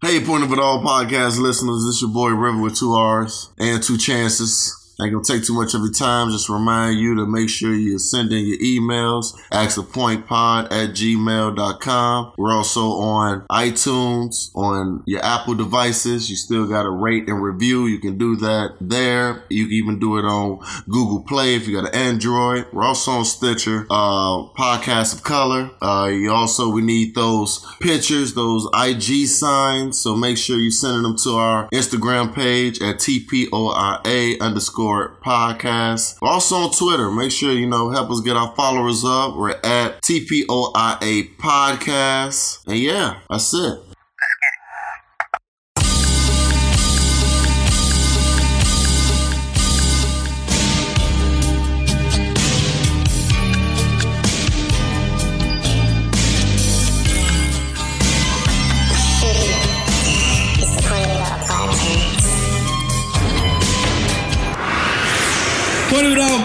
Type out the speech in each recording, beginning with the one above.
Hey, Point of It All podcast listeners, this your boy River with two R's and two chances. Ain't gonna take too much of your time. Just remind you to make sure you send in your emails. Axapointpod at gmail.com. We're also on iTunes, on your Apple devices. You still gotta rate and review. You can do that there. You can even do it on Google Play if you got an Android. We're also on Stitcher, uh, Podcast of Color. Uh, you also, we need those pictures, those IG signs. So make sure you're sending them to our Instagram page at TPOIA underscore podcast. We're also on Twitter. Make sure, you know, help us get our followers up. We're at TPOIA podcast. And yeah, that's it.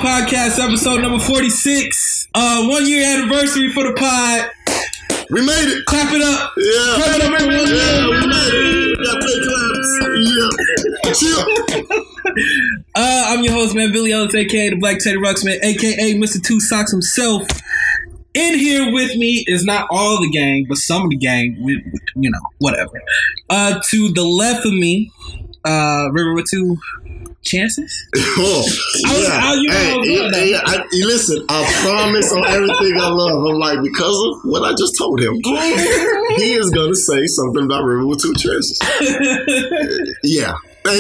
Podcast episode number 46. Uh, one year anniversary for the pod. We made it. Clap it up. Yeah. Clap it up Yeah, we made it. Got big claps. Yeah. Uh, I'm your host, man, Billy Ellis, aka the Black Teddy Ruxpin, aka Mr. Two Socks himself. In here with me is not all the gang, but some of the gang. With, you know, whatever. Uh, to the left of me, uh, River with two chances. Oh, I was- I- you know hey, doing that. hey, I- listen, I promise on everything I love. I'm like, because of what I just told him, he is going to say something about River with two chances. Yeah. Ain't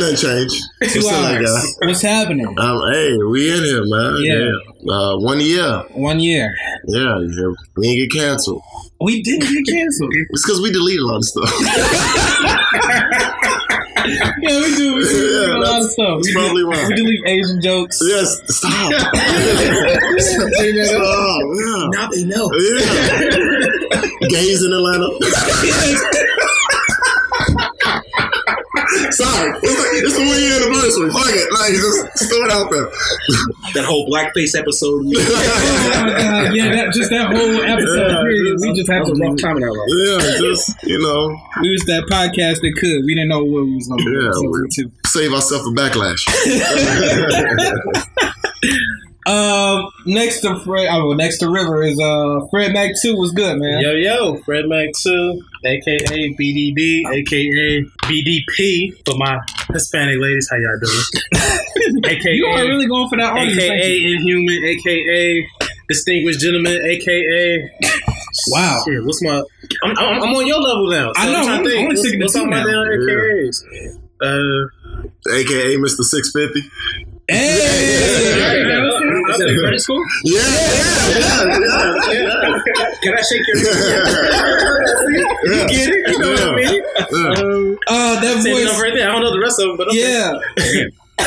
nothing, changed. Two What's up, hours. guy? What's happening? Um, hey, we in here, man. Yeah. Yeah. Uh, one year. One year. Yeah, yeah. We ain't get canceled. We didn't get canceled. It's because we deleted a lot of stuff. Yeah, we do. We do Yeah, a lot of stuff. We, probably do, why. we delete Asian jokes. yes, stop. stop. Yeah. Now they know. Yeah. Gays in Atlanta. Sorry, it's the, it's the one year anniversary. Fuck it, like just throw it out there. that whole blackface episode. Oh my! Yeah, that just that whole episode. Yeah, period. We just had to a rough time in our life. yeah, just you know, We was that podcast that could. We didn't know what we was gonna do. Yeah, So we- we too. save ourselves a backlash. Um, next to Fred, oh, well, next to River is uh Fred Mac Two. Was good, man. Yo, yo, Fred Mac 2, aka BDD, aka BDP for my Hispanic ladies. How y'all doing? AKA, You are really going for that audience. AKA you? Inhuman, AKA Distinguished Gentleman, AKA. Wow. Shit, what's my. I'm, I'm, I'm on your level now. I know, I'm I'm to think. only What's, sticking what's two on my now. AKAs? Uh, AKA Mr. 650. Hey, Yeah. I was in credit school. Yeah, yeah, yeah, yeah, yeah. Can I shake your hand? you Get it? You know what I mean? Yeah. Um, uh, that Say enough voice. right there. I don't know the rest of them, but okay. Yeah.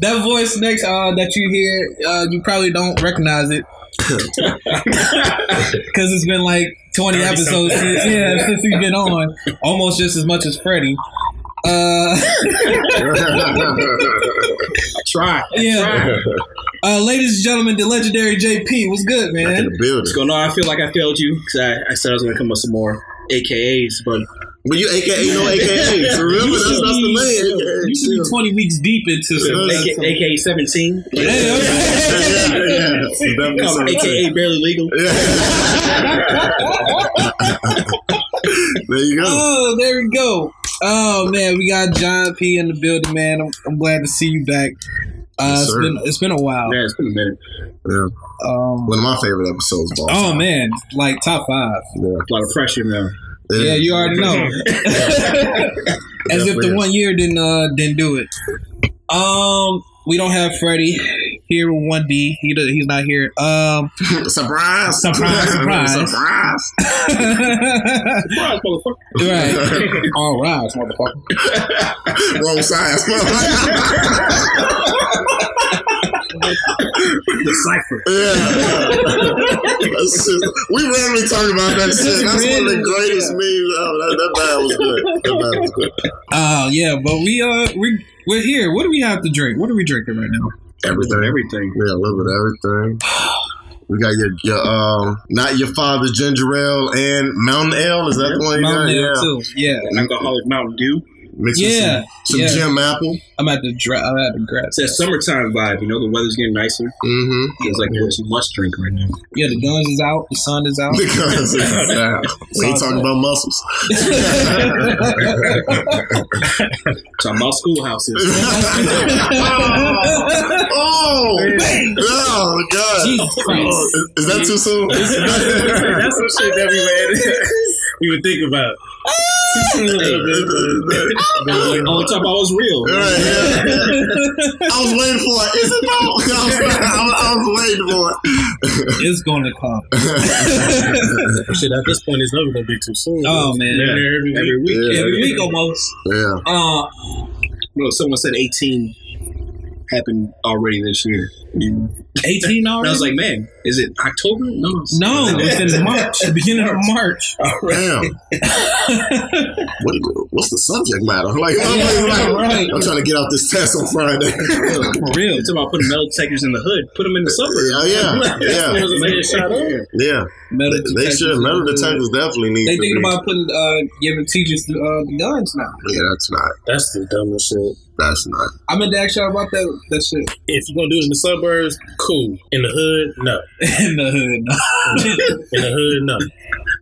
that voice next uh, that you hear, uh, you probably don't recognize it because it's been like 20 episodes since, yeah, since he's been on, almost just as much as Freddie. Uh, Try. yeah. Uh, ladies and gentlemen, the legendary JP was good, In man. the building. What's going on? I feel like I failed you because I, I said I was going to come up with some more AKAs, but But you AKA no AKA. For real, that's, that's the name. You should be 20 weeks deep into some. AK, AKA 17, Hey, Yeah, okay. yeah, yeah. It's definitely um, something. AKA barely legal. Yeah. there you go. Oh, there we go. Oh man, we got John P in the building, man. I'm, I'm glad to see you back. Uh, Yes, it's been it's been a while. Yeah, it's been a minute. Yeah. Um, One of my favorite episodes. Of all oh time. man, like top five. Yeah. A lot of pressure now. Yeah, you already know. As if the one year didn't uh, didn't do it. Um, we don't have Freddie here with one D. He does, he's not here. Um, surprise. Surprise, surprise. surprise. Surprise, motherfucker. right. All right, motherfucker. Wrong size. The cipher. yeah. Just- we rarely talk about that shit. That's one of the greatest memes. Oh, that, that bad was good. That bad was good. Oh yeah, but we uh we we're here. What do we have to drink? What are we drinking right now? Everything. Everything. Yeah, a little bit of everything. We got your your um not your father's ginger ale and mountain ale. Is that the one? Mountain Ale Yeah. too. Yeah. Alcoholic Mountain Dew. Mixed with Yeah, Some, some yeah. gem apple. I'm at the dra- I'm at the grab. It's that summertime vibe. You know, the weather's getting nicer. Mm-hmm. It's like what you must drink right now. Yeah, the guns is out. The sun is out. Because we ain't talking about muscles. Talking about schoolhouses. oh, oh God! Jesus Christ. Oh, is, is that too soon? That's some shit that we would we would think about. Like, oh, talk about what's real. Right, yeah. I was waiting for it. Is it though? I was, I I was waiting for it. it's gonna come. Shit, at this point, it's never gonna be too soon. Oh, man. Damn near every Every week. week. Yeah. Every week almost. yeah. Uh, Well, someone said 18 happened already this year. 18 already. I was like, man, is it October? No. it's- no, it's in March. The beginning of March. Damn. what, what's the subject matter? Like, I'm, Yeah, like, right. I'm trying to get out this test on Friday. For real. It's about putting metal detectors in the hood. Put them in the suburbs. yeah, yeah, yeah. It was a headshot yeah. Metal They detectors. should. Metal detectors definitely need They to thinking be. about putting uh, giving teachers the, uh, the guns now. Yeah, that's not. That's the dumbest shit. That's not. I meant to ask y'all about that that shit If you're gonna do it in the suburbs, cool. In the hood, no. In the hood. No. In the hood, no.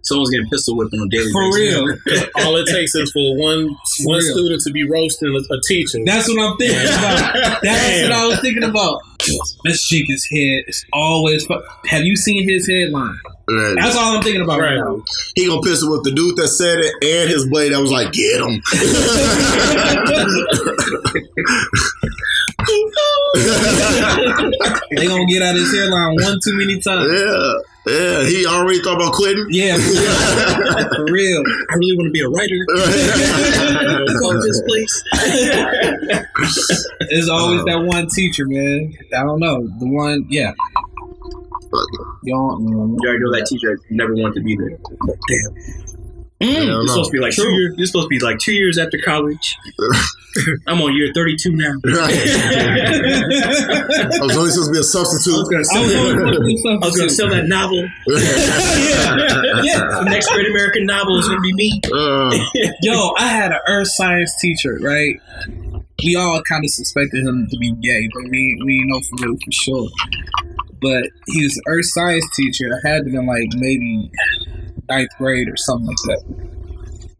Someone's getting pistol whipped on a daily For basis. real. All it takes is for one one real. student to be roasting a, a teacher. That's what I'm thinking about. That's what I was thinking about. This chick's head is always. Fu- Have you seen his headline? Right. That's all I'm thinking about right, Right. now. He gonna piss it with the dude that said it and his blade I was like, get him. They gonna get out of his hairline one too many times. yeah, yeah. He already thought about quitting. Yeah, for real. For real. I really want to be a writer. Go this place. There's always that one teacher, man. I don't know. The one, yeah. Mm-hmm. You don't, you don't You already know that teacher never wanted to be there. Damn. Mm. Hell It's no. supposed to be like two years. It's supposed to be like two years after college. I'm on year 32 now. Right. I was only supposed to be a substitute. I was that. always supposed to do I was gonna sell that novel. yeah, yeah. The next great American novel is gonna be me. Uh, Yo, I had an earth science teacher, right? We all kind of suspected him to be gay, but we we know for real for sure. But he was an earth science teacher. I had to been like maybe ninth grade or something like that.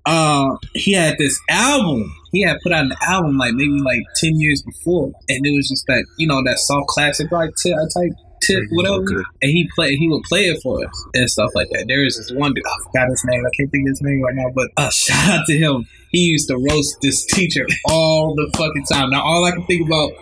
Uh, he had this album. He had put out an album like maybe like ten years before, and it was just that you know that soft classic like type tip whatever. Okay. And he play he would play it for us and stuff like that. There is this one dude. I forgot his name. I can't think of his name right now. But uh, shout out to him. He used to roast this teacher all the fucking time. Now all I can think about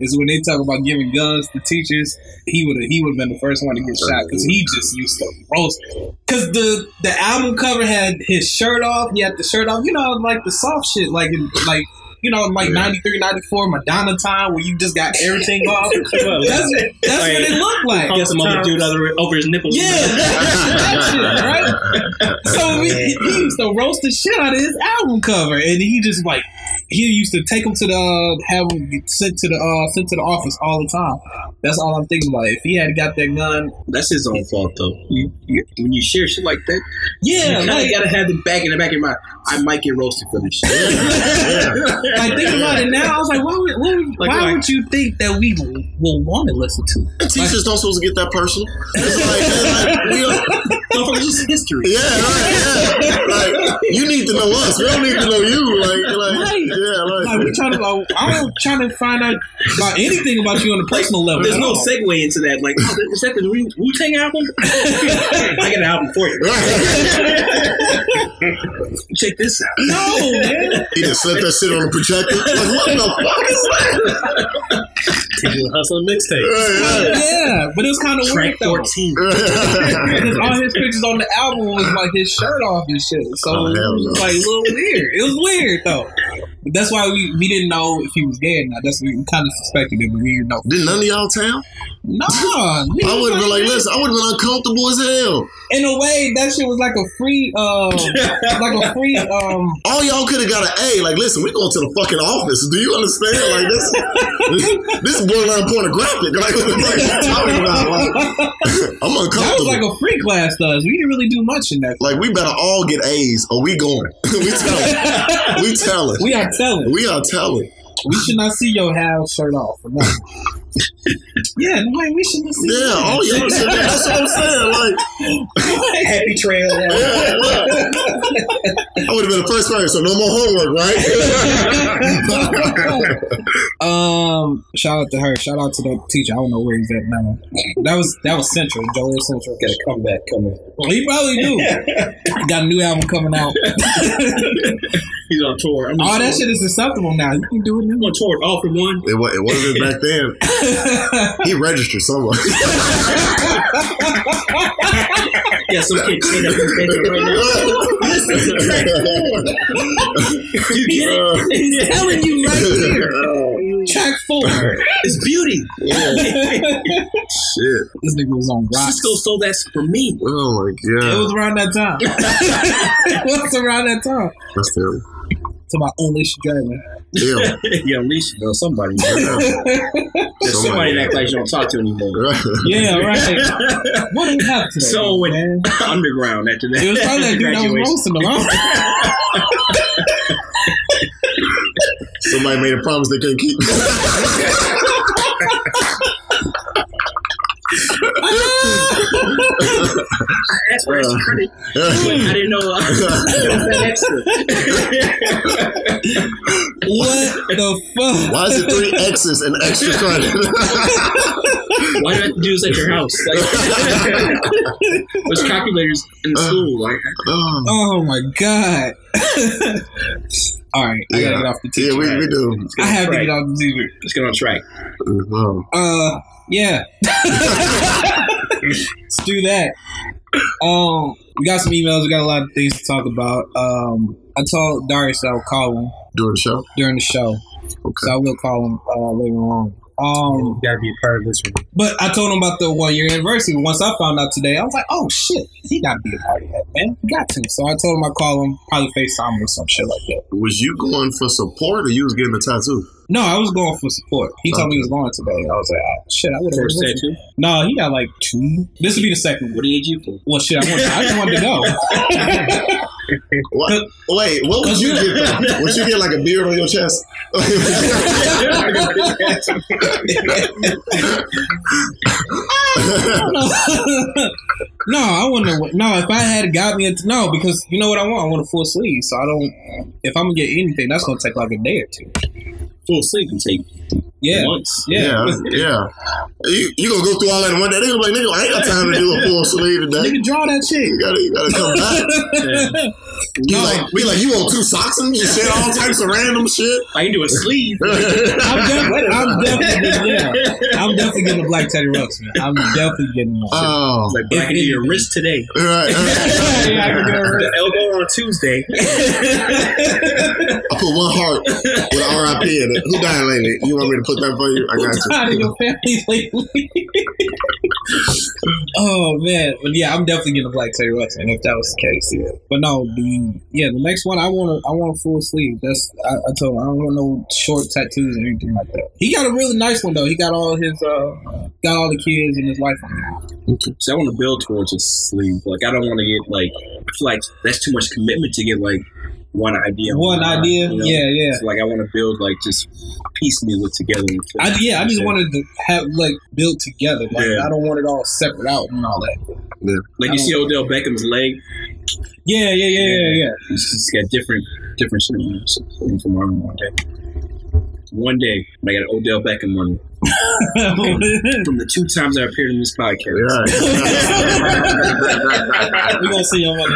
is when they talk about giving guns to teachers. He would have he would have been the first one to get shot because he just used to roast. Because the the album cover had his shirt off. He had the shirt off. You know, like the soft shit, like like. You know, like Yeah. 93, 94, Madonna time, where you just got everything off. That's, that's what it looked like. Some other dude over, over his nipples. Yeah, that shit, right? So he used to roast the shit out of his album cover, and he just like he used to take him to the uh, have him get sent to the uh, sent to the office all the time. That's all I'm thinking about. If he had got that gun, That's his own fault, though. You, you, when you share shit like that, yeah, you kind like, gotta have the back in the back of your mind. I might get roasted for this shit. like think about it now. I was like, why would, why, would- Like, why like- would you think that we will want to listen to? teachers don't supposed to get that personal. It's like, it's like we don't, Motherfucker, this is history. yeah, right, yeah. Like you need to know us. We don't need to know you. Like, like Right. yeah, Like like. we trying to, like, I'm trying to find out about anything about you on a personal level. There's no all. segue into that. Like, oh, is that the Wu Tang album? I got an album for you. Check this out. No, man. He just slipped that shit on the projector. Like, what the fuck is that? Teacher hustle mixtape. Right, Yeah, but it was kind of weird Track though. 14. Because all his pictures on the album was like his shirt off and shit. So Oh, it was no. like a little weird. It was weird though. That's why we, we didn't know if he was dead. or not. That's we kind of suspected it, but we didn't know. Did none of y'all tell? Nah, I would have been like, listen, I would have been uncomfortable as hell. In a way, that shit was like a free, uh, like a free, um, All y'all could have got an A. Like, listen, we going to the fucking office. Do you understand? Like this, this, this borderline pornographic. Like, what the fuck you talking about? Like, I'm that uncomfortable. was like a free class to us. We didn't really do much in that. Like we better all get A's or we going. we telling. We telling. We are telling. We are telling. We should not see your half shirt off. For nothing. yeah, no, we should not see. Yeah, that. all y'all said that. That's what I'm saying. Like, Happy trail. yeah, yeah. I would have been the first person, so no more homework, right? um, shout out to her. Shout out to the teacher. I don't know where he's at now. That was that was Central, Joliet Central. Got a comeback coming. Well, he probably do. Got a new album coming out. He's on tour. I'm All on that tour. shit is acceptable now. You can do it I'm on tour. All for one. it, wa- it wasn't back then. Now. He registered somewhere. Yeah, some kid saying that from Facebook right now. Listen to track four. You get it? He's telling you right here. Track four. It's beauty. yeah. Shit. This nigga was on rocks. Sisqo stole that for me. Oh my god. It was around that time. it was around that time. That's terrible. To my Unleash the Dragon. Yeah. you unleashed on somebody. There's somebody that like you don't talk to anymore. Yeah, right. What do we have today? So went man? underground after that. It was probably that dude that was Graduation. roasting them. Somebody made a promise they couldn't keep. asked for extra credit. I didn't know uh, it was that extra. what the fuck? Why is it three X's and extra credit? Why do I have to do this at your house? Like, there's calculators in the school. Uh, like, oh, Oh my god. All right, I gotta get off the teacher. yeah, we, we do. I have to get off the teacher. let's get on track. Oh. Uh, yeah. Let's do that. Um, we got some emails. We got a lot of things to talk about. Um, I told Darius I would call him Doing the show? during the show, Okay. so I will call him uh, later on. Um, You gotta be a part of this one. but I told him about the one year anniversary. Once I found out today, I was like, "Oh shit, he got to be a part of that, man. He got to." So I told him I'd call him, probably Facetime or some shit like that. Was you going for support or you was getting a tattoo? No, I was going for support. He told me he was going today. I was like, ah, "Shit, I would have." First tattoo. No, he got like two. This would be the second. What did you age for? Well, shit, I, wanted, I just wanted to go. What? Wait, what would you get? though? Would you get like a beard on your chest? no, I wouldn't. No, if I had got me a no, because you know what I want. I want a full sleeve. So I don't. If I'm gonna get anything, that's gonna take like a day or two. Full sleep can take Yeah, months. yeah. yeah, yeah. You, you gonna go through all that in one day? They gonna be like, nigga, I ain't got time to do a full sleeve today. Nigga, draw that shit. You gotta, you gotta come back. Be No. like, be like, you want two socks and you said all types of random shit. I can do a sleeve. I'm definitely, I'm definitely, getting, yeah, I'm definitely getting a black Teddy Rucks, man. I'm definitely getting one. Oh, Like, but I your wrist today. right. right. Yeah, I can get The elbow on Tuesday. I put one heart with RIP in it. Who died lately? You want me to put that for you? I got you. out of your family lately. oh man, but yeah, I'm definitely getting a black Teddy Ruxpin if that was the case. Yeah, but no, the yeah, the next one I want to I want a full sleeve. That's I, I told him I don't want no short tattoos or anything like that. He got a really nice one though. He got all his uh got all the kids and his wife on there. So I want to build towards a sleeve. Like I don't want to get like I feel like that's too much commitment to get like one idea. One idea, you know? yeah, yeah. So, like I want to build like just piecemeal it together. I, yeah, I just wanted to have like built together. Like Yeah. I don't want it all separate out and all that. Yeah. like I you see Odell Beckham's leg. Yeah, yeah, yeah, yeah, yeah. It's just got different different shit on it. So, I'm from one day. One day, I got an Odell Beckham one from the two times I appeared in this podcast. We're gonna see your money.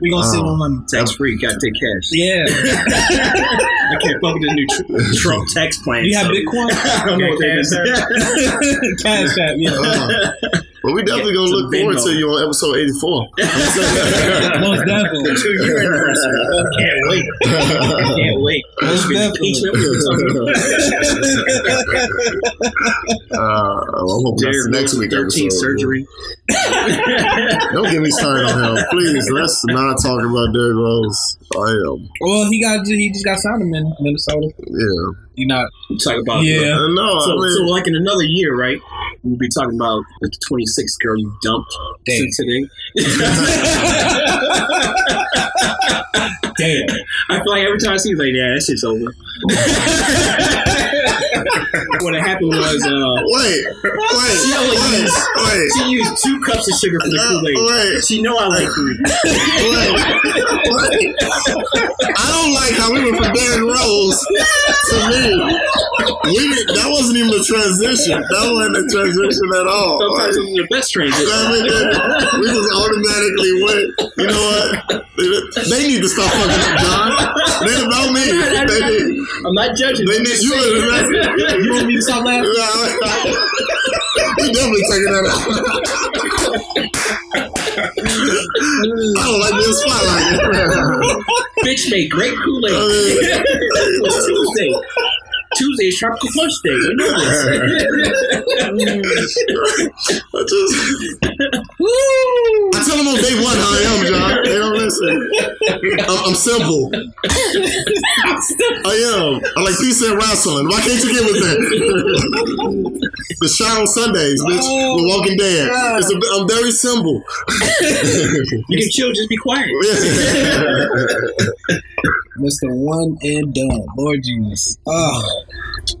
We're gonna see your money. Tax free, gotta take cash. Yeah. I can't fuck with the new tr- Trump tax plan. You have Bitcoin? I don't know what is. Cash App, yeah. Uh-huh. Well, we definitely gonna To look forward bingo. to you on episode 84. Most definitely. Two year anniversary. Oh, can't wait. Can't wait. Most definitely. impeachment. We were talking Uh, I'm hoping that's next week Thirteen surgery. Don't get me started on him, please. Let's not talk about Derrick Rose. I am, Well, he got he just got signed in Minnesota. yeah. You not? Talk about Yeah. Uh, no, So, I mean, so like in another year, right? We'll be talking about the 26th girl you dumped since today. Damn. I feel like every time I see you, like, yeah, that shit's over. what happened was, uh, wait, wait, She only wait, used- wait, she used two cups of sugar for the Kool-Aid. wait. She know I like three. wait, wait. I don't like how we went from Derrick Rose to me. We didn't, that wasn't even a transition. That wasn't a transition at all. Sometimes it's the best transition. I mean, we just automatically went. You know what? They need to stop fucking up, John. They about me. They need. I'm not judging. They need you. You want me to stop laughing? We definitely taking that out. I don't like being spotlighted. Bitch made great Kool-Aid. Was Tuesday. Tuesday is tropical punch day. You know this. I just. I tell them on day one how I am, John. They don't listen. I'm, I'm simple. I am. I like pizza and wrestling. Why can't you get with that? the shot on Sundays, bitch. Oh, the Walking Dead. God. It's a, I'm very simple. you can chill, just be quiet. Mr. One and Done. Lord Jesus. Oh.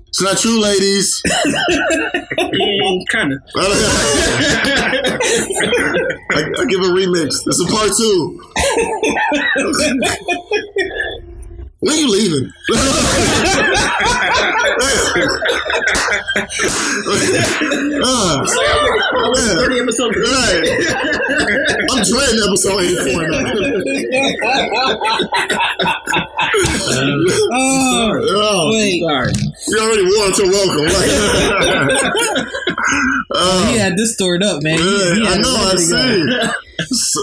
It's not true, ladies. Mm, kind of. I, I give a remix. This is part two. When you leaving? 30 episodes. Right. I'm dreading episode 84 now. Oh. Oh, Wait. Sorry. you already wore you're welcome. oh, He had this stored up, man. He- he I know, I it ready to go. see.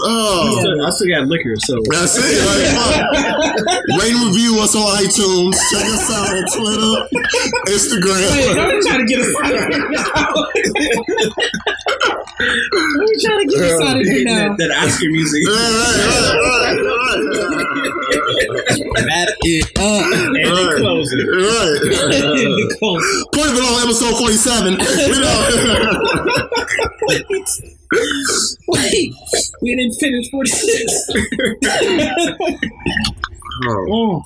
Oh, Still- I still got liquor, so. I see. Like, fuck. Rate and review us on iTunes. Check us out on Twitter, Wait, Instagram. I'm trying to get us out of here now. I'm trying to get us out of here now. that, that Oscar music. Yeah, right, right, right, right. Wrap it up. And then Right. close it. Right. Cool. Put it on episode 47. We know. Wait, we didn't finish 46. Oh, Oh,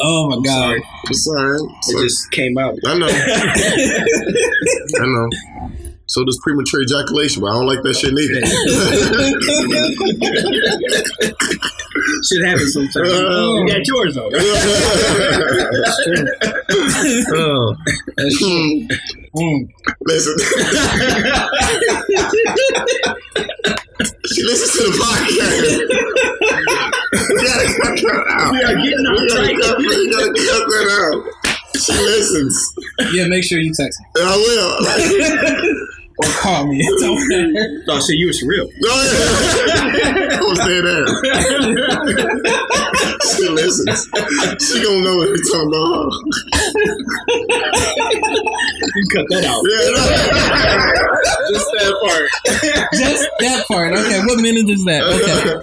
oh my god. Sorry. it's all right. It just came out. I know. I know. So does premature ejaculation, but I don't like that shit neither. Should happen sometime. Oh. you got yours though. oh. Hmm. Mm. Listen. she listens to the podcast. we gotta cut that out. We are getting We off gotta, track. cut, we gotta cut that out. She listens. Yeah, make sure you text me I will. or call me. It don't matter. Oh, so you was real. No, yeah. I was there there. She listens. She gonna know what we're talking about. You cut that out. Yeah, Just that part. Just that part. Okay, what minute is that? Okay.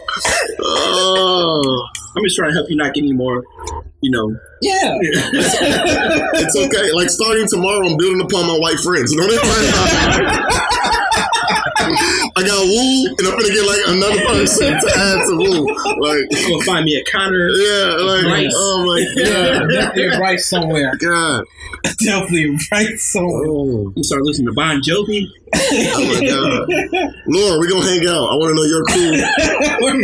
Oh, I'm just trying to help you not get any more, you know. Yeah. it's okay. Like starting tomorrow, I'm building upon my white friends. You know what I'm I got Woo, and I'm gonna get like another person to add to Woo. Like, you gonna find me a Connor. yeah, like, Bryce. oh my Yeah, god, definitely right somewhere. god, Definitely right somewhere. oh, You start listening to Bon Jovi. oh my god, Laura, we gonna hang out. I want to know your crew.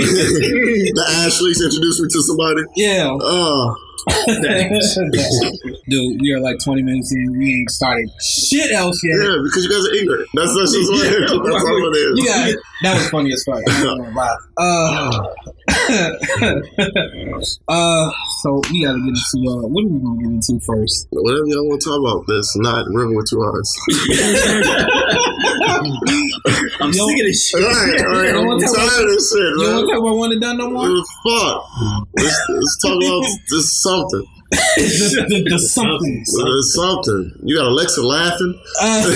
the Ashleys introduced me to somebody. yeah. Oh, Dude, we are like 20 minutes in. We ain't started shit else yet. Yeah, because you guys are ignorant. That's that's just what is. That's all it is. Got that was funny as fuck. I ain't gonna. Uh, uh, so we gotta get into uh, what are we gonna get into first? Whatever y'all want to talk about, that's not River with Two Eyes. I'm Yo. sick of this shit. right, right. You I'm wanna talk tired of this shit, You man. to talk about one and done no more? Fuck? Let's, let's talk about this something. The, the, the something. There's something. You got Alexa laughing. Uh,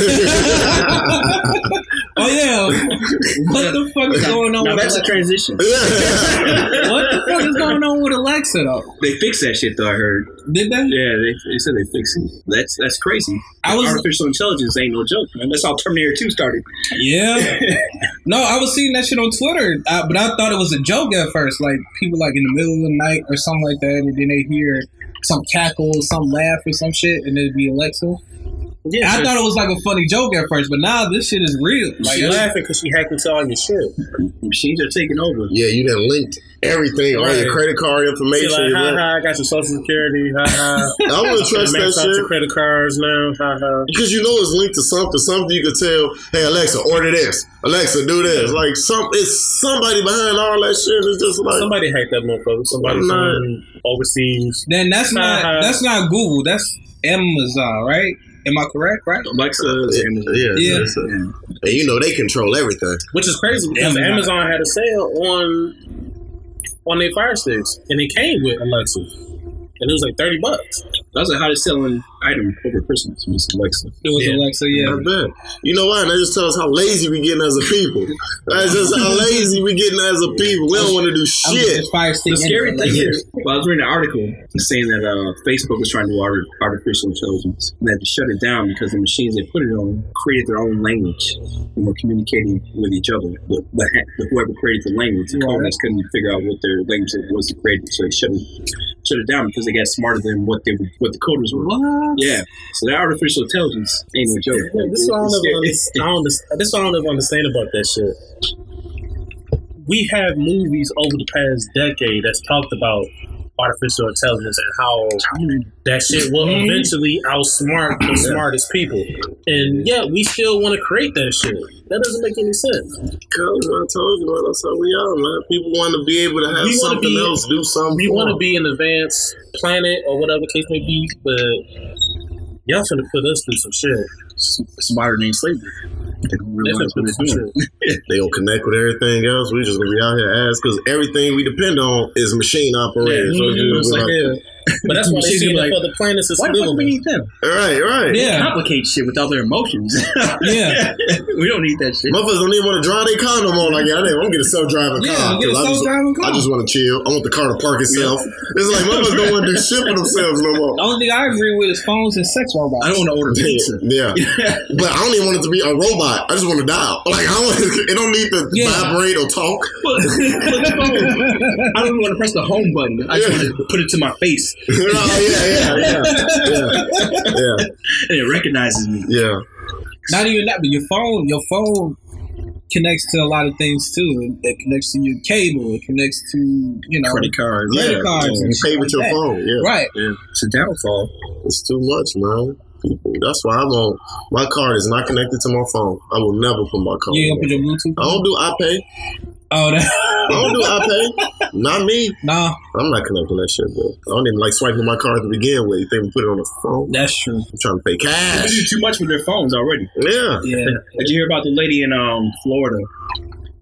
oh yeah, what the fuck is going on? Now with that's a transition. What the fuck is going on with Alexa though? They fixed that shit though. I heard. Did they? Yeah, they, they said they fixed it. That's that's crazy. I was Artificial intelligence ain't no joke, man. That's how Terminator Two started. yeah. No, I was seeing that shit on Twitter, uh, but I thought it was a joke at first. Like people like in the middle of the night or something like that, and then they hear some cackle, some laugh or some shit, and it'd be Alexa. Yeah, I thought it was like a funny joke at first, but now this shit is real. Like, she laughing because she hacked into all your shit. Machines are taking over. yeah, you done linked everything, all your credit card She information. like, ha ha, I got your social security, ha ha. I wouldn't trust that Max out your shit. credit cards now, ha ha. Because you know it's linked to something. Something you could tell, hey Alexa, order this. Alexa, do this. Like some it's somebody behind all that shit. It's just like Somebody hacked that motherfucker. Somebody not- from overseas. then that's not Uh-huh. that's not Google. That's Amazon, right? Am I correct? Right? Alexa, yeah, Amazon. yeah, Yeah. and you know they control everything. Which is crazy because Amazon. Amazon had a sale on on their fire sticks and it came with Alexa. And it was like thirty bucks. That was the hottest selling item over Christmas. Was Alexa. It was Yeah. Alexa. Yeah. I bet. You know why? And that just tells us how lazy we getting as a people. That's just how lazy we getting as a people. We don't want to do shit. just fire. The scary thing is, well, I was reading an article saying that uh, Facebook was trying to do art- artificial intelligence and they had to shut it down because the machines they put it on created their own language and were communicating with each other. But, but but whoever created the language, the Right. coders couldn't figure out what their language was to create, so they shut it, shut it down because they got smarter than what they were, what the coders were. What? Yeah, so that artificial intelligence ain't no joke. Yeah, this is what I don't, ever understand, I don't, this I don't ever understand about that shit. We have movies over the past decade that's talked about artificial intelligence and how that shit will Mhm. eventually outsmart the smartest people. And yet we still want to create that shit. That doesn't make any sense. Cause I told you, man, that's how we are, man. People want to be able to have We wanna something be- else, do something. We want to them. be an advanced planet or whatever case may be, but y'all finna put us through some shit. smarter than slavery. They don't realize what they're doing. They gonna connect with everything else. We just gonna be out here ass because everything we depend on is machine operated. so it's just It's like, like- yeah. But that's why they Machines see be like, like, for the planets is Why the fuck we need them? right, right. Yeah. complicate shit without their emotions. Yeah. we don't need that shit. Motherfuckers don't even want to drive their car no more. Like, yeah, I am gonna get a self-driving Yeah, car. get a 'cause I just, self-driving car. I just want to chill. I want the car to park itself. It's like motherfuckers don't want to do shit for themselves no more. The only thing I agree with is phones and sex robots. I don't want to order pizza. Yeah, but I don't even want it to be a robot. I just want to dial. Like I don't. It don't need to Yeah. vibrate or talk. Look, look at the phone. I don't even want to press the home button. I just want to put it to my face, oh yeah, yeah, yeah, yeah, yeah, and it recognizes me. yeah. Not even that, but your phone, your phone connects to a lot of things too. It connects to your cable. It connects to you know Credit cards. Credit yeah. cards and You pay with like your that. phone. Yeah, Right. Yeah, it's a downfall. it's too much, man. That's why I won't. My card is not connected to my phone. I will never put my card. You on ain't gonna put your Bluetooth. I don't do iPay. Oh, that, I don't do iPay. Not me. nah, I'm not connecting that shit, bro. I don't even like swiping my card to begin with. You think we put it on the phone? that's true. I'm trying to pay They do cash. too much with their phones already. Yeah. Yeah, Did you hear about the lady in um Florida?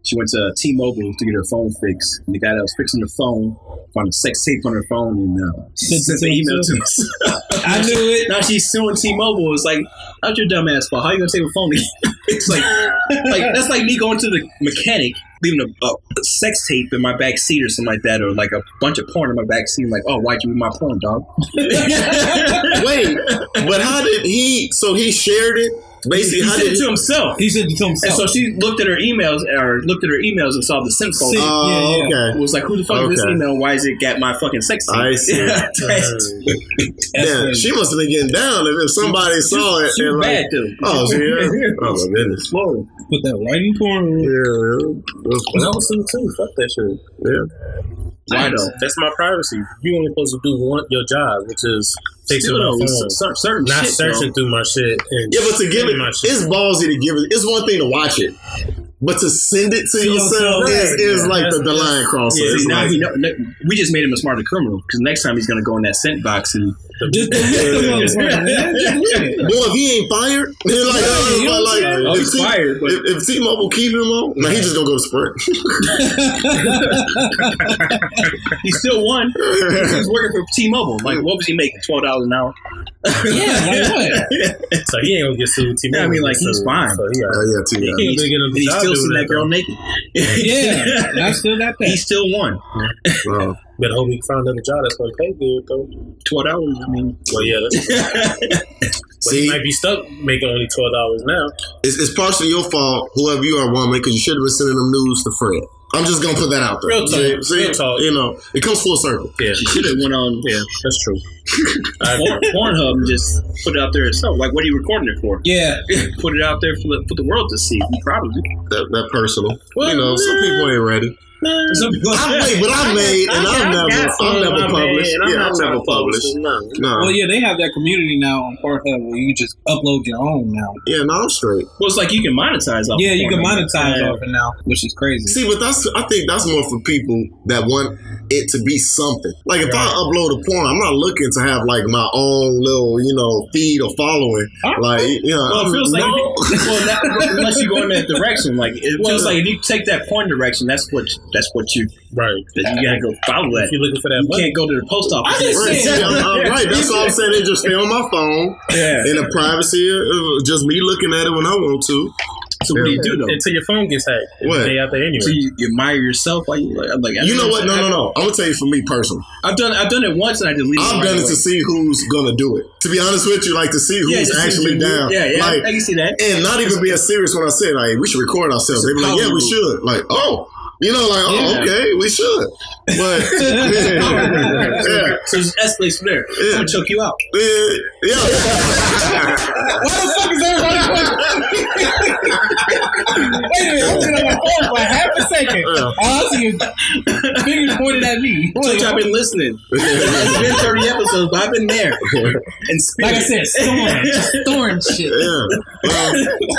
She went to T-Mobile to get her phone fixed. And the guy that was fixing the phone found a sex tape on her phone and uh, Sent to an email himself. to us. I knew it. Now she's suing T-Mobile. It's like, how's your dumb ass fault? How you gonna take a phone? it's like, like that's like me going to the mechanic, leaving a, a sex tape in my back seat or something like that, or like a bunch of porn in my back seat. Like, oh, why'd you read my porn, dog? Wait, but how did he? So he shared it. Basically, he how sent it to himself. He said it to himself. And so she looked at her emails, or looked at her emails and saw the sent folder. Oh, yeah, yeah. okay. It was like, who the fuck is this email? Why is it got my fucking sex tape? I see. That's- That's Yeah, she must have been getting down if, if somebody saw it she and was like, bad too. oh, she, yeah. oh my goodness, Florida. put that right in porn. yeah, yeah. And I was too too. Fuck that shit. yeah. Why though? That's my privacy. You only supposed to do one your job, which is fixing my phone, cer- certain not shit, searching though. through my shit. And Yeah, but to give it, my shit. it's ballsy to give it. It's one thing to watch it, but to send it to yourself is, is Yeah, like the, the line crosser. See, now like- he know, we just made him a smarter criminal because next time he's gonna go in that scent box and Just delete the motherfucker, man. Just delete it. Boy, if he ain't fired, then like, Yeah, uh, you know like, what I'm saying? Oh, if, he's T- fired, but- if, if T-Mobile keep him on, now he just gonna go to Sprint. he still won. he was working for T-Mobile. Like, what was he making? Twelve dollars an hour. Yeah, like what? so he ain't gonna get sued. T-Mobile Yeah, I mean, like, he's sued. fine. So he got, yeah, T. he ain't gonna get him And he still doing seen that that, girl naked. Yeah, I still got he still won. Wow. Better hope he found another job that's gonna pay good though. Twelve dollars. I mean, Well, yeah, that's, but See, he might be stuck making only twelve dollars now. it's, it's partially your fault, whoever you are, woman, because you should have been sending them news to Fred. I'm just gonna put that out there. Real talk, See, see? real talk. You know, it comes full circle. Yeah, she should have went on yeah, that's true. I Porn, agree. Pornhub just put it out there itself. Like, what are you recording it for? Yeah, put it out there for the for the world to see. Probably. That, that personal. Well, you know, some people ain't ready. I made, but I made, and I've never, I've never published. I'm Yeah, I've never published. No. No, well, yeah, they have that community now on Pornhub where you just upload your own now. yeah, no, I'm straight. Well, it's like you can monetize off. Yeah, you can monetize Yeah. off it now, which is crazy. See, but that's I think that's more for people that want it to be something. Like if I upload a porn, I'm not looking to have like my own little, you know, feed or following. Like, you know, Well, it feels like no. well, that, unless you go in that direction, like it Well, feels like if you take that porn direction, that's what that's what you Right. that you gotta go follow that. If you're looking for that You money, can't go to the post office. I Right, said- see, I'm, I'm right. That's all I'm saying. They just stay on my phone Yeah. in the privacy of just me looking at it when I want to. So what do you do though? until your phone gets hacked. What? They out there anyway. So you, you admire yourself? Like, like, I'm like You know what? No, no, no. I'm gonna tell you for me personally. I've done I've done it once and I deleted. It. I've right done it away. to see who's gonna do it. To be honest with you, like to see who's Yeah, just see actually down. Yeah, yeah, Like, I can see that. and not even being serious when I said like we should record ourselves. They be like, yeah, we should. Like, oh, you know, like, oh, Yeah. okay, we should. But yeah, So it just escalates from there. Yeah. I'm gonna choke you out. yeah, yeah. Why the fuck is everybody Wait a minute, I'm sitting on my phone for half a second. Yeah. All I see is fingers pointed at me. Told I've been listening. It's been 30 episodes, but I've been there. And Like I said, storm, storm shit. Yeah. Well,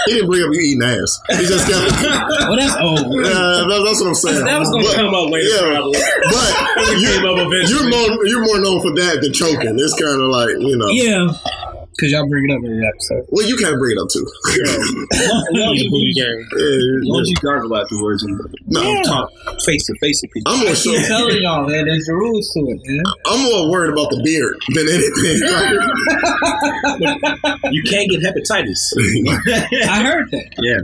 he didn't bring up you eating ass. He just kept. Well, that's old. Yeah, that's what I'm saying. that was gonna But- come up later. Yeah, probably. but you, came up eventually. you're more you're more known for that than choking. It's kind of like you know. Yeah, because y'all bring it up every episode. Well, you can't bring it up too. He's a booty gang. As long as you gargle afterwards and no, talk face to face with people. I'm more I sure. telling y'all, man, there's rules to it, man. I'm more worried about the beard than anything. You can't get hepatitis. I heard that. yeah,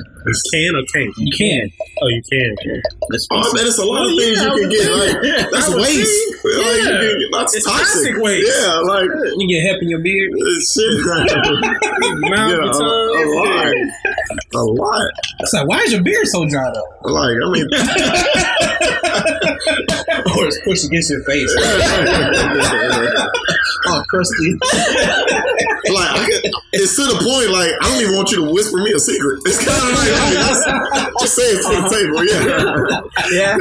Can or can't? You can. Oh, you can. let's oh, man, it's a lot of things you can get. Like that's I waste. think. Like, you Yeah. can get, that's It's toxic. toxic waste. Yeah, like You get hep in your beard. uh, shit. Mouth yeah, a, a tongue. lot, a lot. It's like, why is your beard so dried up? Like I mean, or it's pushed against your face. oh, crusty. Like I could, it's to the point. Like I don't even want you to whisper me a secret. It's kind of like, I mean, that's, just say it to the table. Yeah, Yeah.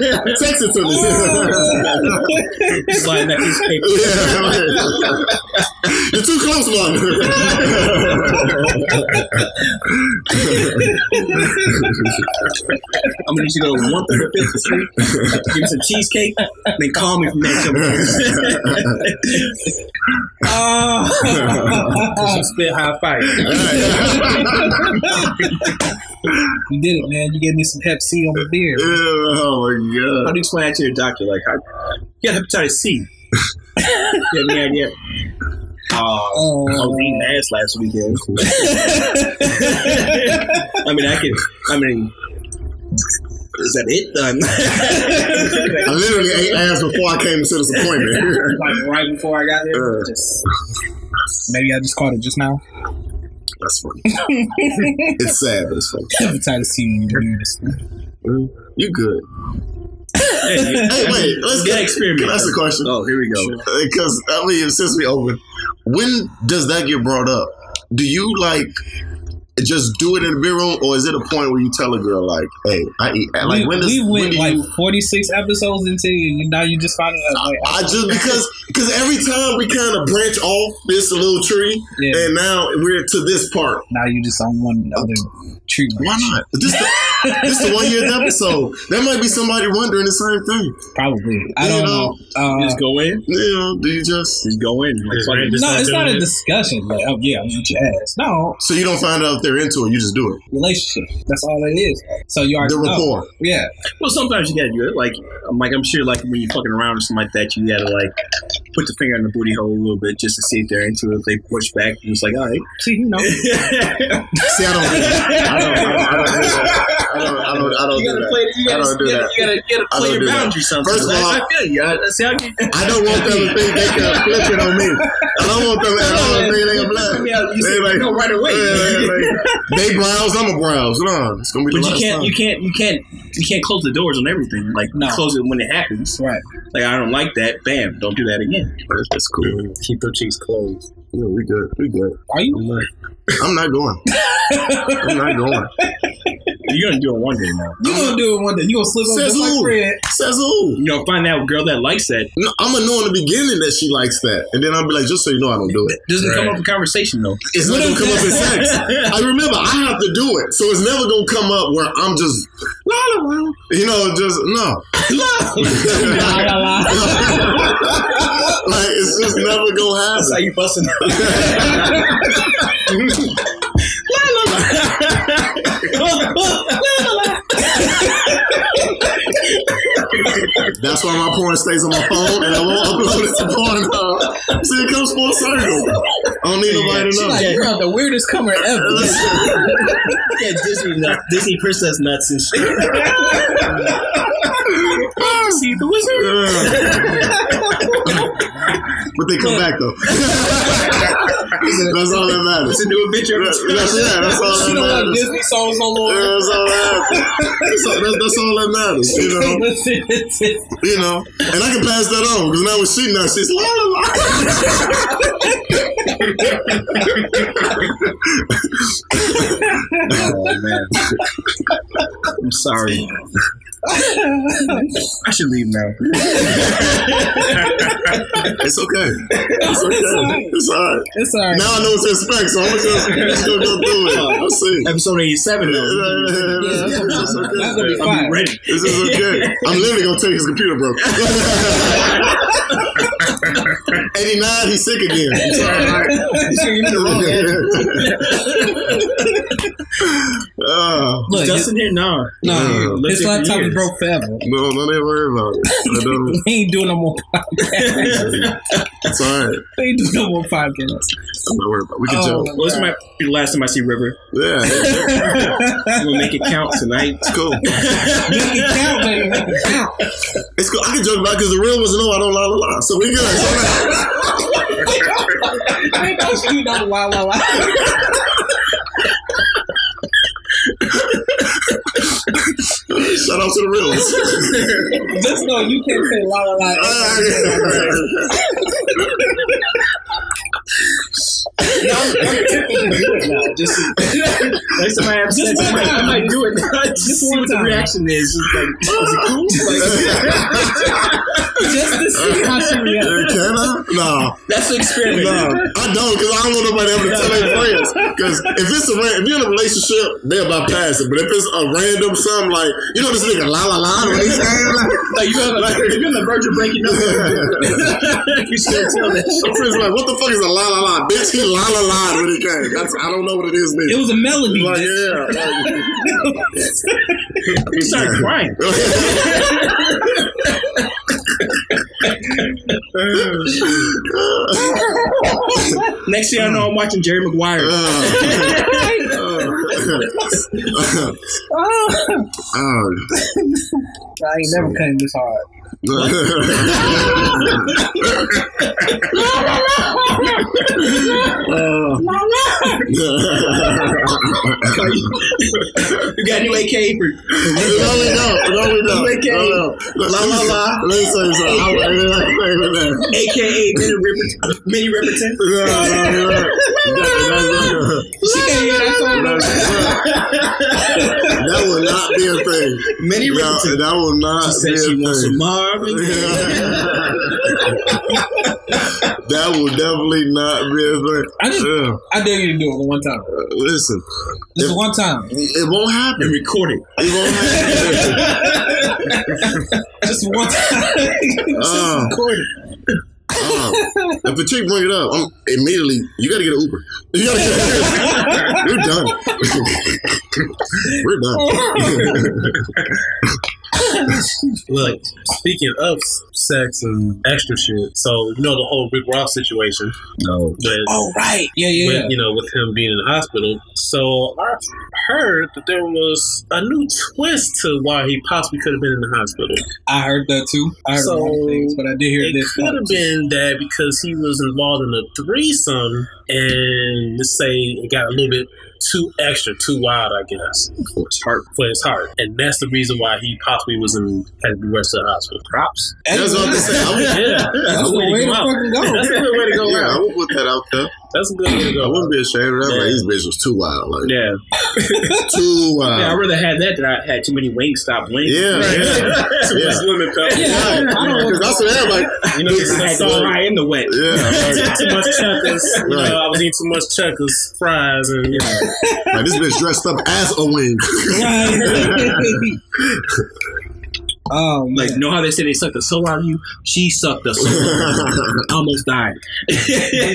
yeah. Text it to me. Sliding that piece of paper. yeah, like, you're too close, man. I'm gonna need you to go to one third fifth street, give me some cheesecake, and then call me from there. Some spit high five. You did it, man. You gave me some Hep C on my beard. oh my How do you explain that to your doctor? Like, how, you got hepatitis C. have any idea? Uh, I was eating ass last weekend. I mean, I can. I mean, is that it? Done. I literally ate ass before I came to this appointment. Like right before I got here. Uh. Just maybe I just caught it just now. That's funny. it's sad, but it's funny. Hepatitis C in your beard. is- Mm, You good? Hey, wait. Let's Good get experiment. That's the question? oh, here we go. Because I mean, since we open, when does that get brought up? Do you like just do it in the bedroom, or is it a point where you tell a girl like, "Hey, I eat." Like we, when does we when went do like you? 46 episodes into you, now you just found out. Like, I just because because every time we kind of branch off this little tree, Yeah. and now we're to this part. now you just on one other treatment. Why not? This the, this the one year episode. That might be somebody wondering the same thing. Probably. I You don't know, know. Uh, Just go in. You know, do you just Just go in. Like, Just fuck ready it. to no, start it's not doing a it. discussion. Like, oh yeah, I'm eat your ass. No so you don't find out if they're into it, you just do it. relationship. That's all it is. So you already The know. Yeah. Well, sometimes you gotta do it. Like, I'm like, I'm sure, like when you're fucking around or something like that, you gotta like put the finger in the booty hole a little bit just to see if they're into it. If they push back, and it's like, all right. See, you know. See, I don't do that. I don't. I don't, I don't do that. I don't. I don't. I don't You do gotta that. play. You I gotta, don't do that. you gotta, you gotta play your boundaries. Sometimes. First of all- I, I feel you. I, see, I get. I don't want them to think they can flip it on me. I don't want them at all to think they can blast. I mean, you They like- no right away. Yeah, they like, they browse, I'm a browse. No, it's gonna be the But you can't, you can't, you can't, you can't close the doors on everything. Like No. close it when it happens. Right. Like I don't like that. Bam, don't do that again. That's, that's cool. Keep your cheeks closed. Yeah, we good. We good. Are you? I'm not going. I'm not going. You're gonna do it one day now. You're gonna do it one day. You're gonna slip up Says just like who? Fred. Says who? You know, find that girl that likes that. No, I'm gonna know in the beginning that she likes that, and then I'll be like, just so you know, I don't do it. Doesn't come up in conversation though. It's not gonna come up in it? sex. I remember I have to do it, so it's never gonna come up where I'm just la la la. You know, just no. La, la, la. like it's just never gonna happen. That's how happen. you busting. That's why my porn stays on my phone, and I won't upload it to Pornhub. See, it comes full circle. I don't need nobody to know. like, you're the weirdest comer ever. yeah, Disney nuts, Disney princess nuts and shit. See the wizard. but they come back though. that's all that matters. It's a new adventure. That's, that's, yeah, that's all She that don't like matters. Disney songs no Yeah, that's all that matters. That's all, that's, that's all that matters, you know. You know, and I can pass that on because now when she nuts, she's la la la. Oh man, I'm sorry. I should leave now. It's okay. It's okay. It's all right. It's alright. Now I know what to expect, so I'm just, just gonna go do it. I'll see. Episode 87 though. It's okay. That's gonna be I'll fine. be ready. This is okay. I'm literally gonna take his computer, bro. 89, he's sick again. It's all right. Oh, Look, Justin here? No. no, Yeah. his Lived it laptop is broke forever. no, don't even worry about it. I don't, He ain't doing no more podcasts. it's all right. he ain't doing no more podcasts. I'm not worried about it. We can Oh, joke. Well, this might be the last time I see River. Yeah, yeah, I'm gonna make it count tonight. it's cool. Make it count, baby. Make it count. It's cool. I can joke about it because the real ones know I don't lie, lie, lie. So we good. So I know she don't la la la. shout out to the real ones. Just know you can't say la la la. Just next time I have sex, Just I might, I might do it. Just, Just see what the time. reaction is. Just like, is it cool? Like, Just to see how she reacts. Can I? No. that's the experiment. No, I don't because I don't want nobody ever to tell their friends. Because if it's a ran- if you're in a relationship, they'll bypass it. But if it's a random something like you know this nigga la la la, when he's saying like, Like you're on the, you're on the verge of breaking up. you still tell that my friends like, what the fuck is a la la la? Bitch, he la la la when he came. That's, I don't know what it is. It was a melody. Like yeah, like, You started crying. Next thing I know, I'm watching Jerry Maguire. oh, I ain't never came this hard. You got new AK for No, we don't. No, we don't. Okay. No, no. La, la, la. Let me say something. I want to say that. AKA Minnie Riperton. No, no, no. That- She can't hear that song. that- That will not be a thing. Minnie Riperton. that will not be a thing. That will definitely not be a thing. I just, Yeah. I dare you to do it one time. Uh, Listen, Just one time. it won't And happen. record it. It won't happen. Just one time. Just Uh. record it. Uh, if a chick bring it up, I'm immediately you gotta get an Uber. You gotta get You're done. We're done. Look, speaking of sex and extra shit, so you know the whole Rick Ross situation. No. But Oh, right. Yeah, yeah, yeah. you know, with him being in the hospital. So I heard that there was a new twist to why he possibly could have been in the hospital. I heard that too. I heard a lot of So, things, but I did hear It this. could have been that because he was involved in a threesome, and let's say it got a little bit too extra, too wild, I guess, For his heart. for his heart, and that's the reason why he possibly was in had to be rushed to the hospital. Props. That's what I'm saying. I would, Yeah, That's the way to go. That's a good way to go. yeah, I out. would put that out there. That's a good way to I wouldn't be ashamed of that. Like, Yeah. these bitches was too wild. Like Yeah. too wild. Yeah, I'd rather have that than I had too many Wingstop wings. Yeah, yeah, Too yeah. much lemon pepper. Yeah. Because that's what I'm like. You know, I had to fry in the wet. Yeah, like, too much checkers. You Right. know, I was eating too much checkers, fries, and you know. like, this bitch dressed up as a wing. Oh, man. Like, know how they say they sucked the soul out of you? She sucked the soul out of you. Almost died.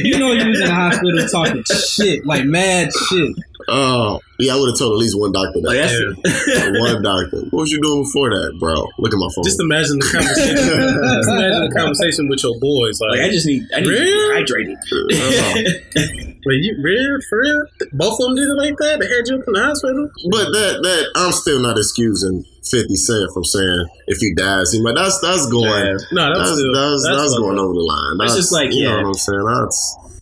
you know you was in the hospital talking shit, like mad shit. Oh, yeah, I would have told at least one doctor Like, that. that's one doctor. What was you doing before that, bro? Look at my phone. Just imagine the conversation. just imagine the conversation with your boys. Like, Like, I just need, I need to Really? be hydrated. Uh-huh. wait, you real for real? Both of them did it like that. They had you up in the hospital. But that that I'm still not excusing Fifty Cent from saying if he dies, he might. That's that's going. Yeah. No, That's that's that's, still, that's, that's going over the line. It's just like, you yeah. know what I'm saying. That's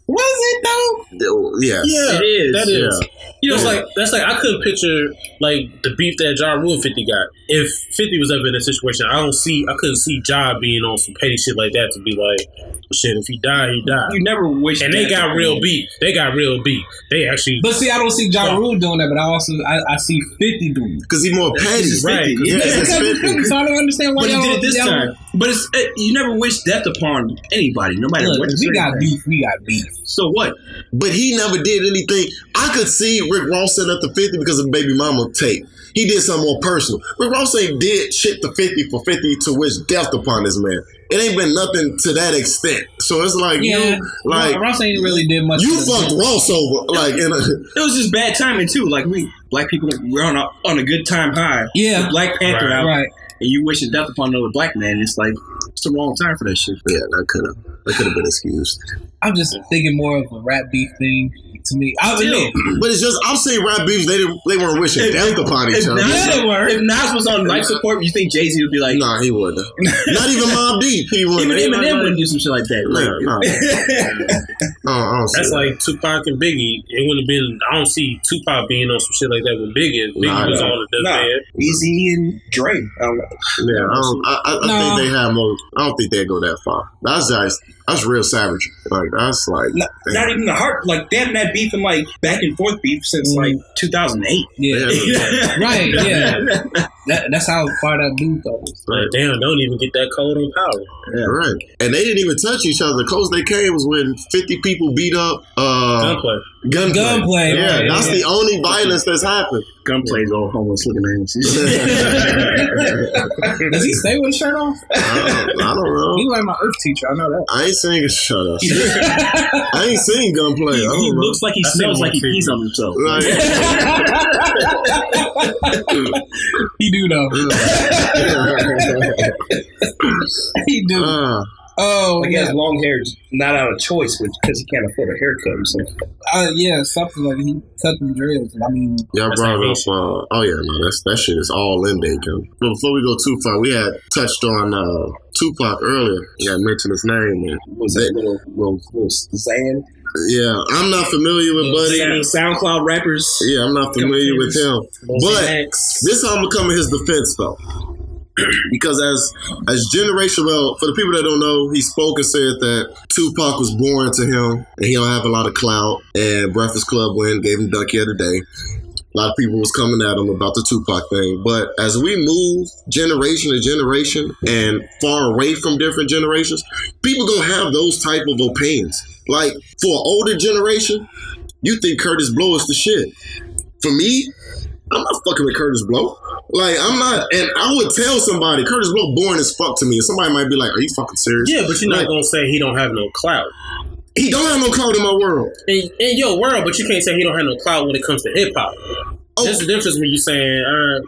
Was it though? Oh, yes. Yeah, It is. That is. Yeah. You know, it's like that's like I couldn't picture like the beef that Ja Rule and Fifty got. If Fifty was ever in that situation, I don't see. I couldn't see Ja being on some petty shit like that to be like, shit. If he died, he died. You never wish And they got real me. beef. They got real beef. They actually. But see, I don't see Ja Rule doing that, but I also I, I see Fifty doing it. Because he's more petty. It's Right. 50. Yeah, Because it's it's 50. so I don't understand why But he y'all did it this y'all- time. But it's it, you never wish death upon anybody, no matter Look, what. we got beef, we got beef. So what? But he never did anything. I could see Rick Ross setting up the 50 because of Baby Mama tape. He did something more personal. Rick Ross ain't did shit to 50 for 50 to wish death upon this man. It ain't been nothing to that extent. So it's like Yeah, you like Ross ain't really did much. you for the- fucked Ross over. Like in a, It was just bad timing too. Like we black people, we're on a on a good time high. Yeah. Black Panther Right. out, Right. and you wishing death upon another black man. It's like it's the wrong time for that shit. yeah, that could have that could have been excused. I'm just thinking more of a rap beef thing to me. I Still. admit, But it's just I'm saying rap beefs. They didn't they weren't wishing If- death upon each If other. Nas, Yeah, they were. if Nas was on life support, you think Jay Z would be like, Nah, he wouldn't. Not even Mobb Deep. He wouldn't. even He Eminem wouldn't. wouldn't do some shit like that. Like, nah. No, I don't see That's that. like Tupac and Biggie. It wouldn't have been. I don't see Tupac being on some shit like that with Biggie. Biggie Nah, was nah. on the Nah. deathbed. Eazy and Dre. I don't know. Yeah, I, don't, I, I, I No. think they have more. I don't think they go that far. That's just that's real savage. Like that's like Not, not even the heart. Like they haven't had beef and like back and forth beef since Mm. like 2008. yeah, Yeah. right, yeah. That, that's how far that beef goes. Like, damn, don't even get that cold on power. Yeah. right. And they didn't even touch each other. The closest they came was when fifty people beat up uh, Gunplay. Gunplay. Gunplay, Yeah, right, that's yeah. the only violence that's happened. Gunplay's all homeless looking ass. Does he stay with his shirt off? I don't, I don't He like my earth teacher. I know that. I ain't seen shut up. I ain't seen gunplay. he, I he don't know. looks like he I smells like he pees on himself. Like, he do though. He do. uh, Oh, Like he yeah, has long hair, not out of choice, but because he can't afford a haircut or something. uh, yeah, something like he cut them dreads. I mean, Y'all brought up. Uh, oh yeah, no, that's that shit is all in Daycon. But before we go too far, we had touched on uh, Tupac earlier. Yeah, mentioned his name. And was that little little little Xan? yeah, I'm not familiar with Buddy. Sound, SoundCloud rappers. Yeah, I'm not familiar with him. But this how I'm gonna come in his defense though. Because as as generation well, for the people that don't know, he spoke and said that Tupac was born to him and he don't have a lot of clout and Breakfast Club win gave him Donkey of the Day. A lot of people was coming at him about the Tupac thing. But as we move generation to generation and far away from different generations, people gonna have those type of opinions. Like for older generation, you think Kurtis Blow is the shit. For me, I'm not fucking with Kurtis Blow. Like I'm not, and I would tell somebody Kurtis Blow boring as fuck to me, and somebody might be like, "Are you fucking serious?" Yeah, but you're not gonna say he don't have no clout he don't have no clout in my world. in, in your world, but you can't say he don't have no clout when it comes to hip hop. Oh. There's a difference when you saying uh,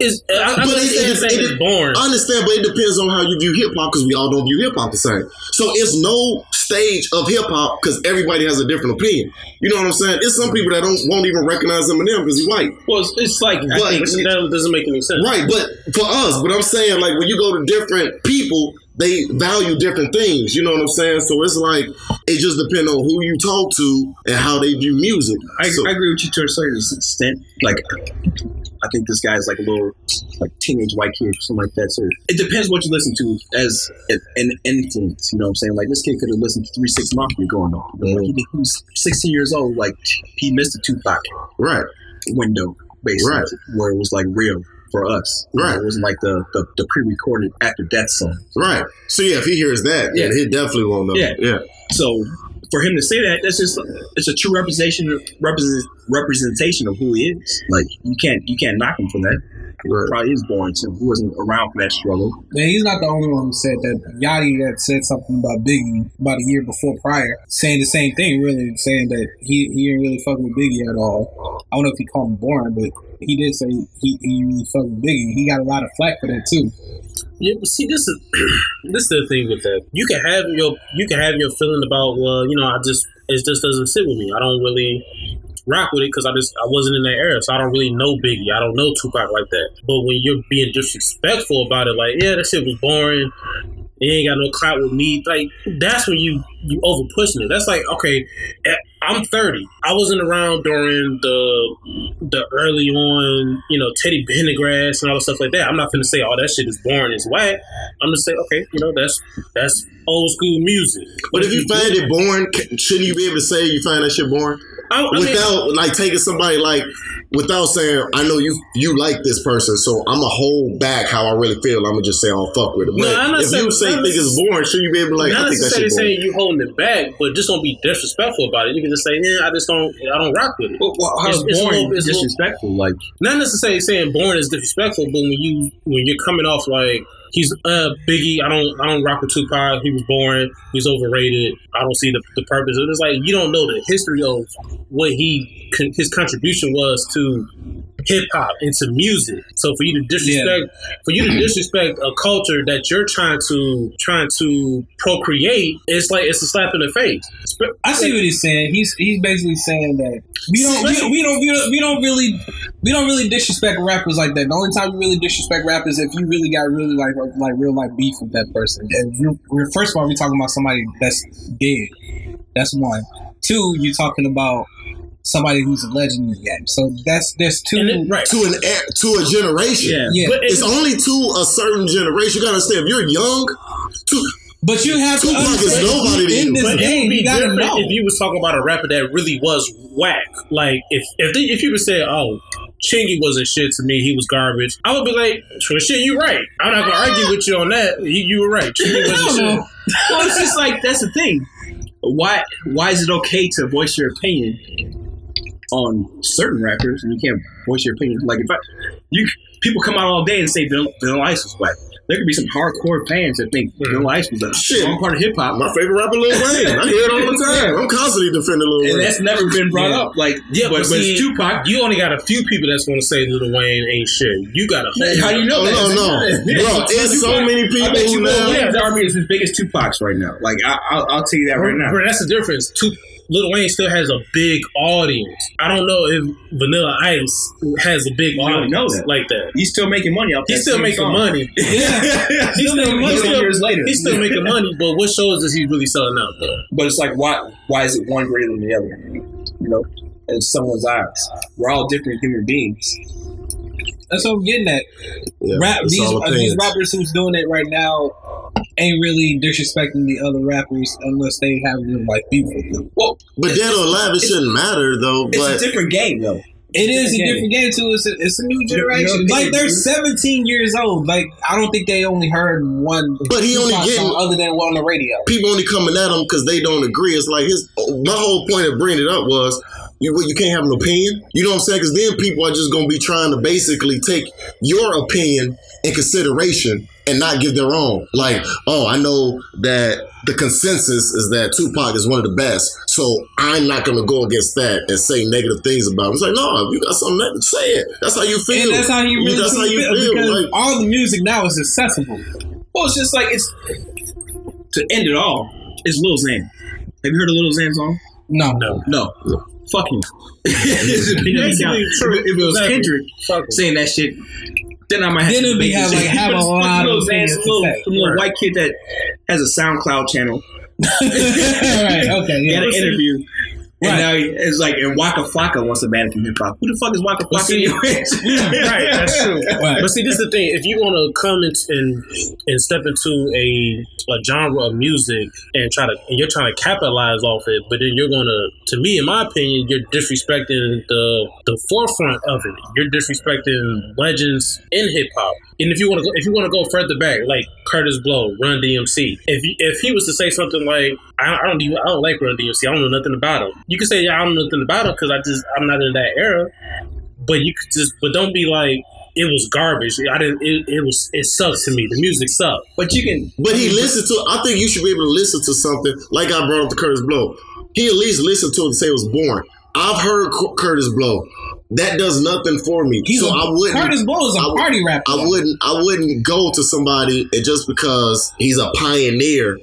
is I, I'm But it- saying, it- saying it- it's born. I understand, but it depends on how you view hip hop because we all don't view hip hop the same. So it's no stage of hip hop because everybody has a different opinion. You know what I'm saying? It's some people that don't won't even recognize Eminem because he's white. Well, it's, it's like I But- think that doesn't make any sense. Right, but for us, but I'm saying like when you go to different people, they value different things. You know what I'm saying? So it's like it just depends on who you talk to and how they view music. I, So- I agree with you to a certain extent. Like, I think this guy's like a little like teenage white kid, or something like that. So it depends what you listen to as an influence. You know what I'm saying? Like this kid could have listened to Three Six Mafia going on. Like, he, he was 16 years old. Like he missed the Tupac right, window, basically, Right. where it was like real for us. You know, Right. it wasn't like the the, the pre-recorded after death song. right. So yeah, if he hears that, yeah, Yeah. he definitely won't know. Yeah. yeah. So for him to say that, that's just it's a true representation represent, representation of who he is. Like you can't you can't knock him for that. Right. Probably is born too. He wasn't around for that struggle. man, he's not the only one who said that. Yachty that said something about Biggie about a year before prior, saying the same thing, really, saying that he he didn't really fuck with Biggie at all. I don't know if he called him boring, but he did say he, he really fucked with Biggie. He got a lot of flack for that too. Yeah, but see, this is this is the thing with that. You can have your you can have your feeling about well, you know, I just it just doesn't sit with me. I don't really rock with it because I just I wasn't in that era, so I don't really know Biggie. I don't know Tupac like that. But when you're being disrespectful about it, like yeah, that shit was boring. It ain't got no clout with me. Like that's when you you over pushing it. That's like okay, eh, I'm 30. I wasn't around during the the early on, you know, Teddy Pendergrass and all the stuff like that. I'm not gonna say all that shit is boring, it's whack. I'm just say okay, you know, that's that's old school music. But if you find it boring, shouldn't you be able to say you find that shit boring I, I mean, without like taking somebody like without saying I know you you like this person, so I'm gonna hold back how I really feel. I'm gonna just say I don't fuck with it. But No, if you saying- say not think it's boring, should you be able to like not I think necessarily saying you holding it back, but just don't be disrespectful about it. You can just say, yeah, I just don't, I don't rock with it. Well, well, how's It's- it's boring little- it's little- disrespectful? Like not necessarily saying boring is disrespectful, but when you when you're coming off like he's uh Biggie, I don't I don't rock with Tupac. He was boring. He's overrated. I don't see the, the purpose. It's like you don't know the history of what he his contribution was to hip hop into music. So for you to disrespect for you to disrespect a culture that you're trying to trying to procreate, it's like it's a slap in the face. I see what he's saying. He's he's basically saying that we don't we, don't- we don't we don't we don't really we don't really disrespect rappers like that. The only time you really disrespect rappers is if you really got really like like real life beef with that person. And you we're first of all we're talking about somebody that's dead. That's one. Two, you're talking about somebody who's a legend in the game. So that's there's two. it- right. to an to a generation. yeah, yeah, But It's only to a certain generation. You gotta understand if you're young, to, but you have to is nobody to in you. this But it game. would be You gotta know. if you was talking about a rapper that really was whack. Like if if they, if you would say, "Oh, Chingy wasn't shit to me. He was garbage," I would be like, "Well, shit, you right. I'm not gonna argue with you on that. You, you were right. Chingy wasn't shit." know. well, it's just like that's the thing. Why why is it okay to voice your opinion on certain rappers and you can't voice your opinion? Like if I, you people come out all day and say Vanilla Ice was whack. there could be some hardcore fans that think mhm. Vanilla Ice was a Shit. strong part of hip hop, My favorite rapper, Lil Wayne. I hear it all the time. I'm constantly defending Lil Wayne, and that's never been brought Yeah. up. Like, Yeah, but, but, but see, it's Tupac. You only got a few people that's going to say Lil Wayne ain't shit. You got a whole. How do you know Oh, that? no, no. Bro, there's so many I people bet you who Lil. Wayne's army is as big as Tupac's right now. Like, I, I'll, I'll tell you that right now. Bro, that's the difference. Two, Lil Wayne still has a big audience. I don't know if Vanilla Ice has a big oh, don't audience know that. like that. He's still making money off that He's still making song. money. Yeah. He's still, making money still- years later. He's still making money, but what shows is he really selling out though? But it's like, why why is it one greater than the other? You know, in someone's eyes. We're all different human beings. That's what I'm getting at. Yeah, Rap, these, these rappers who's doing it right now ain't really disrespecting the other rappers unless they have like beef with them. Well, But dead or alive, it shouldn't matter though. it's a different game, though. It is a different game too. It's a, it's a new generation. you like they're 17 years old. Like I don't think they only heard one. But he only Tupac getting- song other than one on the radio. people only coming at him because they don't agree. It's like his. My whole point of bringing it up was. You, you can't have an opinion. You know what I'm saying? Because then people are just going to be trying to basically take your opinion in consideration and not give their own. Like, oh, I know that the consensus is that Tupac is one of the best, so I'm not going to go against that and say negative things about him. It's like, no, if you got something negative, say it. That's how you feel. And that's how he really That's how you feel, feel. because Like, all the music now is accessible. Well, it's just like it's to end it all. It's Lil Xan. Have you heard a Lil Xan song? No, No. No. Fuck him. if, Basically, it was Exactly. Kendrick saying that shit, then I might have Then to it'd be have, like, have a lot of Xan, things some to little, some little white kid that has a SoundCloud channel. right? Okay, yeah. had an interview. And now he, it's like, and Waka Flocka wants to ban it from hip hop. Who the fuck is Waka Well, Flocka? see- anyways? right, that's true. Right. But see, this is the thing. If you want to come in and and step into a a genre of music and try to and you're trying to capitalize off it, but then you're gonna, to me, in my opinion, you're disrespecting the the forefront of it. You're disrespecting legends in hip hop. And if you want to go, if you want to go further back, like Kurtis Blow, Run DMC, if you, if he was to say something like, I, I don't even, I don't like Run DMC, I don't know nothing about him. You can say, yeah, I don't know nothing about him because I just I'm not in that era. But you could just, but don't be like it was garbage. I didn't. It, it was. It sucks to me. The music sucked. But you can. But he listened to. I think you should be able to listen to something like I brought up the Kurtis Blow. He at least listened to it and say it was boring. I've heard Cu- Kurtis Blow. That does nothing for me. He's so a- I wouldn't. Kurtis Blow is a I party rapper. I wouldn't. I wouldn't go to somebody and just because he's a pioneer.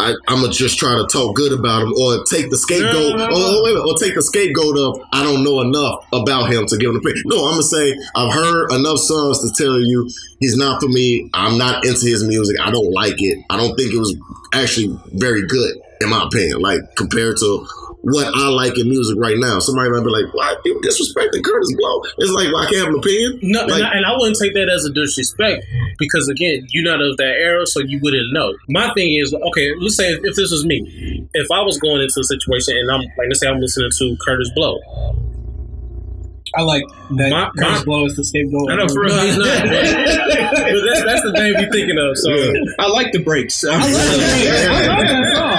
I, I'm gonna just try to talk good about him, or take the scapegoat, or, no. wait a or take the scapegoat of I don't know enough about him to give him a opinion. No, I'm gonna say I've heard enough songs to tell you he's not for me. I'm not into his music. I don't like it. I don't think it was actually very good, in my opinion. Like compared to what I like in music right now. Somebody might be like, "Why you disrespecting Kurtis Blow?" It's like, well, I can't have an opinion. No, Like- and, I, and I wouldn't take that as a disrespect because again, you're not of that era, so you wouldn't know. My thing is, okay, let's say if, if this was me, if I was going into a situation and I'm like, let's say I'm listening to Kurtis Blow. I like that My- Curtis my- Blow is the scapegoat. I know for real. No, he's not. But, but that's, that's the name you're thinking of. So. Yeah. I like the breaks. I I love that song.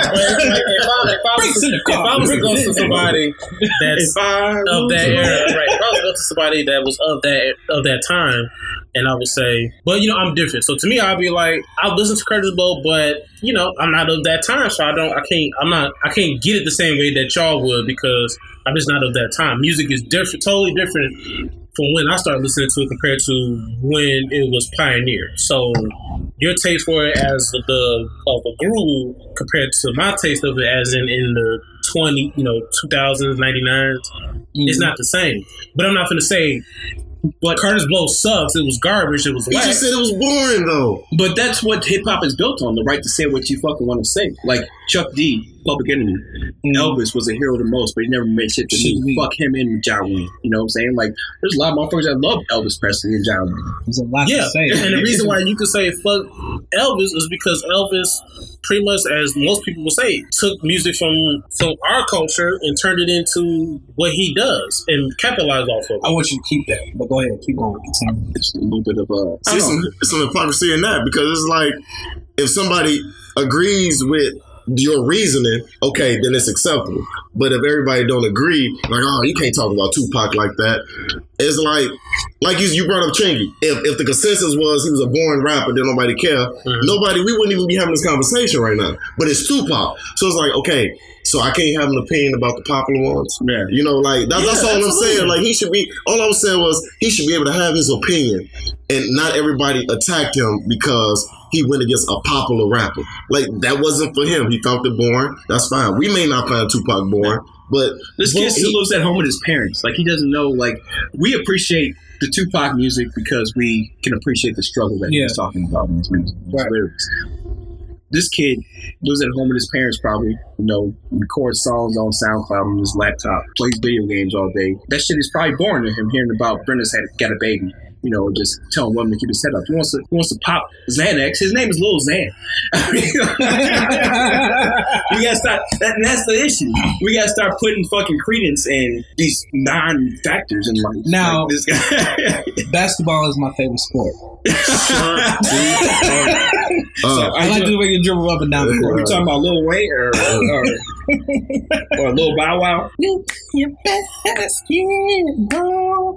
If, I, was, Breaks in the if car. I was to go to somebody that's If of that era, right? If I was to go to somebody that was of that of that time, and I would say, but you know, I'm different. So to me, I'd be like, I'll listen to Kurtis Blow, but you know, I'm not of that time, so I don't, I can't, I'm not, I can't get it the same way that y'all would because I'm just not of that time. Music is different, totally different from when I started listening to it compared to when it was pioneered. So your taste for it as the, the of a groove compared to my taste of it as in in the 20 you know 2000s 99s it's mm-hmm. not the same but i'm not going to say but kurtis blow sucks it was garbage it was whack just said it was boring though. But that's what hip hop is built on the right to say what you fucking want to say. Like Chuck D, Public Enemy. Mm-hmm. Elvis was a hero the most, but he never meant shit to Shit to me. me. Fuck him and John Rule. You know what I'm saying? Like, there's a lot of motherfuckers that love Elvis Presley and John Rule. There's a lot yeah to say. and the reason why you could say fuck elvis is because elvis pretty much as most people will say took music from from our culture and turned it into what he does and capitalized off of it I want you to keep that, but go ahead, keep going. Continue. It's a little bit of a. See, some, some hypocrisy in that because it's like if somebody agrees with your reasoning, okay, then it's acceptable. But if everybody don't agree, like, oh, you can't talk about Tupac like that. It's like, like you, you brought up Chingy. If, if the consensus was he was a boring rapper, then nobody care. Mm-hmm. Nobody, we wouldn't even be having this conversation right now. But it's Tupac, so it's like, okay, so I can't have an opinion about the popular ones. Yeah. You know, like that, that's all I'm saying. Like he should be. All I was saying was he should be able to have his opinion, and not everybody attack him because he went against a popular rapper. Like that wasn't for him. He felt it boring. That's fine. We may not find Tupac boring, but This kid still he- lives at home with his parents. Like he doesn't know. Like we appreciate the Tupac music because we can appreciate the struggle that Yeah. he's talking about in his music, in his Right. lyrics. This kid lives at home with his parents, probably. You know, records songs on SoundCloud on his laptop, plays video games all day. That shit is probably boring to him. Hearing about Brenda's had got a baby. You know, just telling women to keep his head up. He wants to, he wants to pop Xanax. His name is Lil Xan. we gotta start. That, and that's the issue. We gotta start putting fucking credence in these non-factors in life. Now- Like this guy. Basketball is my favorite sport. uh, I like the way you dribble up and down the Are we talking about Lil Wayne or or, or Lil Bow Wow?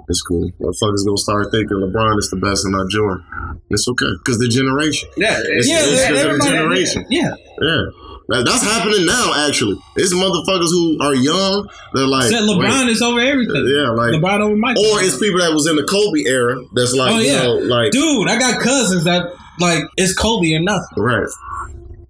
it's cool. Motherfuckers gonna start thinking LeBron is the best and not Jordan. It's okay because the generation. Yeah, it's, Yeah, it's 'cause of the everybody- generation. Yeah, Yeah. That- That's happening now, actually. It's motherfuckers who are young. They're like, said LeBron is over everything. yeah, like, LeBron over Michael. or it's people that was in the Kobe era. That's like, Oh, yeah. you know, like, Dude, I got cousins that like it's Kobe or nothing. right.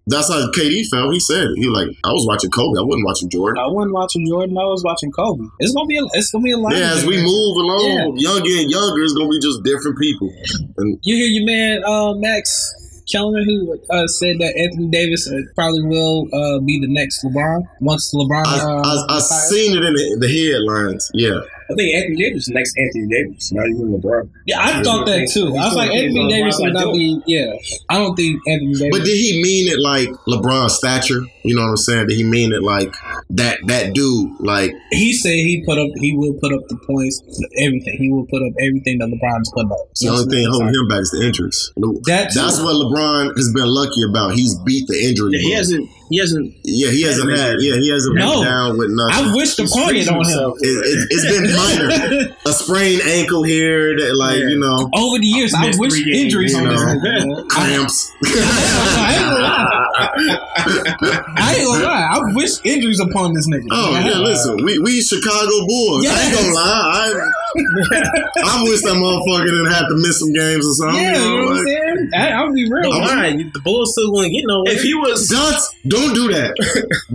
That's how KD felt. He said it. He like, I was watching Kobe. I wasn't watching Jordan. I wasn't watching Jordan. I was watching Kobe. It's gonna be a, it's gonna be a lot. Yeah, as we move along, younger and younger, it's gonna be just different people. And You hear your man uh, Max Kellerman who uh, said that Anthony Davis uh, probably will uh, be the next LeBron once LeBron. I, uh, I, I seen it in the, the headlines. Yeah, I think Anthony Davis is the next Anthony Davis, not even LeBron. Yeah, I thought that too. I was like, Anthony on Davis LeBron would not be. Yeah, I don't think Anthony Davis. but did he mean it like LeBron's stature? You know what I'm saying? Did he mean it like that? That dude, like he said he put up. He will put up the points. Everything. He will put up everything that LeBron's put up. the only thing holding him back is the injuries. That's That's what LeBron has been lucky about. He's beat the injury. Yeah, he hasn't. He hasn't. Yeah, he hasn't had. Yeah, he hasn't No. been down with nothing. I wish the pointed on him. it, it, it's been minor. A sprained ankle here, that like Yeah. you know, Over the years, I Missed wish injuries on this. know. nigga, cramps. I ain't gonna lie. I ain't gonna lie. I wish injuries upon this nigga. Oh yeah, listen, we we Chicago Bulls. I ain't gonna lie, I I wish that motherfucker didn't have to miss some games or something. Yeah, you you know, know what I'm saying? I, I'll be real. But why? The Bulls still going to get no. If he was, That's don't do that.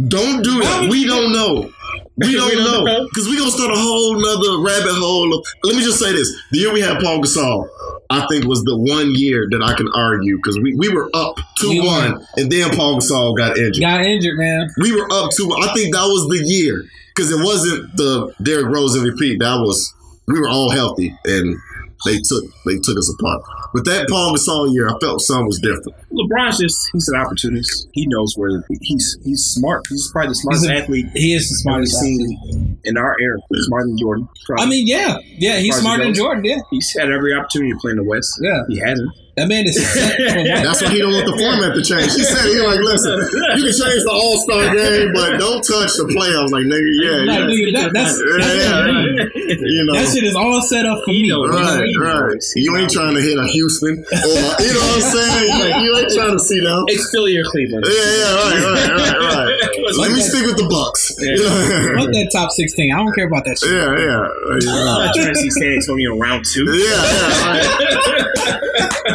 Don't do that. We don't know. We don't don't know know? because we're gonna start a whole nother rabbit hole. Of, let me just say this: the year we had Paul Gasol, I think was the one year that I can argue because we, we were up two We one, and then Paul Gasol got injured. Got injured, man. We were up two. I think that was the year because it wasn't the Derrick Rose MVP. That was we were all healthy and they took they took us apart. But that Paul Gasol year, I felt something was different. LeBron's just he's an opportunist. He knows where he's he's smart. He's probably the smartest a- athlete He is the smartest. seen in our era. Smarter than Jordan. Probably. I mean, yeah, yeah, he's As smarter than. Jordan. Yeah, he's had every opportunity to play in the West. Yeah. he hasn't. That man is set for life. That's why he don't want the format to change. He said he like, listen, you can change the All Star game, but don't touch the playoffs. Like nigga, yeah, Like, yeah, nigga, that, that's, yeah, that's yeah, right. You know, that shit is all set up for me. right, right. You ain't trying to hit a Houston, or you know what I'm saying? You, you ain't trying to see them. It's Philly or Cleveland. Yeah, yeah, right, right, right, right. Let me stick with the Bucks. You know? Fuck that top sixteen. I don't care about that shit. Yeah, yeah, I'm yeah, not trying to see San Antonio round two. yeah. Right.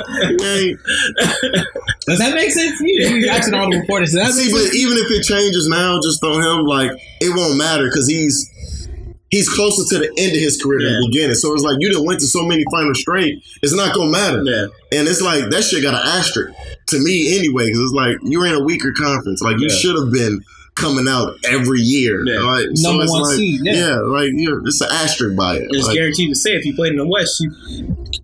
You Does that make sense to you? You asking all the reporters. Does that See, make sense? but even if it changes now, just on him, like it won't matter because he's he's closer to the end of his career than the beginning. So it's like you done went to so many finals straight, it's not gonna matter. Yeah. And it's like that shit got an asterisk to me anyway, because it's like you're in a weaker conference. Like you Yeah. should have been coming out every year. Yeah. Like, Number it's one like, seed, yeah. like you're, it's an asterisk by it. It's Like, guaranteed to say if you played in the West, you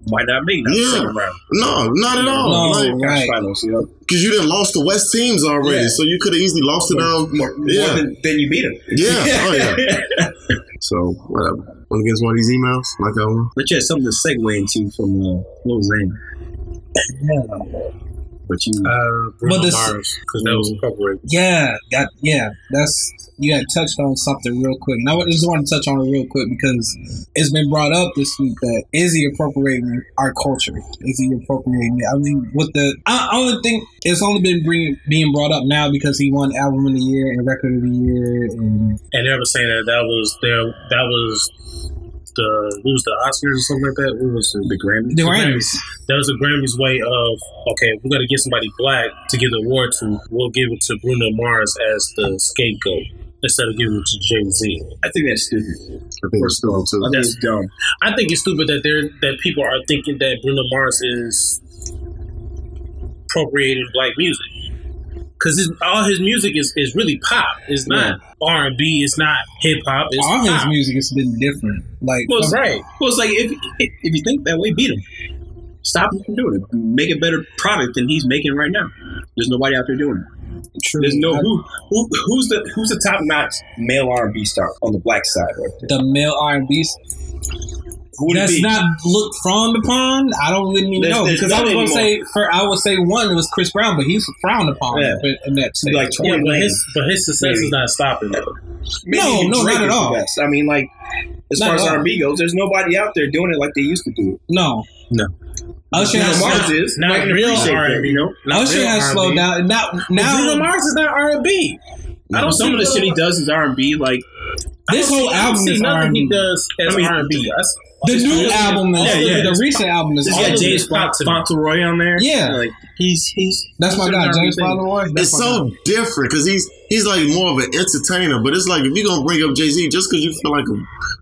might not make the Yeah. second round. no, not at all. No. Like, Right. Finals, you know, because you done lost the West teams already, Yeah. so you could have easily lost to them. more, Yeah. more than, than you beat them. Yeah. Oh yeah. So whatever. Want to get one of these emails? Like that one? But yeah, something to segue into from uh, Lil Zane. But you Uh, Bruno But the- Mars, because that was incorporated. Yeah, that yeah, that's you had touched on something real quick, and I just want to touch on it real quick because it's been brought up this week that is he appropriating our culture? Is he appropriating? it? I mean, with the I, I only think it's only been bring, being brought up now because he won album of the year and record of the year, and And they were saying that that was their that was the what was the Oscars or something like that. What was it? the Grammy. the Grammys. That was the Grammys way of okay, we're gonna get somebody black to give the award to. We'll give it to Bruno Mars as the scapegoat instead of giving it to Jay Z. I think that's stupid. I think it's still too. I think it's dumb. I think it's stupid that they're that people are thinking that Bruno Mars is appropriating black music because all his music is, is really pop. It's not R and B. It's not hip hop. It's All his pop. music has been different. Like Well, from- right. Well, it's like if if you think that way, beat him. Stop him from doing it. Make a better product than he's making right now. There's nobody out there doing it. true. There's no who, who who's the who's the top notch male R and B star on the black side right there. the male R and B Who would it that's be? not looked frowned upon. I don't really even There's- know there's because I was gonna say for I would say one was Chris Brown, but he's frowned upon Yeah. in- in that state. like Yeah, Tory but his but his success is not stopping though. Maybe No, no, not at all. best. I mean, like as Not far as. R and B goes, there's nobody out there doing it like they used to do it. no, No. Usher has, Mars is. not I can real appreciate that, R&B. you know. Usher has R&B. slowed down. Now, Now Bruno now Mars is not R and B. I don't Some of the shit he does is R and B. Like this whole album is nothing R&B. he does as I mean, R and B. The new album is Yeah, yeah. the recent album is He's all got of James it. pop to me. Fauntleroy on there. Yeah. like he's he's That's my guy, doing James Fauntleroy. It's so different because he's he's like more of an entertainer, but it's like if you're gonna bring up Jay Z just because you feel like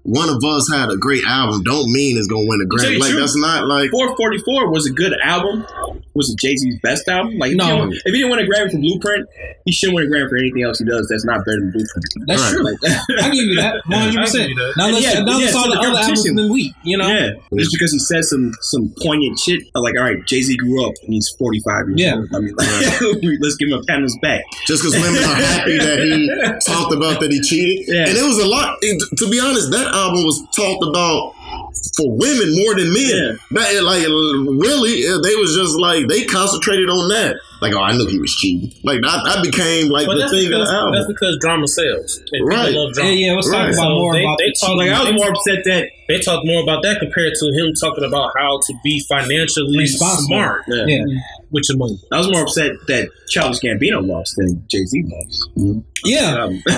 one of us had a great album, don't mean it's gonna win a Grammy. Like the that's not like 444 was a good album. Was it Jay Z's best album? Like, No. if he didn't win a Grammy for Blueprint, he shouldn't win a Grammy for anything else he does. That's not better than Blueprint. That's Right. true. Like, I give you that one hundred I percent. give you that. Now let's Yeah, now yeah, let's all the the other albums competition- been weak. You know. yeah, just because he says some some poignant shit. Like, all right, Jay Z grew up and he's 45 years Yeah. old. I mean, like, let's give him a pat on his back. just because women are happy that he talked about that he cheated. Yeah. And it was a lot. it- to be honest, that album was talked about for women more than men. That like really, they was just like they concentrated on that. Like, oh, I knew he was cheating. Like that, that became like But the that's thing of the album. that's because drama sells. And Right. people love Yeah, drama. yeah. Let's talk Right. about So more they- about they the talk. Like, I was more upset that They talk more about that compared to him talking about how to be financially Responsible. smart yeah. Yeah. With your money. I was more upset that Childish Gambino lost than Jay Z lost. Yeah. Um,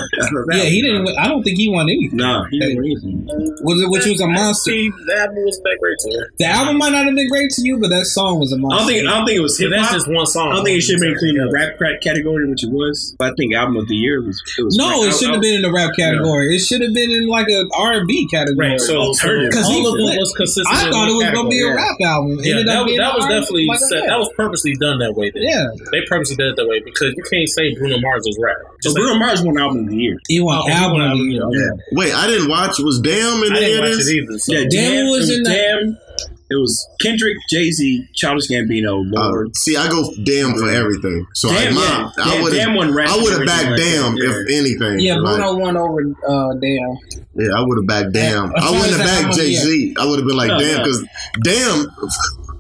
Yeah, he didn't. win- I don't think he won anything. No, he didn't win anything. Was it, which was a monster. See, the album was that great to me. The album might not have been great to you, but that song was a monster. don't think I don't think it was Yeah, hip that's just one song. I don't think it should have been included in the rap crack category, which it was. But I think album of the year was. It was no, it shouldn't have been in the rap category. It should have been in like an R and B category. Right, so, so Alternative. Because all he- of them was consistent. I thought it was gonna be a rap album. Yeah, ended that, up was- being that was R&B, definitely like set, that was purposely done that way. Then. Yeah, They purposely did it that way because you can't say Bruno Mars is rap. So Just like- Bruno Mars won album of the year. he won Oh, he album won of the album year. of the year. Yeah. Wait, I didn't watch. Was Damn in I any didn't of watch this? it either. So. Yeah, Damn Damn was in the- Damn. It was Kendrick, Jay Z, Childish Gambino, Uh, Lorde. see, I go Damn for everything. So Damn, I, my, yeah. I Damn, would have. I would have backed Damn like that. if anything. Yeah, Like, Bruno won over uh, Damn. Yeah, I would have backed Damn. I wouldn't have backed Jay Z. I would have been like No, Damn no. because Damn,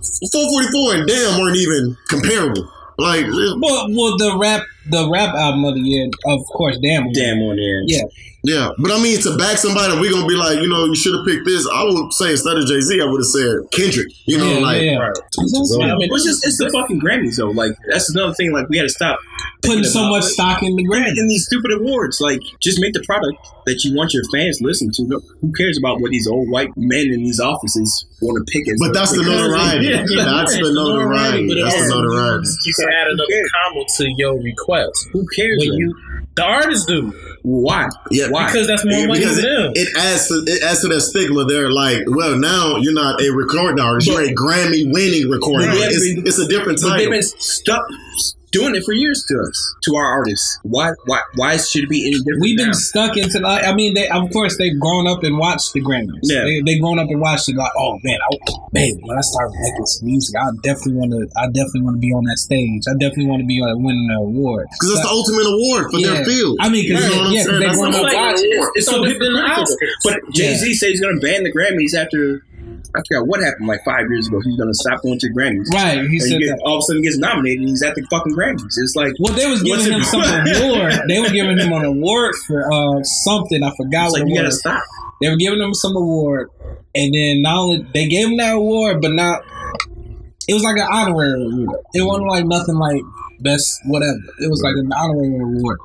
444 and Damn weren't even comparable. Like, Well, well, the rap, the rap album of the year, of course, Damn. won. Damn on there. Yeah. yeah. But I mean, to back somebody, we're gonna be like, you know, you should have picked this. I would say instead of Jay Z, I would have said Kendrick. You know, Yeah, like. yeah. Right. I mean, Which is it's the fucking Grammys though. Like that's another thing. Like we had to stop putting so about much it. stock in the Right, Grammy. in these stupid awards. Like, just make the product that you want your fans to listen to. Who cares about what these old white men in these offices want to pick as? But that's the because- notoriety. Yeah, yeah. That's the notoriety. but That's the also notoriety. You can add another cares? comma to your request. Who cares? When you, the artists do why? Yeah, Why? because that's more Yeah, money because for them. it, it adds to it adds to that stigma. They're like, well, now you're not a recording artist; you're a Grammy winning recording But artist. yeah, It's, it's a different But they've been stuck doing it for years to us, to our artists. Why? Why? Why should it be any different? We've been now? stuck into. I mean, they of course they've grown up and watched the Grammys. Yeah. they they grown up and watched it. Like, oh man, I, man, when I start making some music, I definitely want to. I definitely want to be on that stage. I definitely want to be like winning an award. Because that's the ultimate award for their field. I mean, because You know what I'm saying? they grown the up watching. award. It's so So different than the hypocritical. Oscars. But Jay Z says he's going to ban the Grammys after I forgot what happened like five years ago. He's gonna stop going to Grammys. Right. He And said he get, that. all of a sudden he gets nominated and he's at the fucking Grammys. It's like Well, they was giving him some award. They were giving him an award for uh, something. I forgot it's what like it you gotta stop. They were giving him some award, and then not only they gave him that award, but not. It was like an honorary award. It wasn't like nothing like best whatever. It was like an honorary award,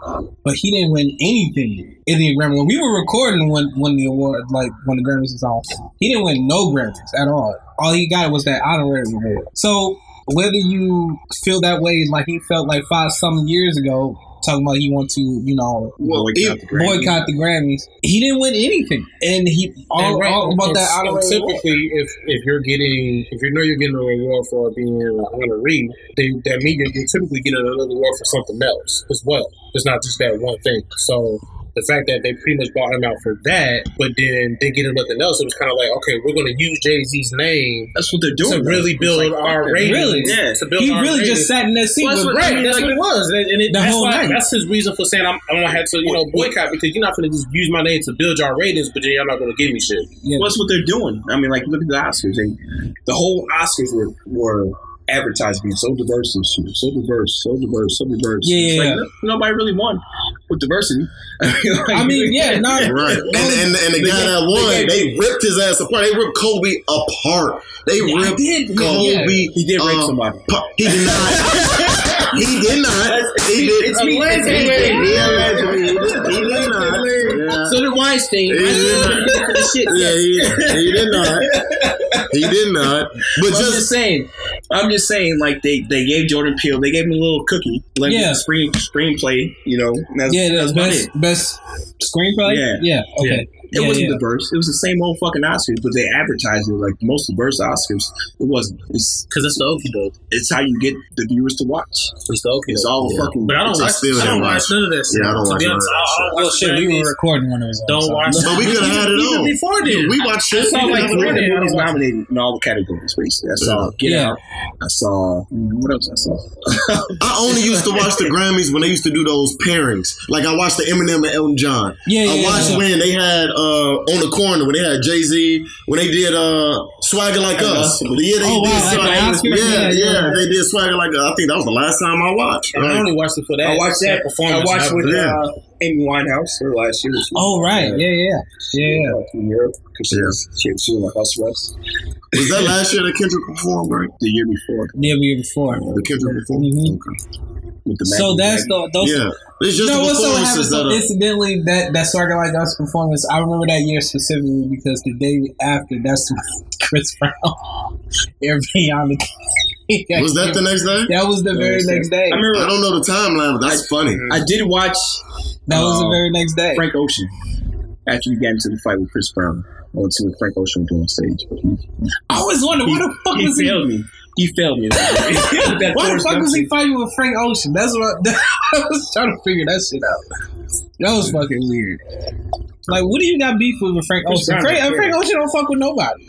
but he didn't win anything in the Grammy. When we were recording when when the award, like when the Grammys was on, he didn't win no Grammys at all. All he got was that honorary award. So whether you feel that way, like he felt like five some years ago, talking about he want to, you know, Well, Boycott if- the Grammys. boycott the Grammys. He didn't win anything, and he all, And right, all about that and honorary award. Typically, if if you're getting if you know you're getting a reward for being an honoree, they, that means you're, you're typically getting another reward for something else as well. It's not just that one thing. So the fact that they pretty much bought him out for that, but then they get him nothing else, it was kind of like, okay, we're going to use Jay Z's name That's what they're doing. to doing. really build like, our fuck ratings. Really? Yeah. to build He our really ratings. just sat in that seat. Well, that's with what, Ray. right, that's what it was, and, and it, The that's whole why night. that's his reason for saying I'm, I'm gonna have to you know boycott because you're not gonna just use my name to build your ratings, but then you're not gonna give me shit. Yeah. Well, that's what they're doing. I mean, like, look at the Oscars. They, the whole Oscars were, were advertised being so diverse this year, so diverse, so diverse, so diverse. Yeah, yeah, like, yeah. nobody really won with diversity. like, I mean, yeah, no, Right. And, and, and the They guy gave- that won, they they, ripped his ass apart. They ripped Kobe apart. They Yeah, I ripped did. Kobe. yeah. He did rape uh, somebody. pa- He did not. he did not. He did. It's me. It's me. did. He allegedly. He did, he did not. Yeah. So did Weinstein. He did not. Shit. Yeah, he, he did not. He did not. But I'm just just saying. I'm just saying. Like they, they gave Jordan Peele. They gave him a little cookie. Let him Yeah. screen screenplay. You know. That's, yeah, that's the best best screenplay. Yeah. yeah, okay. It Yeah, wasn't yeah. diverse. It was the same old fucking Oscars, but they advertised it like the most diverse Oscars. It wasn't. It's Because it's the okie doke. it's how you get the viewers to watch. It's the okie It's all Yeah. fucking. But I don't I watch. I don't haven't watch none of that. shit. Yeah, I don't To watch be none of honest, that I- I don't Well, watch shit, we were recording one of those. Don't so- watch. But we could have had it Even on. before then. we watched it. I saw, We like, could three had it on. movies nominated in all the categories. Basically, I saw Get Yeah. Out. I saw mm, what else? I saw. I only used to watch the Grammys when they used to do those pairings. Like I watched the Eminem and Elton John. Yeah, I watched when they had uh on the corner when they had Jay Z when they did uh Swagger Like Us. Yeah, they Oh, wow, did at the Swagger- Yeah, Yeah, yeah, yeah. they did Swagger Like Us. I think that was the last time I watched. And I only watched it for that. I watched that. I performance. watched with Yeah. uh, Amy Winehouse her last year. Oh right, yeah, yeah, yeah, yeah. From Europe because she Yeah. was she, she was like house arrest Was that last year that Kendrick performed, right? the year before Yeah, we were before. The Kendrick performed? Mhm. Okay. With the So that's the those. Yeah. It's just You know the what's so happened? that So are. incidentally, that that Swagger Like Us performance, I remember that year specifically because the day after, that's when Chris Brown, everything on the. Was that the next day? That was the very next day. I remember I don't know the timeline, but that's funny. I did watch That was the uh, very next day. Frank Ocean after he got into the fight with Chris Brown. I want to see what Frank Ocean was doing on stage, but he, I always wondered what the fuck he was he? failed me. He failed me. That Why the fuck was he fighting with Frank Ocean? That's what I, I was trying to figure that shit out. That was fucking weird. Like, what do you got beef with with Frank Ocean? Frank, uh, Frank Ocean don't fuck with nobody.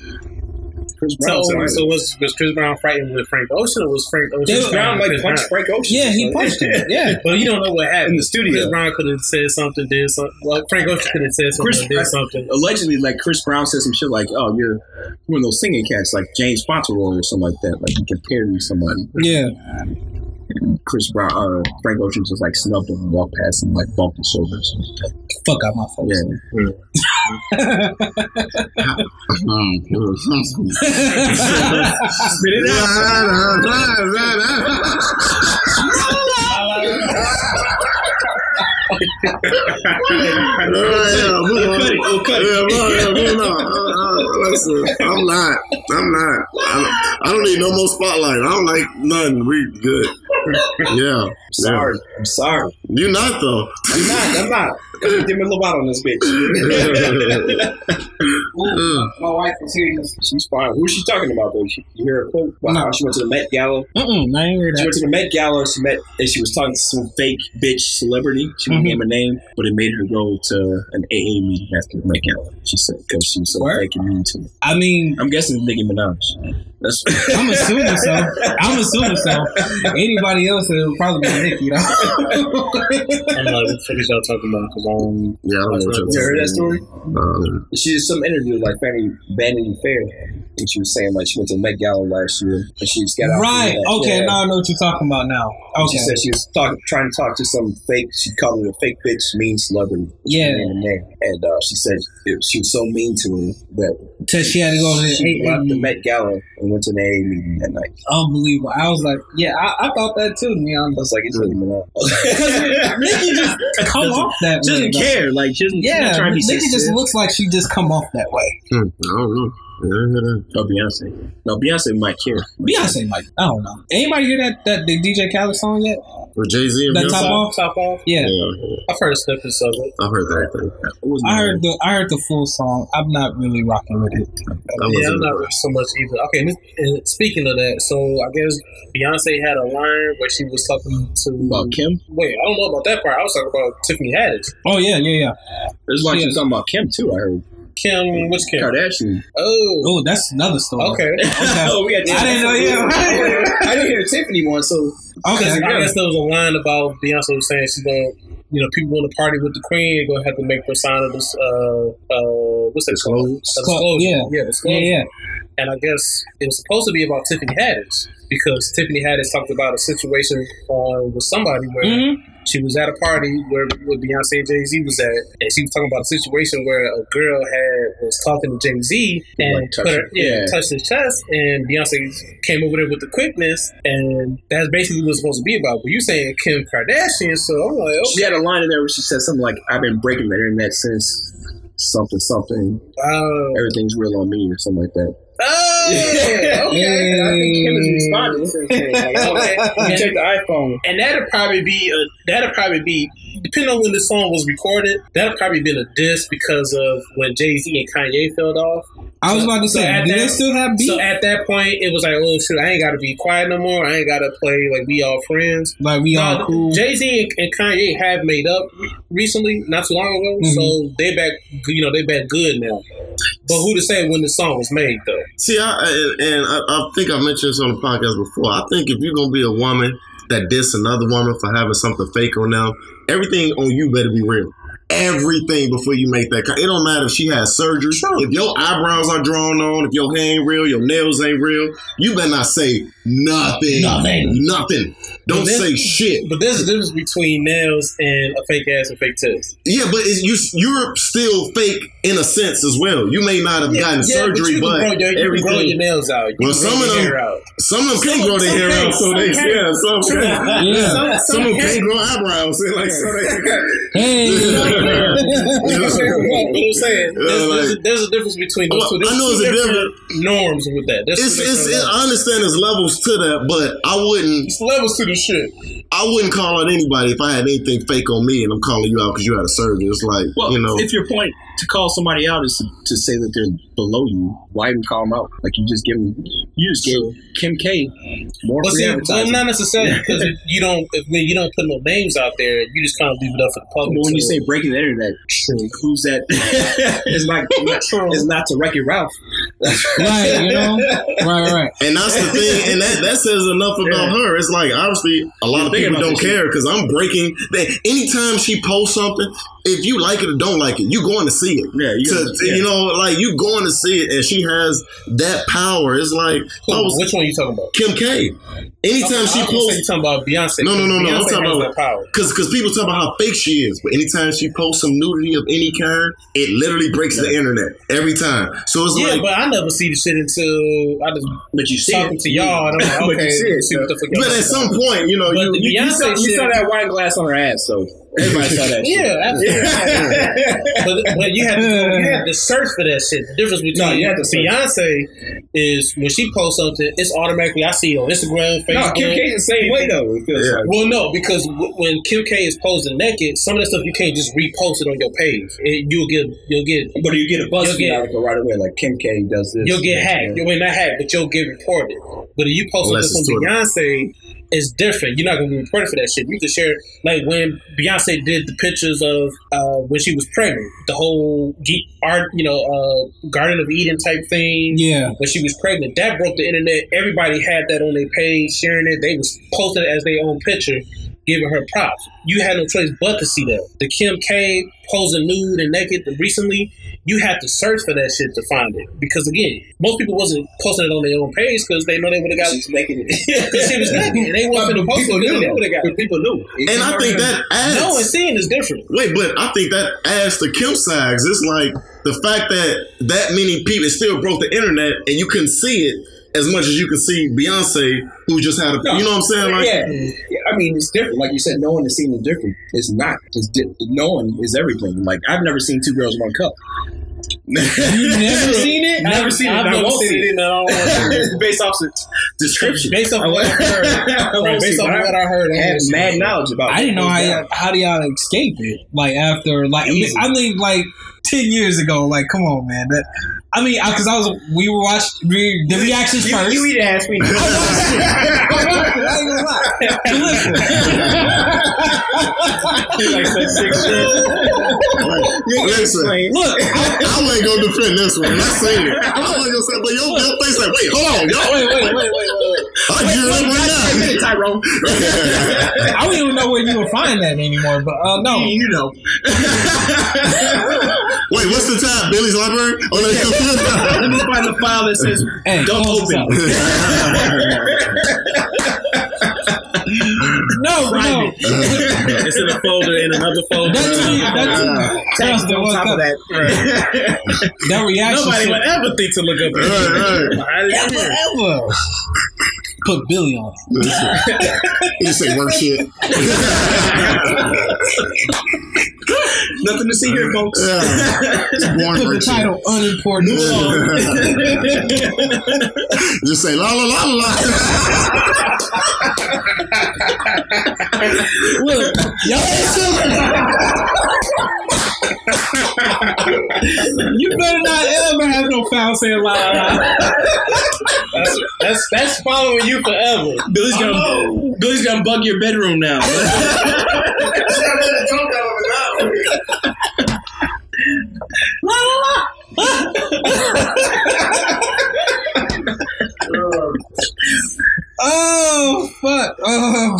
Chris So, Brown. So, so was, was Chris Brown fighting with Frank Ocean or was Frank Ocean? Chris Brown like punched Frank Ocean. Yeah, he punched him. Yeah. But you don't know what happened In the studio. Chris Brown could have said something, did something. Well, Frank Ocean could have said something, Chris- did something. Allegedly, like Chris Brown said some shit like, "Oh, you're one of those singing cats, like James Fauntleroy or something like that. Like he compared you to somebody." Yeah. Chris Brown, uh, Frank Ocean just like snubbed him and walked past him, like bumped his shoulders. Fuck out my face. Yeah, Spit it We'll cut it. Yeah, well, yeah, moving on. Uh, uh, listen, I'm not. I'm not. I don't, I don't need no more spotlight. I don't like nothing. We good. Yeah. Sorry, I'm sorry. You're not though. I'm not. I'm not. Give me a little bit on this bitch. Mm. My wife was here. She's fine. Who's she talking about though? She, you hear her quote about how she went to the Met Gala. Mm-mm, I ain't hear She went to the Met Gala. She met and she was talking to some fake bitch celebrity. She was gave a name, but it made her go to an AA meeting after the Met Gala. She said because she was so Word? fake and mean to me. I mean, I'm guessing Nicki Minaj. That's I'm assuming so. I'm assuming so. Anybody else it would probably be Nicki though. I'm like, what the fuck is y'all talking about? Because um, Yeah, I don't know what you're heard that story? Uh, She did some interview like Fanny Vanity Fair, and she was saying like she went to Met Gala last year, and she just got out. right. Okay. yeah. Now I know what you're talking about. Now. And She said she was talk, trying to talk to some fake. She called it a fake bitch, mean celebrity. Yeah. She named and uh, she said it, she was so mean to him that Till she had to go to the she left the. Met Gala and went to the AA meeting that night. Unbelievable. I was like, yeah, I, I thought that too. To be I honest. was like, it's really Nikki just come off that She way. Doesn't care. Like she doesn't. she's not Yeah, trying to be Nikki just looks like she just come off that way. hmm, I don't know. Yeah, I hear that. No Beyonce. No Beyonce might care. Beyonce might. I don't know. Anybody hear that that the DJ Khaled song yet? With Jay Z and That Beyonce? top off? top off. Yeah. Yeah, I've heard snippets of it. I've heard that thing. I heard the I heard the full song. I'm not really rocking with it. That Yeah, wasn't I'm not really so much either. Okay, and, and speaking of that, so I guess Beyonce had a line where she was talking to about Kim. Wait, I don't know about that part. I was talking about Tiffany Haddish. Oh yeah, yeah, yeah. This is why she was talking about Kim too. I heard Kim, which Kim? Kardashian. Oh, Oh, that's another story. okay. Okay. oh, we got. I didn't know. Yeah. I didn't hear Tiffany one, so Okay. I guess there was a line about Beyonce was saying she's going. To, you know, people want to party with the queen. They're gonna have to make her sign of this. Uh, uh, what's that called? A disclosure. Yeah. yeah, Yeah, disclosure. yeah. And I guess it was supposed to be about Tiffany Haddish because Tiffany Haddish talked about a situation on with somebody where Mhm. She was at a party where, where Beyonce and Jay Z was at, and she was talking about a situation where a girl had was talking to Jay Z and Like, put her, yeah, Yeah. touched his chest, and Beyonce came over there with the quickness, and that's basically what it's supposed to be about. But you saying Kim Kardashian, so I'm like, she had a line in there where she said something like, "I've been breaking the internet since something something. oh, Everything's real on me or something like that." Oh, okay. Yeah. I think Kim mm. responded since then. Like, Okay. okay, you check the iPhone. And that'll probably be a that'll probably be depending on when this song was recorded. That'd probably been a diss because of when Jay Z and Kanye fell off. I was about to So say, at do that- they still have beef? So at that point, it was like, oh shoot, I ain't got to be quiet no more. I ain't got to play like we all friends. like we all cool. Jay Z and, and Kanye have made up recently, not too long ago. Mhm. So they back, you know, they back good now. But who to say when the song was made though? See, I, I- and I, I think I mentioned this on the podcast before. I think if you're gonna be a woman that diss another woman for having something fake on them, everything on you better be real. Everything before you make that. It don't matter if she has surgery. If your eyebrows are drawn on, if your hair ain't real, your nails ain't real, you better not say nothing. Nothing. Nothing. Don't say shit. But there's a difference between nails and a fake ass and fake tits. Yeah, but it's, you you're still fake in a sense as well. You may not have gotten surgery, but, but, you can grow your, you can grow your nails out. You Well, can grow some of them- hair out. Some of them can grow their hair out, so they can. yeah, some can. Yeah. Some, Some some of them can. can't grow eyebrows. So like, so they, Hey. But I'm saying there's, Yeah, there's, a, there's a difference between those Well, two. There's I know two it's a different norms with that. There's it's, it's, it, I understand there's levels to that, but I wouldn't It's levels to the shit. I wouldn't call on anybody if I had anything fake on me and I'm calling you out because you had a surgery. It's like Well, you know. if your point to call somebody out is to, to say that they're below you, why even call them out? Like you just give them, you just gave Kim K more But free see, well, not necessarily because you don't if, you don't put no names out there, you just kind of leave it up for the public. But when you say breaking the internet, who's that? it's not, it's not to Wreck It Ralph. Right, you know? Right, right. And that's the thing, and that, that says enough about Yeah. her. It's like obviously a lot of people don't care because I'm breaking. That anytime she posts something, if you like it or don't like it, you going to see it. Yeah, you to, gotta- to- yeah. you know, like you going to see it, and she has that power. It's like Who- was which one are you talking about? Kim K. Anytime oh, she I, I was posts, you talking about Beyonce. No, no, no, no, I'm talking about- that power. Because because people talk about how fake she is, but anytime she posts some nudity of any kind, it literally breaks the internet every time. So it's Yeah, like, but I never see the shit until I just But you see talking it. to y'all. And I'm But like, you okay, see it, see what the fuck. but at some point, you know, But you, the you, You saw, you saw that wine glass on her ass, so everybody saw that. Yeah, absolutely. but, but you have to you have to search for that shit. The difference between No, you have to. Beyonce is when she posts something, it's automatically I see it on Instagram, Facebook. No, Kim K's the same way though. It feels Yeah. like. Well, no, because w- when Kim K is posing naked, some of that stuff you can't just repost it on your page. It, you'll get, you'll get, But you get a You'll BuzzFeed get- article right away, like Kim K does this. you'll get hacked. You mean not hacked, but you'll get reported. But if you post Unless something from Beyonce, it's different. You're not gonna be reported for that shit. You can share like when Beyonce did the pictures of uh, when she was pregnant, the whole art, you know, uh, Garden of Eden type thing. Yeah. When she was pregnant, that broke the internet. Everybody had that on their page, sharing it. They was posting it as their own picture, giving her props. You had no choice but to see that. The Kim K posing nude and naked recently, you had to search for that shit to find it because again, most people wasn't posting it on their own page because they know they would have got She's making it. because she was naked and they wanted to post it. people because knew. They would have got it. people knew. And I think that adds. No, and seeing is different. Wait, but I think that adds to Kim Sags. It's like the fact that that many people still broke the internet and you couldn't see it as much as you can see Beyonce, who just had a. No. You know what I'm saying? Like, yeah. yeah, I mean, it's different. Like you said, knowing and seeing is different. It's not. It's di- knowing is everything. Like I've never seen two girls in one cup. You never seen it? I've Never seen it. I've I never won't seen see it. and I don't want based off the description. Based off what I heard, right, based see, off what I heard, I I have won't mad knowledge about. I didn't know how goes y'all, how do y'all escape it? Like after like I mean, Easy. I mean like ten years ago. Like come on, man. That I mean because I was we were watching we, the reactions You, first. you eat ass me. I watched it. I ain't gonna lie. like such sick shit. listen, Look, I wasn't gonna defend this one. I seen it. I wasn't gonna say, but your, your face like, wait, hold on, y'all. wait, wait, wait, wait, wait. I geared up right minute, Tyrone. I don't even know where you would find that anymore. But uh, no, You know. wait, what's the time? Billy's library oh, on the Let me find the file that says Hey, "Don't close this open." no, no. It's in a folder in another folder. That's that's Text on top of that. that reaction. Nobody shit- would ever think to look up. Right, right. How did you ever, ever. Put Billy on it. You say work shit. Nothing to see here, folks. Yeah. Put the work shit. title unimportant. Just say la la la la. Look, y'all You better not ever have no foul saying la la la. That's, that's that's following you forever. Billy's gonna Billy's gonna bug your bedroom now. Oh fuck! Oh,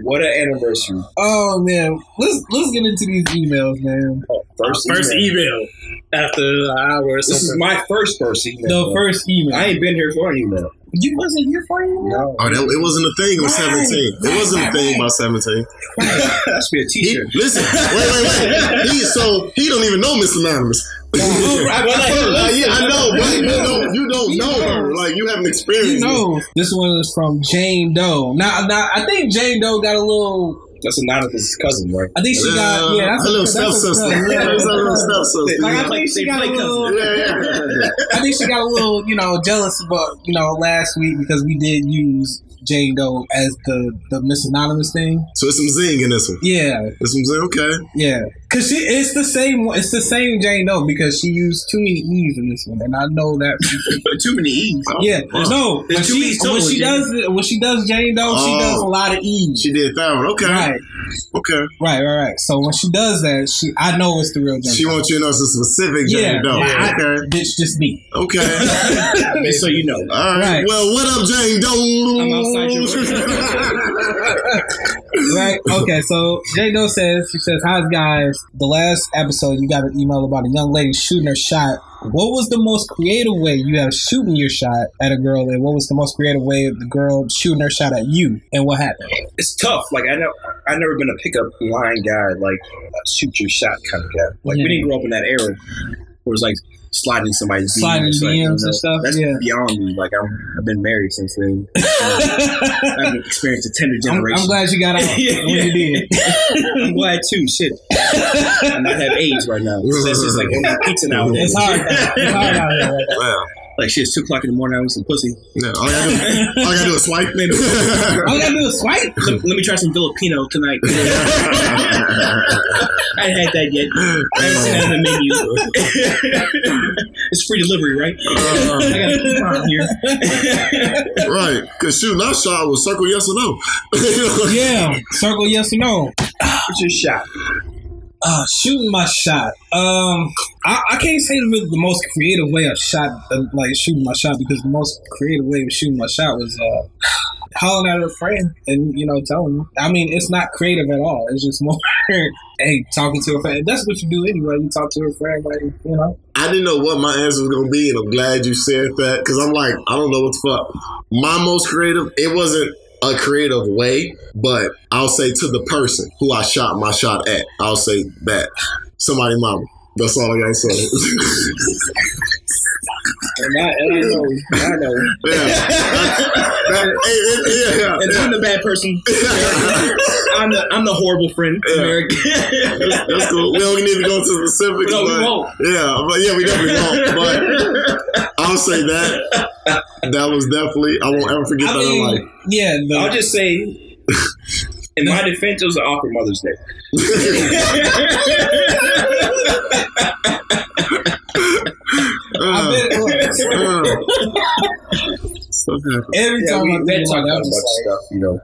what an anniversary! oh man, let's let's get into these emails, man. Oh, first, First email. email after an hour This is my first first email. The first email. I ain't been here for an email. You wasn't here for you. No, Oh, that, it wasn't a thing. It was Right. 17. It wasn't a thing about 17. that should be a He, T-shirt. listen, wait, wait, wait. He, so he don't even know Miss Anonymous. Right, Well, like, like, yeah, I know, but you don't, you don't know her. Like you haven't You experienced. it. know, this one is from Jane Doe. Now, now I think Jane Doe got a little. That's Anonymous' cousin, right? I think she got yeah, that's a little that's step sister. yeah. That's a little step sister. Like I think she got a little. yeah, yeah. I think she got a little, you know, jealous about, you know, last week because we did use Jane Doe as the the Miss Anonymous thing. So it's some zing in this one. Yeah, It's some zing. Okay. yeah, because she it's the same one- it's the same Jane Doe because she used too many e's in this one, and I know that. Too many E's. yeah, wow. no, when she E's total, when she does it- when she does Jane Doe, she Oh. does a lot of e's. She did that one. Okay. Right, Okay. right, right, right. So when she does that, she I know it's the real Jane. She Doe. wants you to know it's a specific Yeah, Jane Doe. yeah, I- Okay. bitch, just me. Okay. Just so you know. All right. Right. Well, what up, Jane Doe? I'm outside your right? Okay, so Jay Doe says, she says, Hi guys. The last episode you got an email about a young lady shooting her shot. What was the most creative way you have shooting your shot at a girl, and what was the most creative way of the girl shooting her shot at you, and what happened? It's tough. Like I know, I never been a pickup line guy, like shoot your shot kind of guy. Like Yeah. we didn't grow up in that era where it's like sliding somebody's Sliding DMs, like, DMs you and stuff, That's yeah. beyond me. Like I'm, I've been married since then. Um, I haven't experienced a Tinder I'm, generation. I'm glad you got out Yeah, when you did. I'm glad too. Shit, and not have AIDS right now. It's just like only pizza nowadays. It's hard. It's hard out here. Right. Wow. Like shit, it's two o'clock in the morning. I was some pussy. No, all I gotta do, all I gotta do is swipe. All I gotta do is swipe. Let, let me try some Filipino tonight. I ain't had that yet. I seen that on the menu. it's free delivery, right? Uh, I got a coupon here. right, because shooting our shot was circle yes or no. Yeah, circle yes or no. What's your shot? Uh, shooting my shot. Um, I, I can't say the, the most creative way of shot, like shooting my shot, because the most creative way of shooting my shot was uh, hollering at a friend and you know telling them. I mean, it's not creative at all. It's just more, hey, talking to a friend. That's what you do anyway. You talk to a friend, like you know. I didn't know what my answer was gonna be, and I'm glad you said that because I'm like, I don't know what the fuck. My most creative, it wasn't a creative way, but I'll say to the person who I shot my shot at, I'll say that somebody mama. That's all I gotta say. And I, and I know, I know. yeah, That- hey, yeah, yeah, And yeah. I'm the bad person. I'm the I'm the horrible friend. Yeah. Eric. That's cool. We don't need to go into specifics. No, we won't. Yeah, but yeah, we definitely won't. But I'll say that that was definitely I won't ever forget I that in life. yeah, the, I'll just say, in my defense, it was an awkward Mother's Day. I bet it was. Uh, so happy. Every Yeah, time we I been think talking about about that, much was stuff, you know.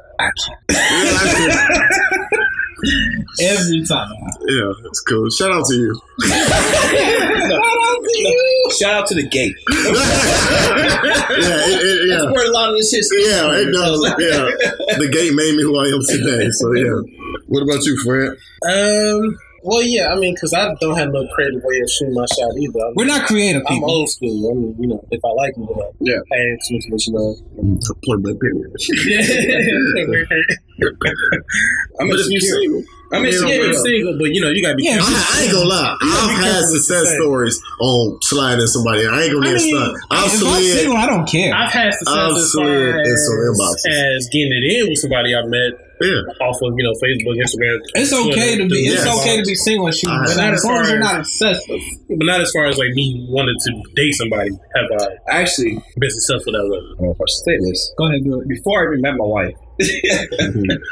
Yeah, every time. yeah, it's cool. Shout out to you. Shout out to the gate. Yeah, it, it, yeah. Where a lot of this shit. Yeah, it does. Yeah, the gate made me who I am today. So yeah. What about you, Fred? Um. Well, yeah. I mean, because I don't have no creative way of shooting my shot either. I'm, We're not creative I'm people. old school. I mean, you know, if I like it, then I Yeah. hey, switch, you know. Point blank period. I'm But if you single, I'm Yeah, insecure. You're single, but you know, you gotta be Yeah. careful. I, I ain't gonna lie. I've had careful what you success stories on sliding somebody. I ain't gonna I need a mean, stunt. I've if I'm single, I don't care. I've had I've success as slid far in some as, as getting it in with somebody I met Yeah. off of you know Facebook, Instagram. It's okay to be. It's Yes. okay to be single and shoot, Uh, but not not as as long as far you're as- not excessive. but not as far as like me wanting to date somebody. Have I Actually, been successful that way? I don't know if I should say this. Go ahead, do it. Before I even met my wife,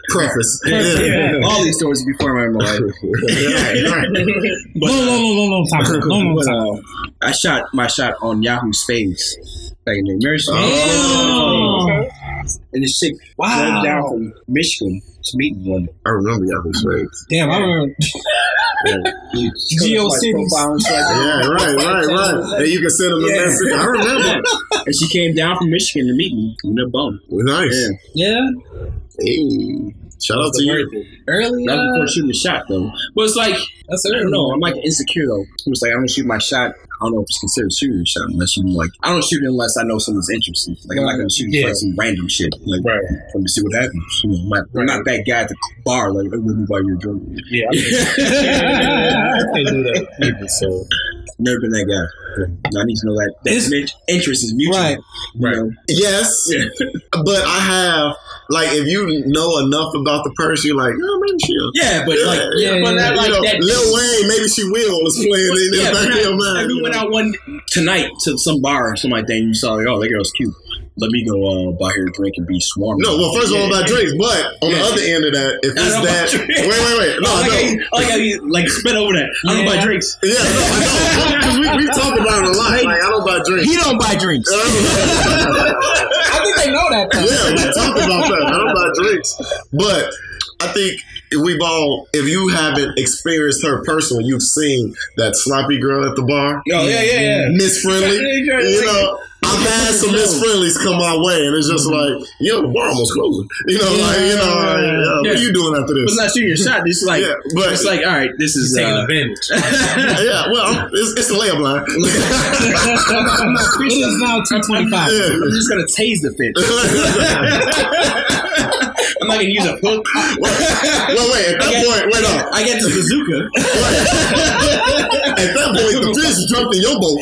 Preface. yeah, all these stories before I met my wife. right, right. But, long, long, long, long, long time. Long, long time. uh, I shot my shot on Yahoo Spades back in the American. Oh. And this chick Wow. drove down from Michigan to meet me one. I remember y'all this way. Damn, I remember. You Geo my cities. profile and shit like. Yeah, right, right, right. And you can send them a Yeah. message. I remember. And she came down from Michigan to meet me in a bum. Nice. Yeah. Yeah, Hey. Shout out to you. early. That was Uh, before shooting the shot though. But it's like that's I don't know. I'm like insecure though. It was like I don't shoot my shot. I don't know if it's considered shooting a shot unless you like. I don't shoot it unless I know someone's interested. Like I'm not gonna shoot Yeah. for some random shit. Like Right. let me see what happens. You know, I'm not, I'm not that guy at the bar. Like let me buy your drink. Yeah, I can't, I do that either. So Never been that guy. I need to know that, that interest is mutual. Right. Right. know? Yes, but I have like if you know enough about the person, you're like, oh, maybe she'll. Yeah, but like, Yeah, but yeah, not You like know, that. Lil Wayne, maybe she will is playing in the Yeah, back of your not- mind. Like we you went out one tonight to some bar or something like that, and you saw like, oh, that girl's cute. Let me go uh, buy her a drink and be swarmed. No, well, first of all, Yeah. about drinks, but on the other end of that, if I it's that, wait, wait, wait, no, I I like, how don't. you, I like how you like spit over that. I don't Yeah. buy drinks. Yeah, no, I know. Because we, we talk about it a lot. Like, I don't buy drinks. He don't buy drinks. I think they know that. Though. yeah, we talk about that. I don't buy drinks. But I think we've all, if you haven't experienced her personally, you've seen that sloppy girl at the bar, Oh yeah, yeah, yeah. Miss Friendly. Yeah, yeah, You know, I've had some Miss Friendlies come my way, and it's just like, yo, the bar almost closing. You know, like, you know, like, uh, what are you doing after this? it's not shooting your shot. It's like, Yeah, but- it's like, all right, this is. taking Uh, advantage. yeah, well, it's, it's a layup line. It is now two twenty five. I'm just gonna tase the bitch. I'm not gonna use a hook. well, wait, at that get- point, wait up. I get the bazooka. At that point, the fish jumped in your boat.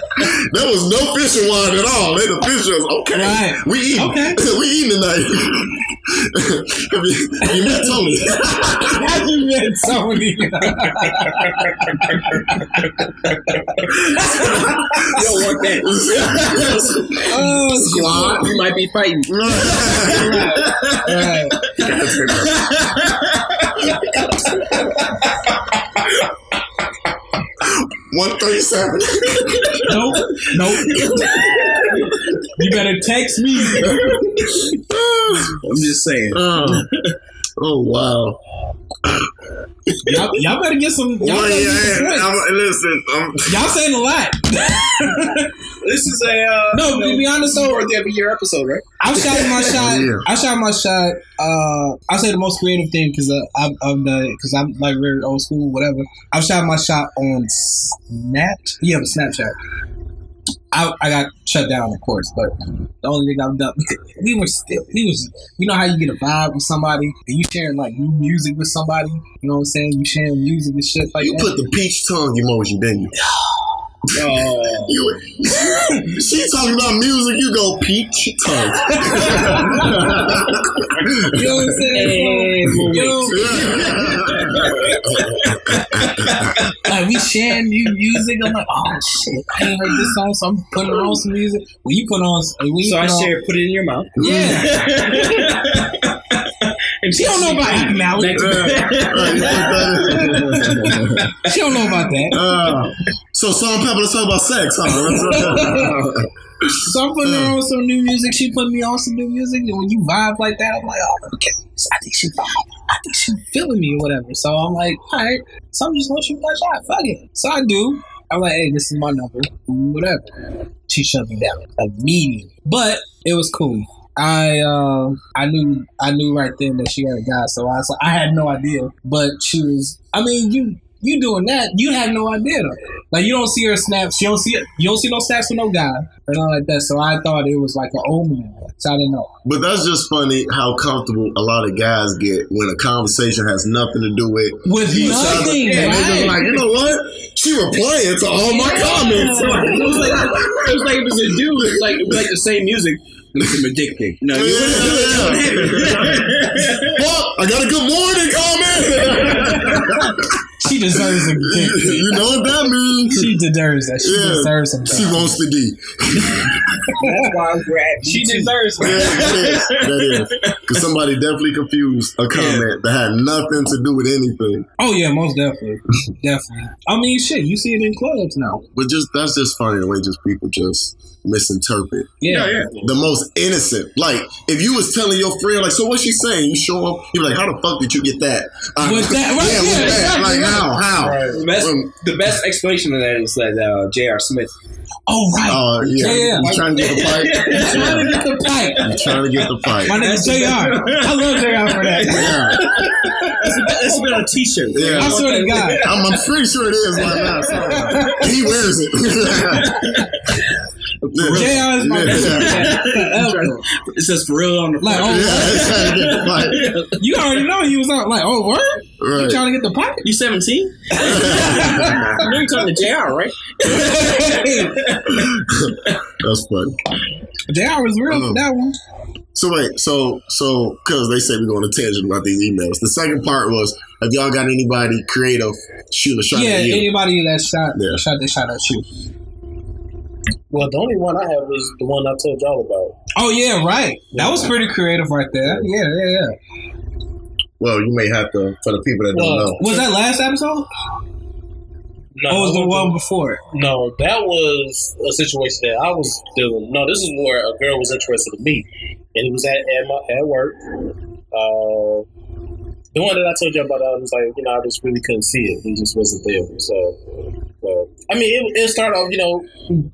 There was no fishing wine at all. They the fish was okay. Right. We eat. Okay. we eating tonight. have, you, have you met Tony? have you met Tony? you don't want that. oh, squad. You might be fighting. right. right. 137. nope. Nope. you better text me. I'm just saying. Uh oh wow. Y'all, y'all better get some. Y'all, Well, better get some yeah. I'm, listen, I'm, y'all saying a lot. This is a uh, No, to be honest, though- of a year episode, right? I shot my shot. Yeah. I shot my shot. Uh, I say the most creative thing because uh, I've, I've done it because I'm like very old school, whatever. I've shot my shot on Snap. Yeah, but Snapchat. I, I got shut down, of course, but the only thing I've done, we were still, we was, you know how you get a vibe with somebody and you sharing like new music with somebody. You know what I'm saying? You sharing music and shit like you that. put the peach tongue emoji, didn't you? Oh, You, she talking about music, you go peach tongue. you know what I'm saying? So, yo, like we sharing new music. I'm like, oh shit, I ain't heard this song, so I'm putting on some music. When you put on, when you so I put on, share, put it in your mouth. yeah. She don't know about acting out. She don't know about that. Uh, so Pepper, let's talk about sex, huh? So I'm putting her on some new music. She put me on some new music, and when you vibe like that, I'm like, oh, okay. I think she vibe. I think she feeling me or whatever. So I'm like, all right. So I'm just gonna shoot my shot. Fuck it. So I do. I'm like, hey, this is my number. Whatever. She shut me down immediately. But it was cool. I uh, I knew I knew right then that she had a guy, so I was like, I had no idea. But she was. I mean, you you doing that? You have no idea though. Like you don't see her snaps. You don't see it. You don't see no snaps with no guy or nothing like that. So I thought it was like an omen. So I didn't know. But that's just funny how comfortable a lot of guys get when a conversation has nothing to do with With each other. nothing, And they're just like, you know what? She replying to all my comments. it was like it was like it was a dude, it was like it was like the same music. Look at my dick pic. No, Yeah, you yeah, Well, I got a good morning comment. She deserves a dick. you know what that means? She deserves that. She Yeah. deserves some. She wants to D. That's why I'm grabbing. She deserves Yeah, that. that is. That is. Because somebody definitely confused a comment that had nothing to do with anything. Oh yeah, most definitely, definitely. I mean, shit, you see it in clubs now. But just that's just funny the way just people just misinterpret. Yeah, yeah. The most innocent. Like, if you was telling your friend, like, so what she saying? You show up, you be like, how the fuck did you get that? Uh, With that- right, yeah, with yeah, that. exactly, Like, right. how? How? The best, Um, the best explanation of that is that uh, J.R. Smith. Oh right. Oh, yeah. Yeah, yeah. You trying to get the pipe? Trying to get the pipe. You trying to get the pipe. My nigga J.R. I love J.R. for that. Yeah. That's been on a T-shirt. Yeah. I swear to God. I'm, I'm pretty sure it is right now. So. He wears it. J.R. is my Yeah. Forever. It says for real on the Like, oh, Yeah, he's trying to get the pipe. you already know he was out. Like, oh, word? You trying to get the pipe? You 17? I you're talking to JR, right? That's funny. J.R. was real for um, that one. So wait, so so because they say we're going to tangent about these emails. The second part was, have y'all got anybody creative shoot a shot Yeah, at you? anybody that shot, Yeah. shot, they shot at you. Well, the only one I have is the one I told y'all about. Oh yeah, right. That was pretty creative right there. Yeah, yeah, yeah. Well, you may have to for the people that don't Well, know. Was that last episode? No, Or was the one before it? No, that was a situation that I was dealing. No, this is where a girl was interested in me, and it was at at, my, at work. Uh, the one that I told you about, I was like, you know, I just really couldn't see it. It just wasn't there. So, so I mean, it, it started off, you know,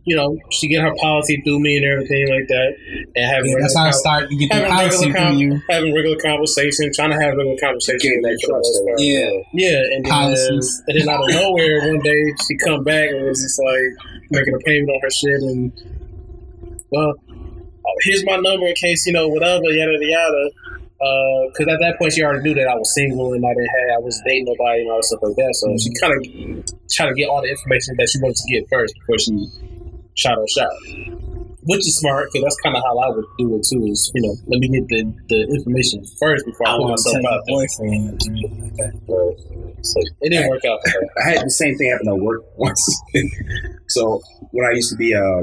you know, she get her policy through me and everything like that, and having Yeah, that's regular how I start to get the having policy regular, from con- you. having regular conversation, trying to have regular conversation. That trust. Yeah. Yeah, and then, Policies. and then out of nowhere, one day she come back and was just like making a payment on her shit, and well, uh, here's my number in case you know whatever, yada yada yada. Because at that point she already knew that I was single and I didn't have, I was dating nobody and all that stuff like that. So she kind of tried to get all the information that she wanted to get first before she shot her shot. which is smart because that's kind of how I would do it too. Is you know, let me get the, the information first before I, I put want to myself tell out there. boyfriend. So it didn't work out for her. I had the same thing happen at work once. so when I used to be uh,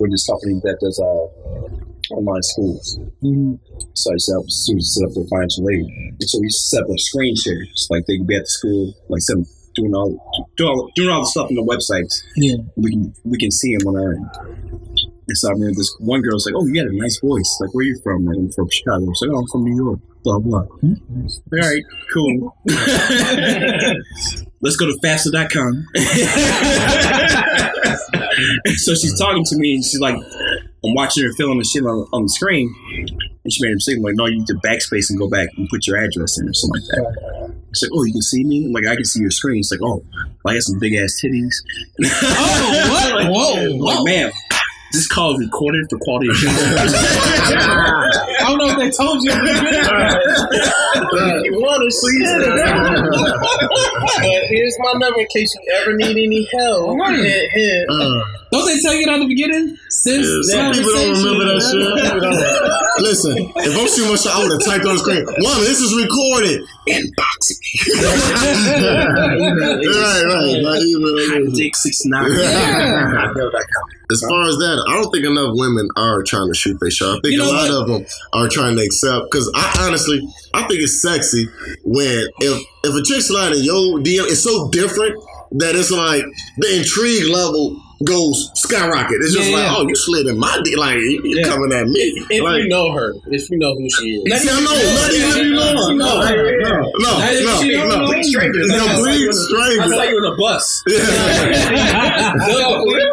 with this company that does uh, online schools, Mhm. so I set up students set up their financial aid, and so we set up a screen shares, like they could be at the school, like up, doing all doing all doing all the stuff on the websites. Yeah. We can we can see him on our end. And so I remember this one girl's like, "Oh, you got a nice voice. Like, where are you from?" Like, I'm from Chicago. I was like, "Oh, I'm from New York." Blah blah. Hmm. All right, cool. Let's go to FAFSA.com. so she's talking to me and she's like, I'm watching her filming the shit on, on the screen. And she made him say, like, no, you need to backspace and go back and put your address in or something like that. She's like, oh, you can see me? I'm like, I can see your screen. It's like, oh, I got some big ass titties. Oh, what? Whoa, whoa. Like, ma'am, this call is recorded for quality assurance. I don't know if they told you. If you want to see but here's my number in case you ever need any help. Right. Hit, hit. Uh, Don't they tell you that at the beginning? Since yeah, some people don't remember that shit. Listen, if I'm shooting my shot, I would have typed on the screen, Woman, this is recorded. Inbox me. right, right. My email. Dick six nine. As far as that, I don't think enough women are trying to shoot their shot. I think You know a lot what? of them are trying to accept. Because I honestly, I think it's sexy when if if a chick slide in your DM, it's so different that it's like the intrigue level goes skyrocket. It's just Yeah, like, yeah. oh, you slid in my D, like you, Yeah. coming at me. If like, you know her, if you know who she is. See, I know, not even you know her. No, no, no, no, no. Complete strangers. Complete I strangers. saw you on a bus.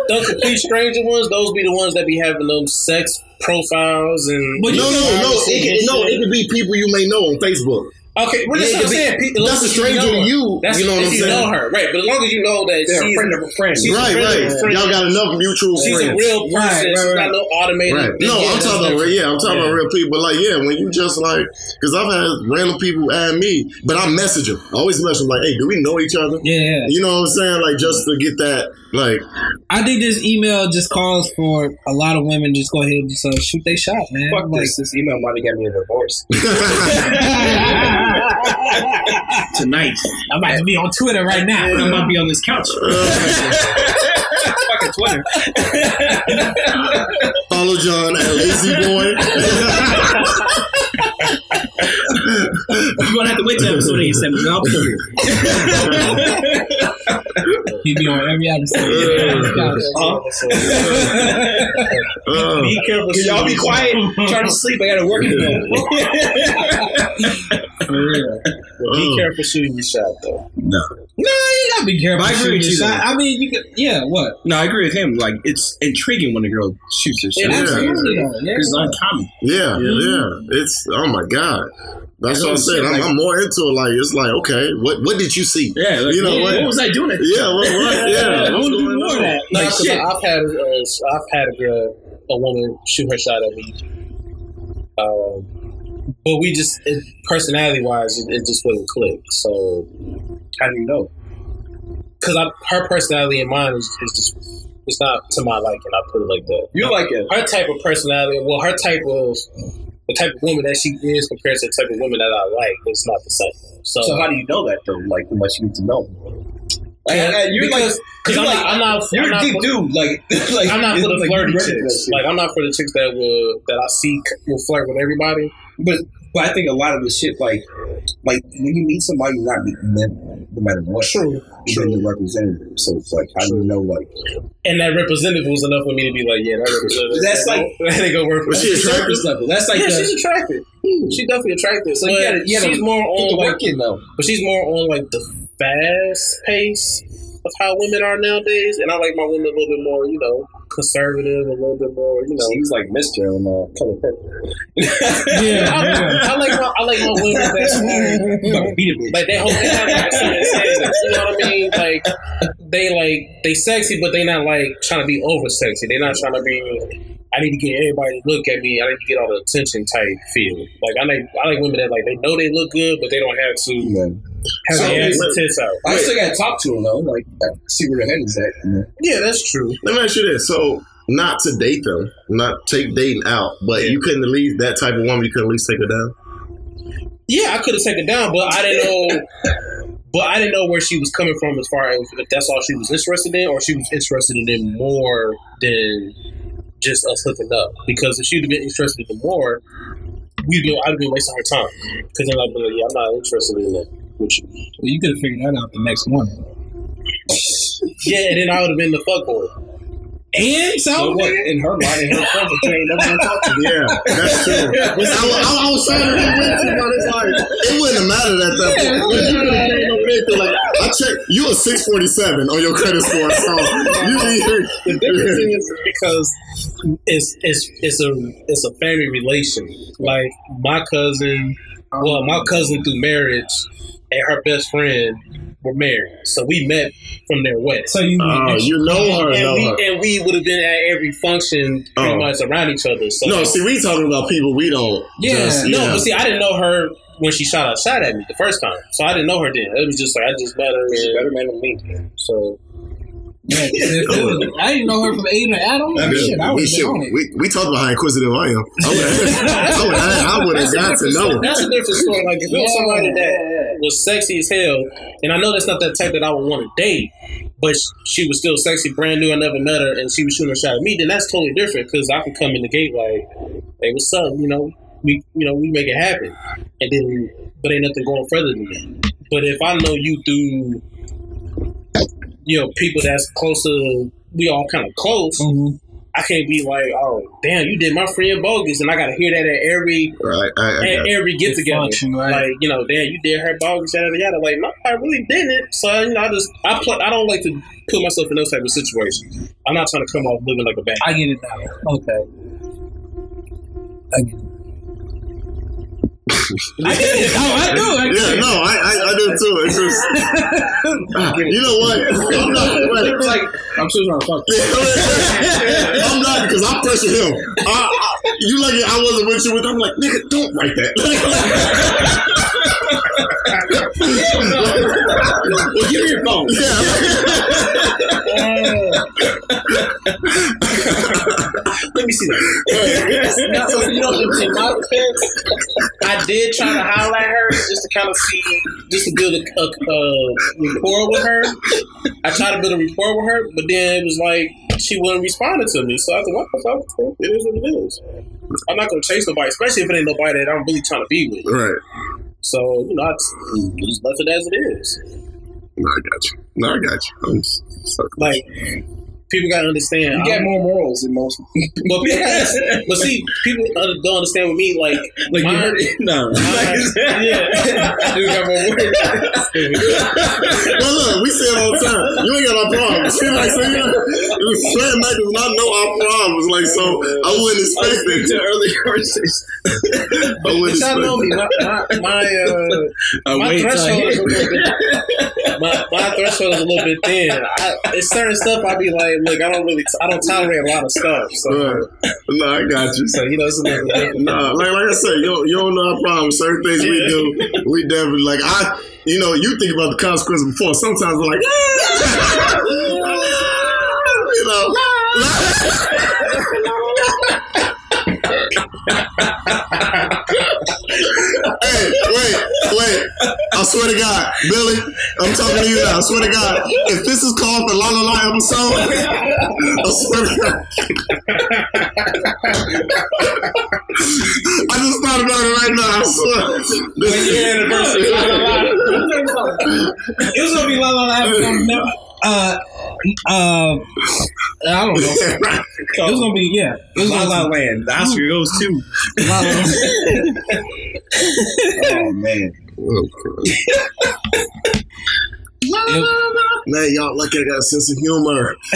Those complete, stranger ones, those be the ones that be having them sex profiles and. No, no, no. No, it could be people you may know on Facebook. Okay, well, that's Yeah, what I'm saying. could be- Pe- as long that's a as stranger know to you, That's you know what I'm you saying? know her, right? But as long as you know that They're a friend of a friend. she's right, a friend right. of a friend. Y'all got enough mutual She's friends. a real person. Right, right, She's not no automated. Right. No, Yeah, I'm talking about real. different. Yeah, I'm talking about real people. But Like, yeah, when you just like, because I've had random people add me, but I message them. I always message them like, hey, do we know each other? Yeah, yeah. You know what I'm saying? Like, just to get that, like, I think this email just calls for a lot of women just go ahead and just uh, shoot their shot, man. Fuck Like- this. This email might have got me a divorce. Tonight. I'm about to be on Twitter right now. I might be on this couch. Fucking Twitter. follow John at Lazy Boy. You're gonna have to wait till episode 87. but I'll pull it. He be on every episode. Uh, Be careful. Y'all be quiet? I'm trying to sleep. I gotta work in the morning. For real. Be uh, careful shooting your shot though. No. No, you gotta be careful. I agree shooting with your you, shot. I mean, you could. Yeah, what? No, I agree with him. Like, it's intriguing when a girl shoots her shot. Yeah. Absolutely. though. Yeah. It's uncommon. yeah, yeah, It's oh my god. That's what I'm saying. I'm, I'm more into it. Like it's like okay, what what did you see? Yeah, like, You know what, what? what was I doing? At Yeah, what, what? Yeah, I what's wanna do going more of on? that. No, Like, 'cause shit. I've had uh, I've had a girl, a woman shoot her shot at me. Um, but we just it, personality wise, it, it just wouldn't click. So How do you know? because her personality and mine is, is just it's not to my liking. I put it like that. You like it. her type of personality, well, her type of the type of woman that she is compared to the type of woman that I like, it's not the same. So, So how do you know that though? Like, unless you need to know. Like, Yeah, you're because like, you're I'm, like- not, I'm not you're I'm a not deep for- dude. Like, like I'm not for the like, flirty you ready for that chicks. Like I'm not for the chicks that will that I see will flirt with everybody. But but I think a lot of the shit like like when you meet somebody you're not meeting them no matter what. True, You're the representative. So it's like how do you know like And that representative was enough for me to be like, yeah, that representative. That's like- that ain't gonna work for Was me. she attractive? surface level. That's like yeah, the, she's attractive. She definitely attractive. So but you gotta- you gotta she's more on the like, work in though. but she's more on like the fast pace of how women are nowadays. And I like my women a little bit more, you know, conservative, a little bit more, you know. He's like Mister on uh, Color Purple. Yeah, I, yeah. I like my I like my women that's like, like they hold they have like a certain standard. You know what I mean? Like they like they sexy, but they not like trying to be over sexy. They're not trying to be. I need to get everybody to look at me. I need to get all the attention type feel. Like I like I like women that like they know they look good, but they don't have to Man. Have So, their ass wait- and tits out. I still gotta talk to him though. Like see where the head is at. You know? Yeah, that's true. Let me ask you this. So not to date them, not take dating out, but you couldn't at least that type of woman. You could at least take her down. Yeah, I could have taken her down, but I didn't know. But I didn't know where she was coming from as far as if that's all she was interested in, or she was interested in more than just us hooking up. Because if she'd have been interested in more, we'd been, I'd have been wasting her time. Because then I'd be like, yeah, I'm not interested in that. With you. Well, you could have figured that out the next morning. Yeah, and then I would have been the fuckboy. And So so what? In her mind, in her comfort, you ain't never gonna talk to me. Yeah, that's true. I, was- I, I was trying to be with you, but it's like it wouldn't have mattered at that point. You could have came over there like I checked. You a six forty seven on your credit score, so you. The difference is because it's it's it's a it's a family relation. Like my cousin, well, my cousin through marriage and her best friend were married, so we met from their wedding. so you Oh, you know her, and know we her. and we would have been at every function pretty Oh. much around each other. So No, see, we talking about people we don't. Yeah. just, no, yeah. but see, I didn't know her when she shot out shot at me the first time, so I didn't know her then. It was just like I just met her. She's And, better man than me. so Yeah, if it was- I didn't know her from Aiden or Adam. Yeah, Shit, I we, would should- been on it. we, we talked about how inquisitive I am. I would have I would have got to know. That's a different story. Like if it was somebody that was sexy as hell, and I know that's not that type that I would want to date, but she was still sexy, brand new. I never met her, and she was shooting a shot at me. Then that's totally different because I could come in the gate like, "Hey, what's up?" You know, we you know we make it happen, and then but ain't nothing going further than that. But if I know you through, you know, people that's closer, we all kind of close. Mhm. I can't be like, oh, damn, you did my friend bogus, and I got to hear that at every Right, I, I at every get together. Right. Like, you know, damn, you did her bogus, yada yada. Like, no, I really didn't. So, you know, I just I pl- I don't like to put myself in those type of situations. I'm not trying to come off living like a bad. I get it now. Okay. I get it. I get it. Oh, I do. I Yeah, it. no, I, I, I do too. It's just, you know what? I'm not. It's like I'm still trying to fuck. I'm not because I pressure him. I, I, you lucky I wasn't with you with. I'm like, nigga, don't write that. Well, give me your phone. Let me see that. no, so, you know, in in my defense, I did try to highlight her just to kind of see, just to build a, a, a rapport with her. I tried to build a rapport with her, but then it was like she wasn't responding to me. So I thought, well, fuck, it is what it is. I'm not gonna chase nobody, especially if it ain't nobody that I'm really trying to be with. right. So you know, I just, just left it as it is. No, I got you. No, I got you. I'm so- Like people gotta understand. You got more morals than most. But people, but see, people uh, don't understand with me. Like, Like my- you heard it? No. yeah, You got more words. well, look, we say it all the time. You ain't got no problems. You know what I'm saying? Fred Mac does not know our problems. Like, so I wouldn't expect it. to early conversation. I wouldn't y'all know me. expect My my, my uh, my I threshold is a little bit. My, my threshold is a little bit thin. I, it's certain stuff I'd be like, look, I don't really, I don't tolerate a lot of stuff. So, Right. No, I got you. so you know, it's a little. No, like like I said, you don't, you don't know our problems. Certain things we do, we definitely like. I, you know, you think about the consequences before. Sometimes we're like, you know. Hey, wait, wait! I swear to God, Billy, I'm talking to you now. I swear to God, if this is called the La La La episode, I swear to God. I just thought about it right now. I swear. This When your anniversary, la, la, la. It was gonna be la la la. Uh, uh, I don't know. It was gonna be yeah. It was La gonna La Land. The Oscar goes to. be La La Oh man. Y'all lucky I got a sense of humor.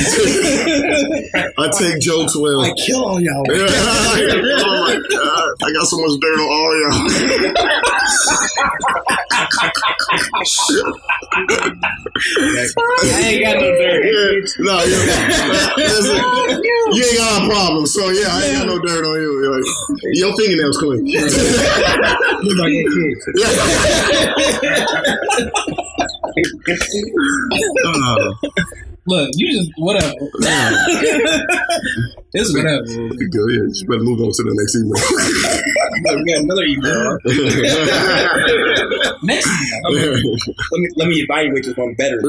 I take jokes well. I kill all y'all. oh my god, I got so much dirt on all y'all. I ain't got no dirt. Yeah, no, you, listen, you ain't got a problem. So yeah, I ain't got no dirt on you. Like, your fingernails clean. Look like that kid. Uh, Look, you just whatever. it's whatever. Go ahead. You better move on to the next email. we got another email. Next, let me let me evaluate this one better.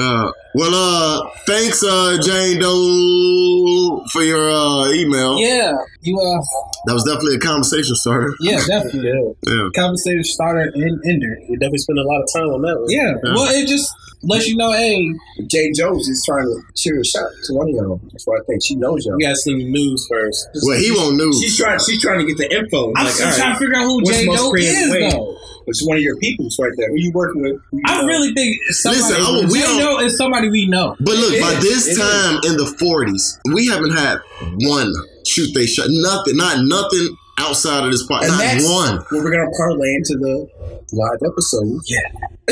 Uh, well, uh, thanks, uh, Jane Doe, for your uh, email. yeah, you uh, That was definitely a conversation starter. yeah, definitely. Yeah. Conversation starter and ender. We definitely spent a lot of time on that one. Yeah. Well, it just lets you know, hey, Jay Jones is trying to shoot a shot to one of y'all. That's why I think she knows y'all. We gotta see the news first. Well, he won't news. She's trying. She's trying to get the info. I'm like, still all trying to figure out who what's J Doe is, way? though. It's one of your peoples right there. Who you working with? Who you I know? really think somebody Listen, I would- we don't- know is somebody we know. But look, It by is. this It time in the 40s, we haven't had one shoot they shot. Nothing, not nothing outside of this part. And Not that's one. what we're gonna parlay into the live episode. Yeah.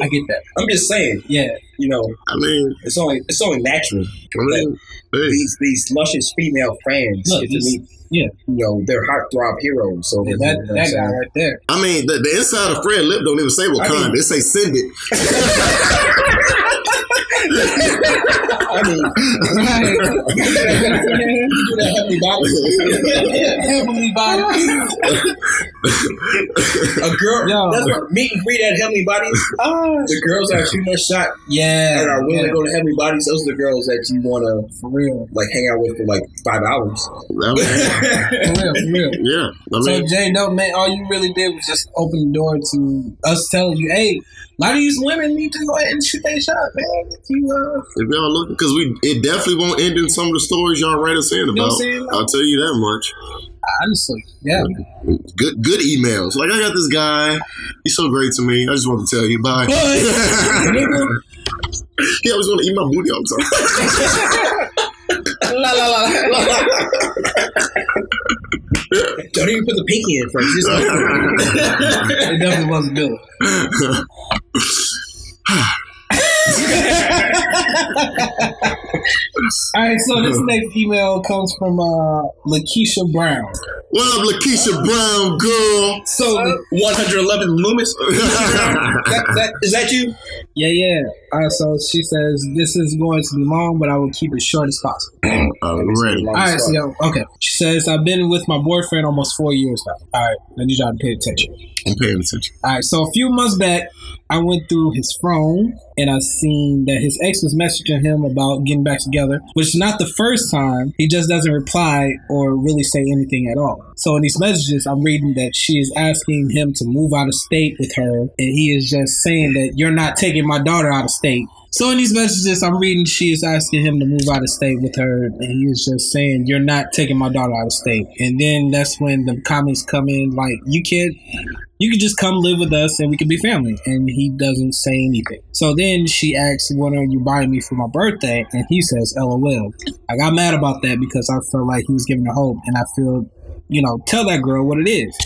I get that. I'm just saying, Yeah. you know, I mean, it's only it's only natural I mean, hey. these these luscious female fans Look, get to meet, yeah. you know, their heartthrob heroes. So Yeah, you that know that guy right there. I mean, the, the inside of Fred Lip don't even say Wakanda. mean- they say send it. I mean, Right. that heavy body. Heavenly body. A girl, Yo. that's what meet and greet at Heavenly Bodies. Ah. The girls that are shooting their shot Yeah. and are willing yeah. to go to Heavenly Bodies. Those are the girls that you want to For real. like hang out with for like five hours. I mean, For real. For real. yeah, I So mean, Jay no man, all you really did was just open the door to us telling you, hey, a lot of these women need to go ahead and shoot their shot, man. If you uh, if y'all look, because we, it definitely won't end in some of the stories y'all write us in know what I'm about. I'll tell you that much. honestly, yeah. Good, good emails. Like I got this guy. He's so great to me. I just want to tell you, bye. He always want to eat my booty all the time. la la la. Don't even put the pinky in first. Just It definitely wasn't Bill. All right, so this next email comes from uh, Lakeisha Brown. what up, Lakeisha Brown girl? so 111 Loomis. that, that, is that you? Yeah, yeah. All right, so she says this is going to be long, but I will keep it short as possible. I'm ready. All right, so yo, okay. She says I've been with my boyfriend almost four years now. All right, I need y'all to pay attention. I'm paying attention. All right, so a few months back, I went through his phone and I seen that his ex was messaging him about getting back together, which is not the first time. He just doesn't reply or really say anything at all. So in these messages, I'm reading that she is asking him to move out of state with her, and he is just saying that you're not taking my daughter out of state. So in these messages, I'm reading she is asking him to move out of state with her, and he is just saying, "You're not taking my daughter out of state." And then that's when the comments come in, like, "You can't you can just come live with us and we can be family. And he doesn't say anything. So then she asks, What are you buying me for my birthday? And he says, LOL. I got mad about that because I felt like he was giving her hope. And I feel, you know, tell that girl what it is.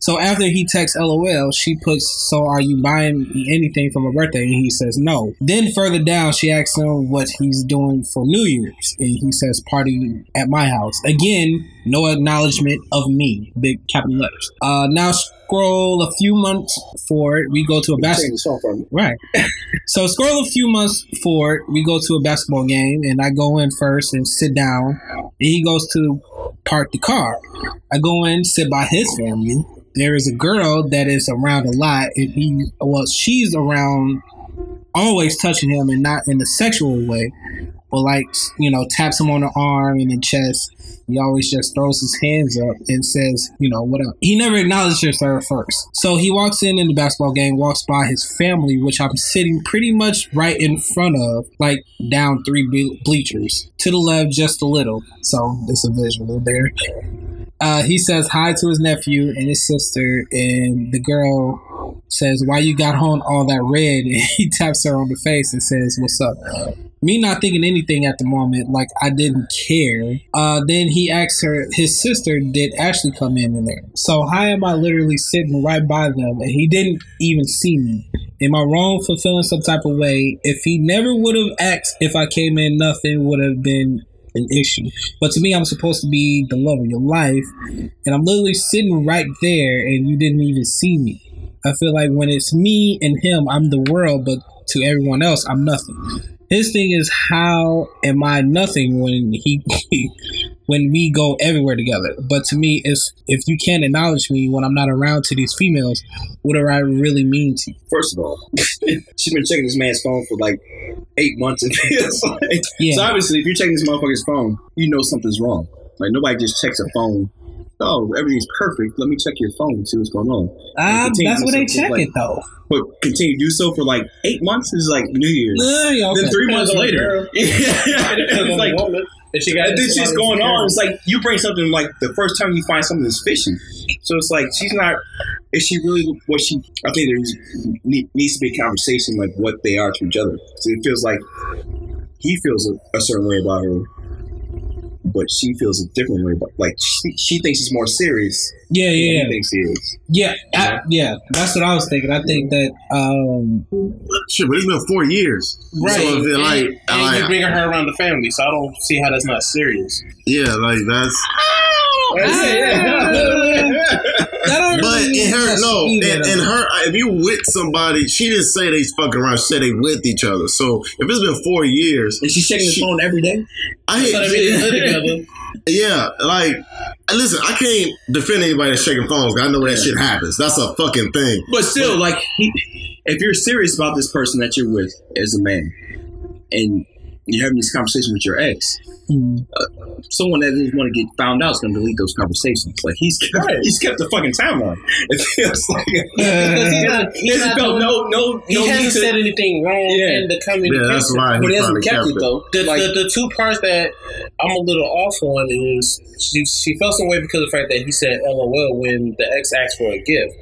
So after he texts LOL, she puts, So are you buying me anything for my birthday? And he says, No. Then further down, she asks him what he's doing for New Year's. And he says, Party at my house. Again, no acknowledgement of me. Big capital letters. Uh, now scroll a few months forward. We go to a basketball. the song for me. Right. so scroll a few months forward. We go to a basketball game, and I go in first and sit down. And he goes to park the car. I go in, sit by his family. There is a girl that is around a lot, and he well, she's around, always touching him, and not in a sexual way, but like you know, taps him on the arm and the chest. He always just throws his hands up and says, you know, what up. He never acknowledges her first. So he walks in in the basketball game, walks by his family, which I'm sitting pretty much right in front of, like down three ble- bleachers. To the left, just a little. So it's a visual there. Uh, he says hi to his nephew and his sister, and the girl says, Why you got on all that red? And he taps her on the face and says, What's up? Me not thinking anything at the moment, like I didn't care. Uh, then he asks her, his sister did actually come in in there. So how am I literally sitting right by them and he didn't even see me? Am I wrong for feeling some type of way? If he never would have asked if I came in, nothing would have been an issue. But to me, I'm supposed to be the love of your life, and I'm literally sitting right there, and you didn't even see me. I feel like when it's me and him, I'm the world, but to everyone else, I'm nothing. His thing is how am I nothing when he when we go everywhere together? But to me, it's if you can't acknowledge me when I'm not around to these females, what do I really mean to you? First of all, she's been checking this man's phone for like eight months. It feels like. Yeah. So obviously, if you're checking this motherfucker's phone, you know something's wrong. Like nobody just checks a phone. Oh, everything's perfect. Let me check your phone and see what's going on. Um, that's what they check something it though. But continue to do so for like eight months is like New Year's. Uh, yeah, okay. Then three months later, girl. yeah, It depends it's like. If she got shit's somebody going on. It's like you bring something like the first time you find something that's fishy. So it's like she's not. Is she really what she? I think there needs to be a conversation like what they are to each other. So it feels like he feels a, a certain way about her, but she feels a different way. But like she, she thinks he's more serious. Yeah, yeah, yeah. He thinks he is. Yeah, I, yeah, that's what I was thinking. I think that um, Shit, but it's been four years. Right. So if it like, and, and like you're bringing her around the family, so I don't see how that's not serious. yeah, like that's. that don't But really in her, no, in, in her, if you with somebody, she didn't say they fucking around. She said they with each other. So if it's been four years, And she's checking his She- phone every day. I So they really live together. yeah, like listen, I can't defend anybody that's shaking phones. I know that shit happens. That's a fucking thing. But still, like, if you're serious about this person that you're with as a man, and you're having this conversation with your ex, Mhm. someone that doesn't want to get found out is going to delete those conversations. Like he's kept, Right. he's kept the fucking timeline. It feels like Because he's not, he he's hasn't not felt no no he no hasn't to. said anything wrong Yeah. in the communication. Yeah, that's why he, but he hasn't probably kept, kept it though. The, like, the, the two parts that I'm a little off on is she, she felt some way because of the fact that he said LOL when the ex asked for a gift.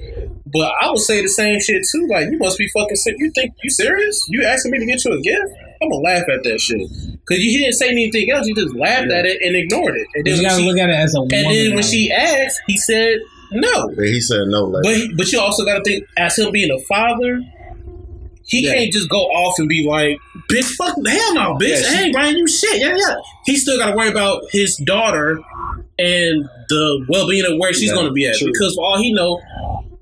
But I would say the same shit too. Like, you must be fucking sick. You think you serious? You asking me to get you a gift? I'm gonna laugh at that shit. Cause you didn't say anything else. You just laughed at it and ignored it. And then, you when gotta she, look at it as a and then when she asked, he said no. Yeah, he said no. Like, But but you also got to think as him being a father, he Yeah. can't just go off and be like, "Bitch, fuck, hell no, bitch, Yeah, she- hey, Brian, you shit, yeah, yeah." He still got to worry about his daughter and the well being of where she's Yeah, going to be at true. because for all he know.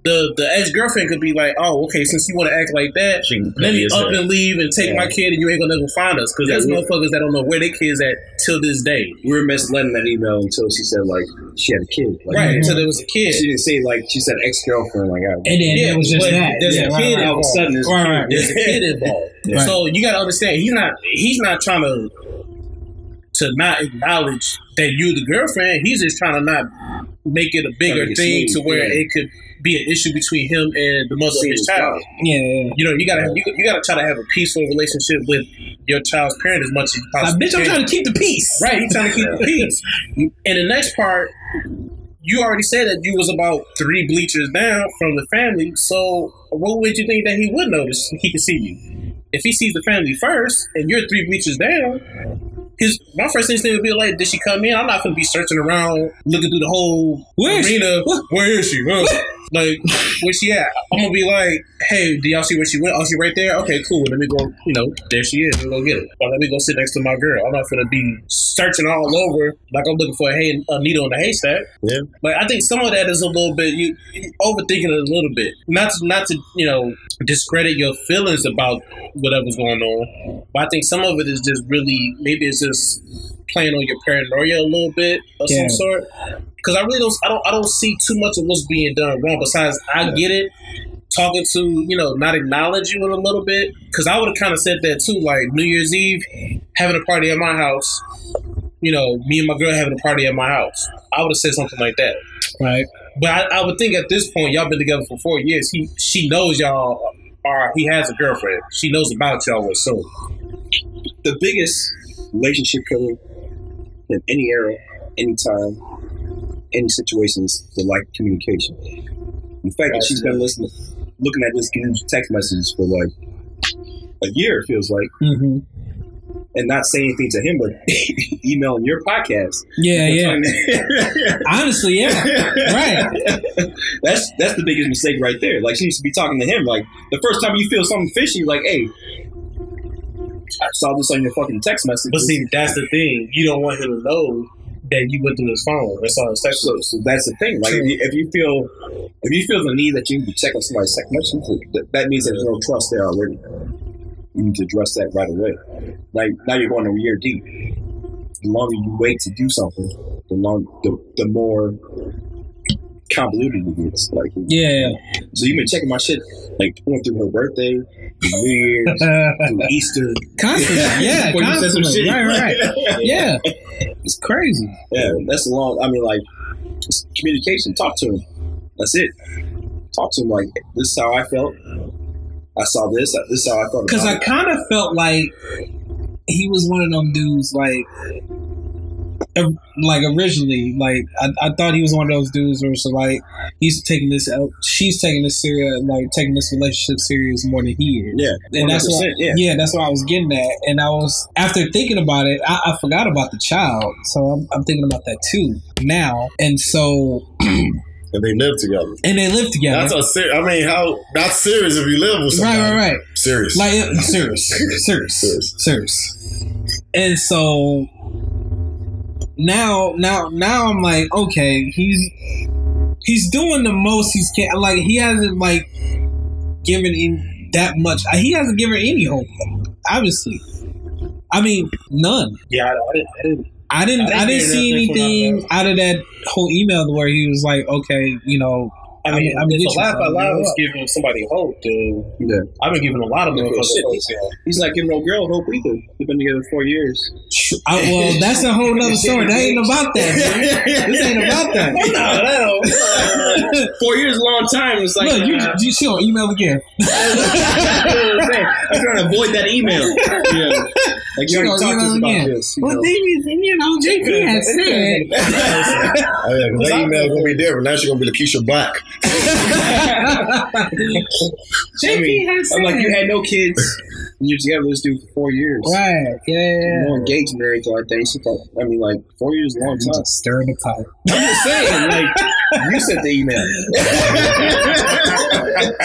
The, the ex girlfriend could be like, oh, okay, since you want to act like that, She can let me up hell. and leave and take Yeah. my kid, and you ain't gonna never find us. Because Yeah, there's we- motherfuckers that don't know where their kids at till this day. we were misleading that email until she said like she had a kid. Like, Right, Mhm. until there was a kid. She didn't say like she said ex girlfriend. Like, I, and then it was just but that. There's Yeah, a kid right. all of a sudden there's a Right, kid. right. There's a kid involved. Right. So you gotta understand he's not he's not trying to to not acknowledge that you're the girlfriend. He's just trying to not make it a bigger Make it thing to where yeah. it could be an issue between him and the mother of his child. Yeah, yeah. You know, you gotta you, you gotta try to have a peaceful relationship with your child's parent as much as you Like, possibly bitch, I'm trying to keep the peace. Right, he's trying to keep the peace. And the next part, you already said that you was about three bleachers down from the family. So what would you think that he would notice? He could see you. If he sees the family first and you're three bleachers down, his my first instinct would be like, did she come in? I'm not gonna be searching around looking through the whole Where arena. Where is she? Like, where she at? I'm gonna be like, hey, do y'all see where she went? Oh, she right there? Okay, cool. Let me go, you know, there she is. Let me go get her. Or let me go sit next to my girl. I'm not gonna be searching all over like I'm looking for a, hay, a needle in a haystack. Yeah. But I think some of that is a little bit, you you overthinking it a little bit. Not to, not to, you know, discredit your feelings about whatever's going on. But I think some of it is just really, maybe it's just playing on your paranoia a little bit of Yeah. some sort. Because I really don't, I don't, I don't see too much of what's being done wrong. Besides, I get it. Talking to you know, not acknowledge you in a little bit. Because I would have kind of said that too. Like New Year's Eve, having a party at my house. You know, me and my girl having a party at my house. I would have said something like that. Right. But I, I would think at this point, y'all been together for four years. He, she knows y'all are. He has a girlfriend. She knows about y'all. With so the biggest relationship killer in any era, any time, any situations lack of communication. The fact that she's been listening, looking at this dude's text messages for like a year, it feels like, hmm and not saying anything to him, but emailing your podcast. Yeah, yeah. yeah. Honestly, yeah. Right. That's that's the biggest mistake right there. Like she needs to be talking to him. Like the first time you feel something fishy, like, hey, I saw this on your fucking text message. But see, that's the thing. You don't want him to know that you went through his phone. That's all. That's So, so that's the thing. Like, if you, if you feel if you feel the need that you need to check on somebody's text message, that, that means there's no trust there already. you need to address that right away. Like now you're going a year deep. The longer you wait to do something, the long the, the more convoluted it gets. Like Yeah. so you've been checking my shit like going through her birthday, New Year's, through Easter. Constantly. Yeah, Before you some constantly. shit. Right, right. Yeah. It's crazy. Yeah, that's a long. I mean, like communication. Talk to him. That's it. Talk to him like this is how I felt. I saw this. This is how I felt. Because I kind of felt like he was one of them dudes, like, like originally, like I, I thought he was one of those dudes where it's like he's taking this out, she's taking this serious, like taking this relationship serious more than he is. yeah, And that's what, 100%, yeah. yeah. that's what I was getting at. And I was after thinking about it, I, I forgot about the child, so I'm, I'm thinking about that too now. And so, And they live together. and they live together. That's a ser- I mean, how that's serious if you live with somebody. right, right. right. Serious. Like uh, serious, serious, Serious. serious. And so now, now, now I'm like, okay, he's he's doing the most he's can. Like he hasn't like given in that much. uh, He hasn't given any hope. Obviously, I mean none. Yeah, I, I didn't. I didn't I didn't. I didn't, see hear nothing from anything out of that whole email where he was like, okay, you know, I mean, I'm- I'm if a laugh bro. out loud is giving somebody hope, then Yeah. I've been giving a lot of Yeah, motherfuckers shit, hope. he's- He's not giving no girl hope either. They've been together four years. I, well, that's a whole other story. That ain't about that. Man. This ain't about that. no, no. Four years is a long time. It's like Look, you, uh, you she on email again. I'm trying to avoid that email. Yeah. Like you You already know, talked to us about this. You Well, know. things, you know, JP has said. Oh, yeah, 'cause that email gonna be different. Now she's gonna be Lakeisha Black. JP I mean, has. I'm like, you had no kids. And You're together with this dude for four years. right, yeah. No engagement or anything like that. It's just like- I mean, like, four years is a long time. Just stirring the pot. I'm just saying, like, you sent the email.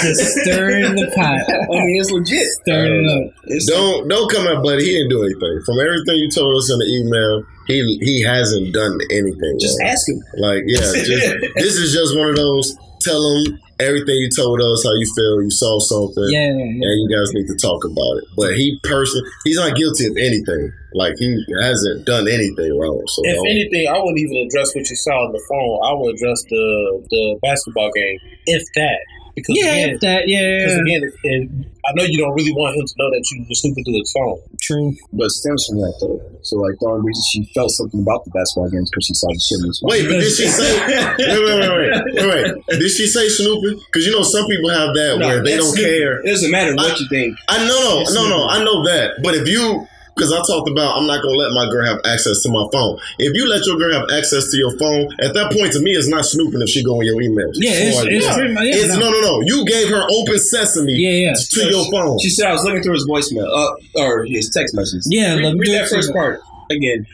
Just stirring the pot. I mean, it's legit. Stirring it up. It's Don't don't come at Buddy. He didn't do anything. From everything you told us in the email, he he hasn't done anything. just wrong. ask him. Like, yeah, just, this is just one of those. Tell him everything you told us, how you feel, you saw something, Yeah, yeah. and you guys need to talk about it. But he person, he's not guilty of anything. Like he hasn't done anything wrong. So If anything, I wouldn't even address what you saw on the phone. I would address the the basketball game, if that. Because Yeah, again, if that, yeah because again, if, if, I know you don't really want him to know that you were snooping through his phone. True. But it stems from that, though. So, like, the only reason she felt something about the basketball game is because she saw the shit in his phone. Wait, but did she say? wait, wait, wait, wait, wait, wait. Did she say snooping? Because you know some people have that where they don't stupid. care. It doesn't matter what you think. I know, no no no. I know that, but if you because I talked about I'm not gonna let my girl have access to my phone. If you let your girl have access to your phone, at that point to me it's not snooping if she go in your emails. Yeah, it's, So, it's yeah. pretty. Yeah, It's- no no no. You gave her open sesame Yeah, yeah. to your phone. She said I was looking through his voicemail, uh, or his text messages. Yeah, read, let me read do that first part again.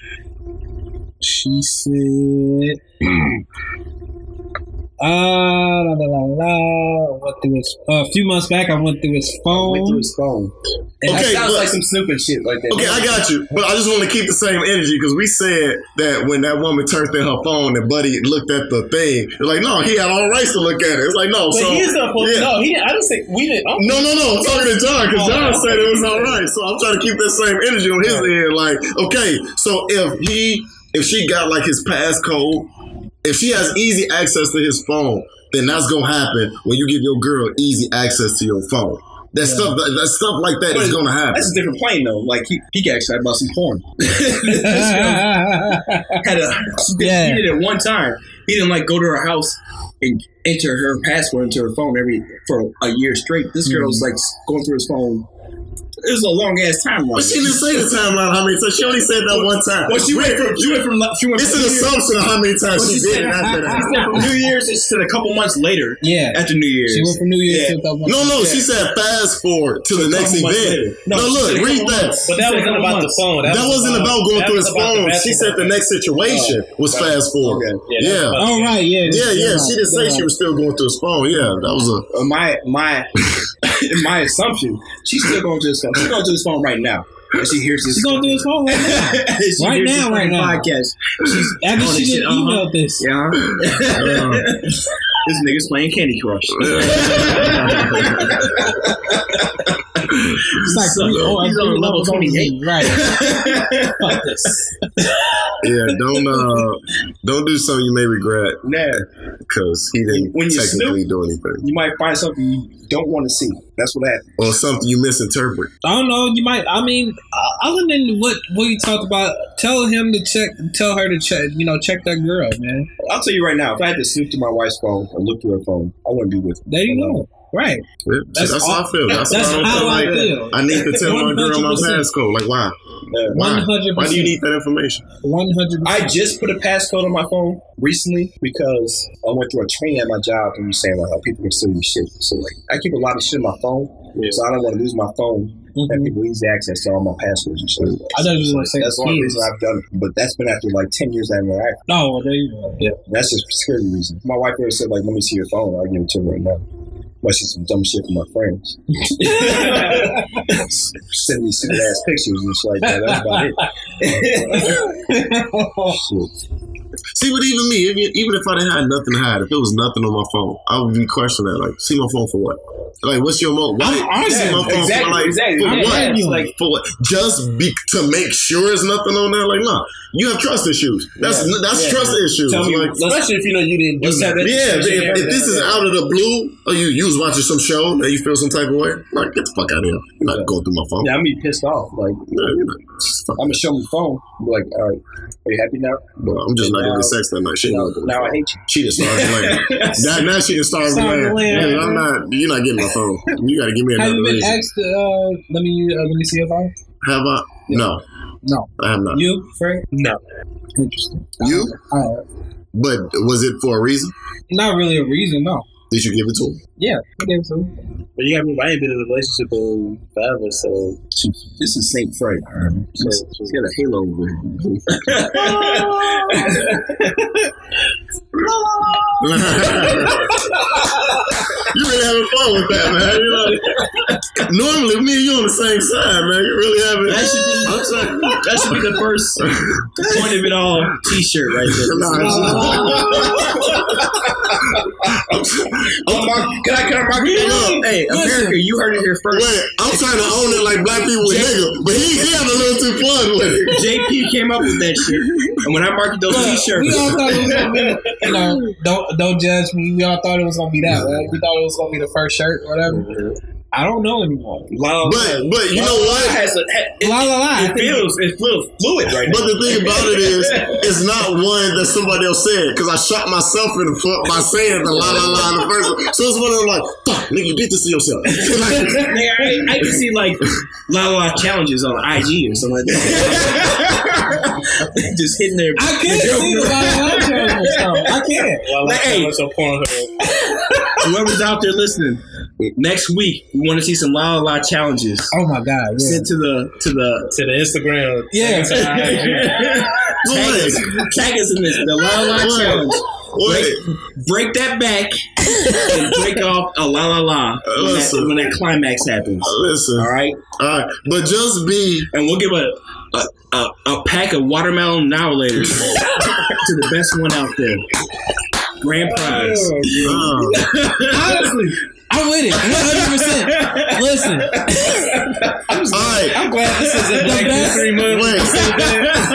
She said, uh, la, la, la, la. Went through his, uh, a few months back, I went through his phone. Went through his phone. and That Okay, sounds but- like some snooping shit like that. Okay, I got you, but I just want to keep the same energy because we said that when that woman turned in her phone and Buddy looked at the thing, like, no, he had all rights to look at it. It's like, no, But so he's not supposed yeah. to. No, he. I didn't say we didn't. I'm, No, no, no. I'm talking to John because Oh, John okay. said it was all right. So I'm trying to keep that same energy on his end. Like, okay, so if he, if she got like his passcode, if she has easy access to his phone, then that's gonna happen when you give your girl easy access to your phone. That stuff, that, that stuff like that is But gonna happen. That's a different plane though. Like he, he got excited about some porn. Had a, Yeah. He did it one time. He didn't like go to her house and enter her password into her phone every for a year straight. This hmm. girl was like going through his phone. It was a long ass timeline. But she didn't say the timeline how many times. She only said that one time. Well, she went from she went from she went It's from an New Year's- assumption of how many times Well, she she did it after she said that. from New Year's. It's to a couple months later. yeah. After New Year's, She went from New Year's Yeah. to the No, no, she said fast forward to the next event. later. No, No, look, read that. months. but that wasn't about couple the phone. That, That was wasn't about going that through his phone. She said the next situation was fast forward. Okay. Yeah. Yeah. that's Oh, about- right, yeah. Yeah, yeah. She didn't say she was still going through his phone. Yeah, that was a. Uh, my my my assumption. She's still going to his phone. She's going to his phone right now. And she hears this. She's gonna do his phone right now. Right hears this now, right now. Podcast. She's After she this did shit, uh-huh. emailed this. Yeah. this nigga's playing Candy Crush. It's like So, three, oh, he's three on level levels over 28. Right. Fuck this. Yeah, don't uh, don't do something you may regret Nah, because he didn't When you technically do anything, you might find something you don't want to see. That's what happened. or something you misinterpret. I don't know. You might. I mean, uh, other than what what you talked about, tell him to check. Tell her to check. You know, check that girl, man. I'll tell you right now, if I had to snoop through my wife's phone or look through her phone, I wouldn't be with her. There you go. Right. Yeah, That's That's, how I feel. That's, that's why I how feel I like feel. I need to tell my girl my passcode. Like, why? Why? 100%. Why do you need that information? One hundred. I just put a passcode on my phone recently because I went through a training at my job and you saying like how people can steal your shit. So like I keep a lot of shit on my phone, so I don't want to lose my phone. Have mm-hmm. people easy access to all my passwords and shit. I thought you was gonna say That's the reason I've done it. But that's been after like ten years my life. No, there you go. Yeah. That's just security reason. My wife ever said like, "Let me see your phone." I'll give it to her right now. She's some dumb shit from my friends. Send me stupid ass pictures and shit like that. That's about it. Shit. See, but even me, even, even if I didn't have nothing to hide, if it was nothing on my phone, I would be questioning that. Like, see my phone for what? Like, what's your mo? Why? I'm see my phone exactly, for like exactly. for Yeah, what? yeah, it's like- for what? Just be to make sure there's nothing on there. Like, nah, you have trust issues. That's Yeah, that's yeah. trust issues. Tell me, like, especially if you know you didn't do that. yeah, if, if this is out of the blue, or you you was watching some show and you feel some type of way, like get the fuck out of here. You're not going through my phone. Yeah, I'm be pissed off. Like Nah, you're not- I'm gonna show my phone. Be like, all right, are you happy now? Well, I'm just not Now- get sex that night. She ain't Now, gonna now I hate you. She just started playing. now, now she just started Started playing. playing. I'm not. You're not getting my phone. You got to give me another. Have another you been reason. asked? to, Uh, let me uh, let me see your phone. Have I? No, No. I have not. You, Frank? No. Interesting. You? Uh, But was it for a reason? not really a reason. No. Did you give it to him? Yeah. I gave it to him. But you got me. I ain't been in a relationship in forever, so This is Saint Frank. She's she's got a halo over here. you really having fun with that, man. You know, normally me and you on the same side, man. You really having. That should be- I'm sorry. That should be the first point of it all T-shirt right there. Nah, I'm, Oh, Mark, can I can I mark it Look, up? Hey, America, you heard it here first. Wait, I'm trying to own it like black people with nigga, but he, he having a little too fun with it. JP came up with that shit, and when I marked those Look, T-shirts, We all thought it was gonna be, you know, don't don't judge me. We all thought it was gonna be that. Right? We thought it was gonna be the first shirt, or whatever. Mm-hmm. I don't know anymore. La, But but you know what? Has a, it, La la la. It feels it feels fluid right now. But the thing about it is, it's not one that somebody else said because I shot myself in the foot by saying the la la la in the first one. So it's one of them like, fuck, nigga, you did this to yourself. Like, Nigga, I, I can see like La La La challenges on IG or something like that. Just hitting their. I can't see the la la la challenge. I can't. well, Like, hey. So Pornhub. Whoever's out there listening, next week we want to see some La La La challenges. Oh my god. Yeah. Sent to the to the. to the Instagram. Yeah. To the IG. Tag us, tag us in this the La La La Wait. challenge. wait, Break that back and break off a La La La when that, Listen. when that climax happens. listen, All right, all right, but just be. and we'll give a a, a, a pack of watermelon Now and Laters to the best one out there. Grand prize. Uh, Honestly, I'm with it. 100. percent Listen, all right, I'm glad this isn't Like the best. three months. wait,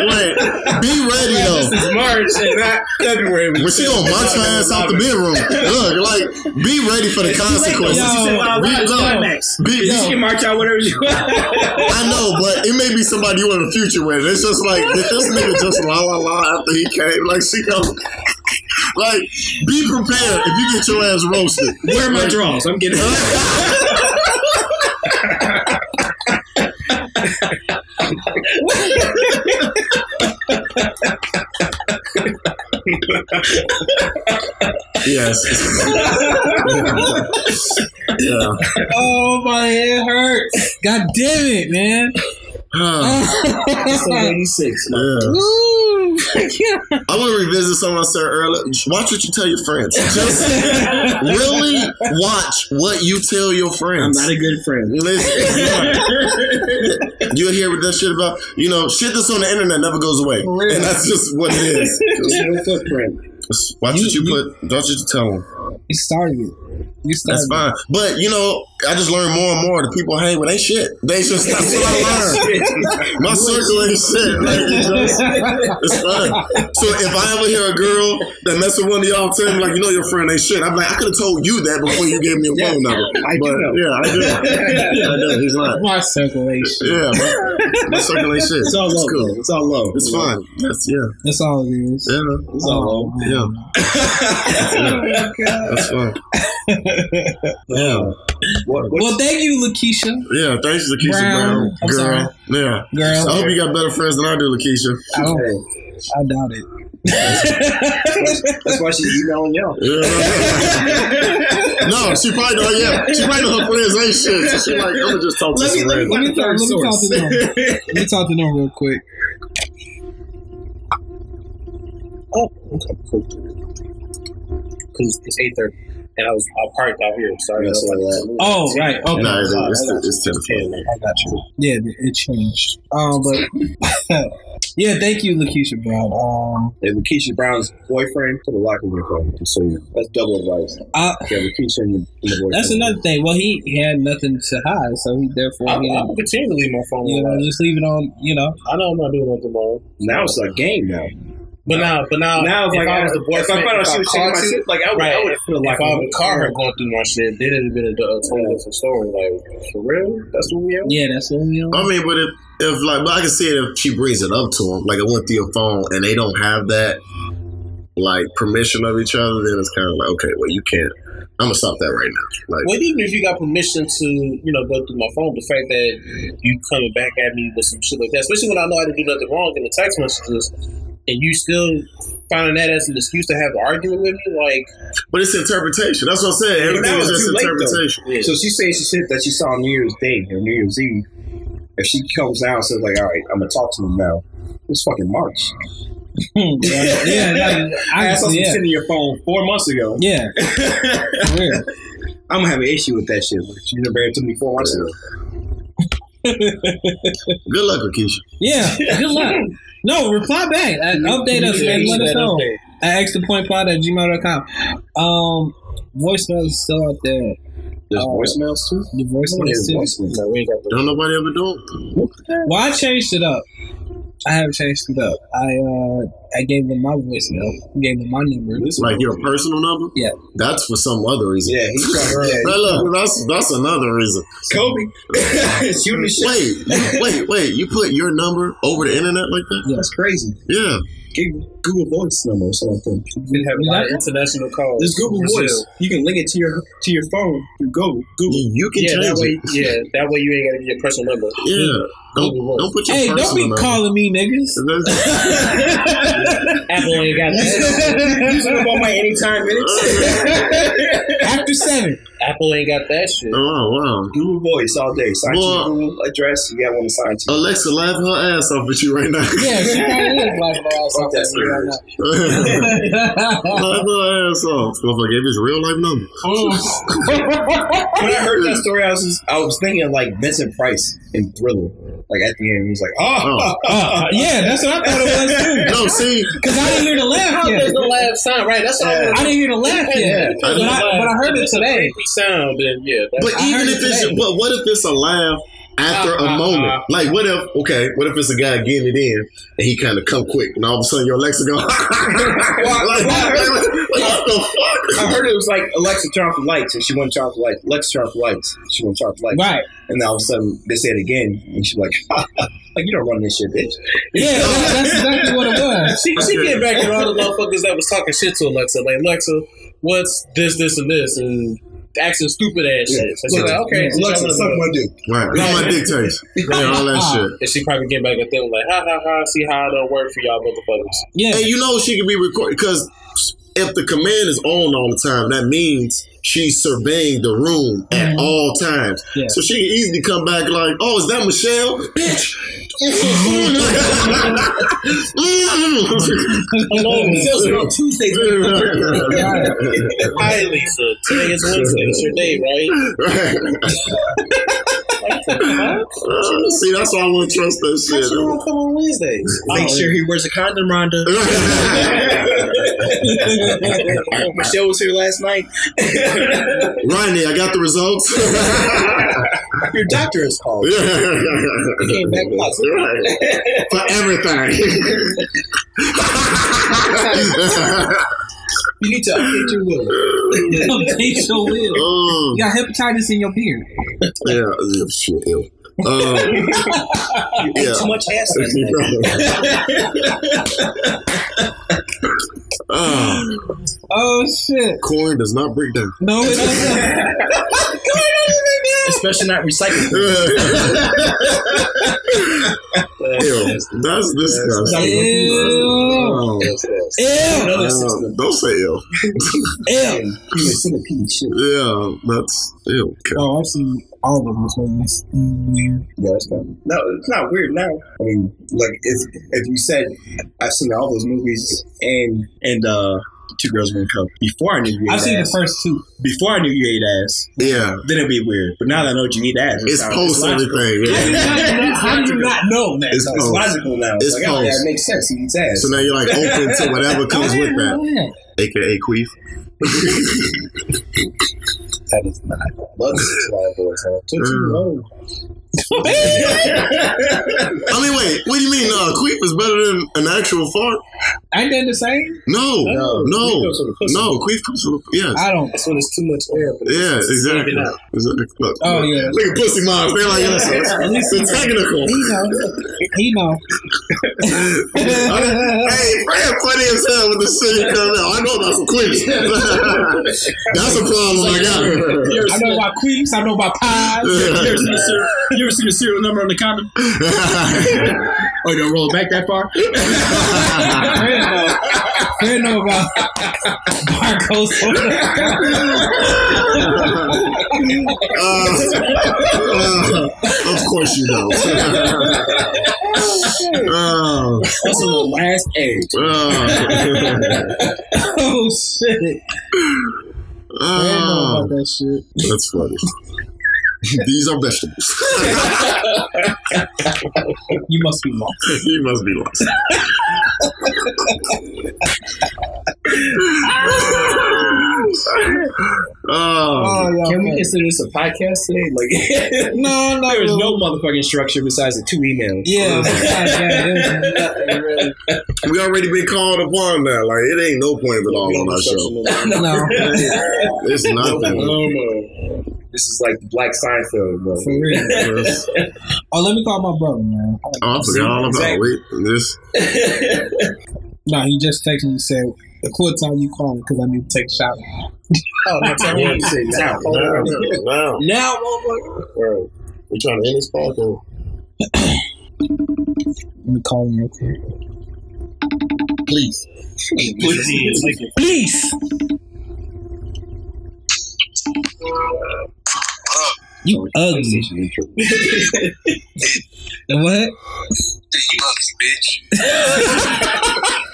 wait, be ready though. This is March and not February. But she gonna march her ass out the bedroom. Look, like, be ready for the consequences. Yo, be- is no, climax. be- You can march out whatever you want. I know, but it may be somebody you in the future with. It's just like, did this nigga just la la la after he came? Like, she go, like, be prepared if you get your ass roasted. Where are my drawers? I'm getting. Yes. yeah. Oh my head hurts. God damn it, man. Ah, So 86. yeah. Woo. I want to revisit something I said earlier. Watch what you tell your friends. Just really watch what you tell your friends. I'm not a good friend. Listen, you'll hear what that shit about. You know, shit that's on the internet never goes away, real. and that's just what it is. No footprint. Watch what You- you put. Don't you tell them. He started it. That's fine. But you know, I just learned more and more. The people hang with ain't shit. They just that's what I learned. My circle ain't shit. Like, it's, just, it's fine. So if I ever hear a girl that mess with one of y'all, tell me like, you know, your friend ain't shit. I'm like, I could have told you that before you gave me a phone number. I do but know. yeah, I do. I do. He's not. My circle ain't shit. Yeah, my, my circle ain't shit. It's all It's love. cool. It's all love. It's fine. That's yeah, That's all it is. yeah, It's all love. yeah. Oh that's fine. Yeah, What, Well, thank you, Lakeisha. yeah. Thanks, Lakeisha Brown. Brown. I'm Girl. sorry. Yeah. Girl. I hope you got better friends than I do, Lakeisha. I, don't, I doubt it. That's why she's emailing y'all. Yeah. no, she probably don't. Yeah, she probably know her friends ain't shit. So she like, I'm gonna just talk to Let me, some let me, random. let me, talk, let me talk to them. Let me talk to them real quick. Oh, okay, cool. Because it's eight thirty, and I was I parked out here, Sorry. I Yeah, like, that- Oh, right. Okay. Nah, it's, I it's, got it's, you. I got you. Yeah, it changed. Um, but yeah, thank you, Lakeisha Brown. Um, And Lakeisha Brown's boyfriend put a lock in your phone. So that's double advice. I, Yeah, Lakeisha and the, boyfriend. that's another thing. Well, he, he had nothing to hide, so he therefore I'm, he, I'm continue to leave my phone. you know just leave it on. You know, I know I'm not doing nothing wrong. Now it's a game now. But now, but now, Now if like I was the if I boyfriend, found out she was I checking my shit, like I would, Right. I would feel like if I would have caught her going through my shit, then it'd have been a, a totally different story. Like for real, that's what we are. yeah, that's what we on. I mean, but if, if like, but I can see it if she brings it up to him, like I went through your phone and they don't have that like permission of each other, then it's kind of like, okay, well, you can't. I'm gonna stop that right now. Like, Well, even if you got permission to, you know, go through my phone, the fact that you coming back at me with some shit like that, especially when I know I didn't do nothing wrong in the text messages, and you still finding that as an excuse to have an argument with me, like, but it's interpretation. That's what I'm saying. Everything is just too late, interpretation. yeah. So she says she shit that she saw New Year's Day or New Year's Eve. If she comes out and says like, "All right, I'm gonna talk to him now," it's fucking March. Hmm. yeah, yeah, like, I saw some yeah, shit in your phone four months ago. yeah. I'm gonna have an issue with that shit. Like, she never married to me four months ago. Good luck, Lakeisha. Yeah, good luck. No, reply back. Uh, update us, man. Let us know. At extrapointpod at gmail.com. Um, voicemail is still out there. There's Oh. voicemails too. The voicemail is There's still. voicemails. No, we ain't got the. Don't nobody ever do it. Well, I changed it up. I have changed it up. I uh, I gave them my voicemail. Gave them my number. Like your personal number. Yeah. That's for some other reason. Yeah, he's trying. Yeah, Now, look, that's that's another reason. Kobe shooting the shit. Wait, wait, wait! You put your number over the internet like that? Yeah, That's crazy. Yeah. Get Google Voice number or something. We have a lot of international calls. There's Google Brazil. Voice. You can link it to your to your phone through Google. Google. You can Yeah, change that way, it. yeah, that way you ain't got to get your personal number. Yeah. Don't, Google Voice. don't put your Hey, don't be number. calling me niggas. Apple ain't got that. Using them on my anytime minutes. After seven. Apple ain't got that shit. oh wow. Google Voice all day. Sign to Well- your Google address. You got one to sign to. Alexa laughing her ass off at you right now. Yeah, she probably is like her ass off That's at me right weird. now. Laugh her ass off. Motherfucker gave his real life number. when I heard that story, I was just, I was thinking like Vincent Price in Thriller. Like at the end, he was like, ah, "Oh, Uh, yeah, that's what I thought it was too. No, see, Because I didn't hear the laugh There's yet. no laugh sound, right? That's all. Yeah. I didn't hear the laugh yet. I But I, but I heard it today. Creepy sound, then yeah. But I even if it it's but what if it's a laugh after Uh, a uh, moment? uh. like what if okay, what if it's a guy getting it in and he kind of come quick and all of a sudden your Alexa go like, like, like, like, what the fuck? I heard it was like Alexa turn off the lights, and she went turn off the lights. Alexa turn off the lights. She went turn off the lights, Right. and then all of a sudden they say it again, and she's like, "Like you don't run this shit, bitch." Yeah, that's, that's exactly what it was. she she get back at all the motherfuckers that was talking shit to Alexa. Like Alexa, what's this, this, and this, and asking stupid ass shit. So she's like, okay, so Alexa, y'all suck wanna my dick. Right, look at my dictates. Yeah, all that ah. shit. And she probably get back at them like, ha ha ha. See how it don't work for y'all motherfuckers. Yeah. And you know she can be recorded because if the command is on all the time, that means she's surveying the room at all times. Yeah. So she can easily come back like, "Oh, is that Michelle, bitch?" Hello, Michelle. on Tuesdays. Hi, Lisa. Today is Wednesday. It's your day, right? See, that's why I wouldn't trust that shit. come on Wednesdays. Make oh, sure he wears a condom, Rhonda. Michelle was here last night. Ronnie, I got the results. Your doctor is called. Yeah. He came back positive. Right. For everything. You need to update your will. Update your will. oh, You got hepatitis in your beard. yeah, yeah, shit, ew. Um, You ate Yeah. too much ass last night. oh, Oh shit! corn does not break down. No, it doesn't. Especially not recycled. Ew, that's disgusting. Ew. Ew. don't say ew. Ew. Human centipede shit. Yeah, that's ew. Okay. Oh, I've seen all of them. So it's. Yeah, it's kind of, no, it's not weird now. I mean, like if if you said I've seen all those movies and and uh two girls one cup before I knew you ate I've seen the first two. before I knew you ate ass, Yeah, then it'd be weird. But now that I know that you eat ass, it's sounds- post everything. Yeah. How do you not know that? It's No, it's logical now. It's like, oh, yeah, it makes sense. He eats ass. So now you're like open to whatever comes with that, aka queef. that is not. Love this line boys, huh? Tootsie Mm. Roll. I mean, wait, what do you mean? Uh, queef is better than an actual fart? Ain't that the same? No, No, no, queef comes from the pussy. no. Queef comes from yes. I don't. That's when it's too much air. But Yeah, exactly. exactly. Look, Oh, yeah. Look at pussy moms. They're like, yes, it's the technical. He know. He know. hey, Fred funny as hell with the shit he coming out. I know about some queefs. That's a problem I got. I know about queeps. I know about pies. You ever seen a serial, you ever seen the serial number on the condom? Oh, you don't roll it back that far? Fred know. Fred know about barcodes. Uh, uh, of course you know. oh, That's on the last edge. oh, oh shit! Fred know oh, about that shit. that's funny. These are vegetables. You must be lost. you must be lost. oh, yeah, Can we consider this a podcast today? Like, No, no. there is no motherfucking structure besides the two emails. Yeah, besides that, there's nothing really. we already been called upon now. Like it ain't no point at all on our show. No, It's nothing. Um, uh, this is like the Black Seinfeld, bro. for real. Oh, let me call my brother, man. Oh, I forgot all about it. Wait, this. No, he just texted me and said, the court time you call me because I need to take a shower. Oh, that's all I'm saying. Now, Now, now, now, motherfucker. we trying to end this podcast. Let me call him real quick. Please. Please! You oh, ugly. what? You ugly bitch.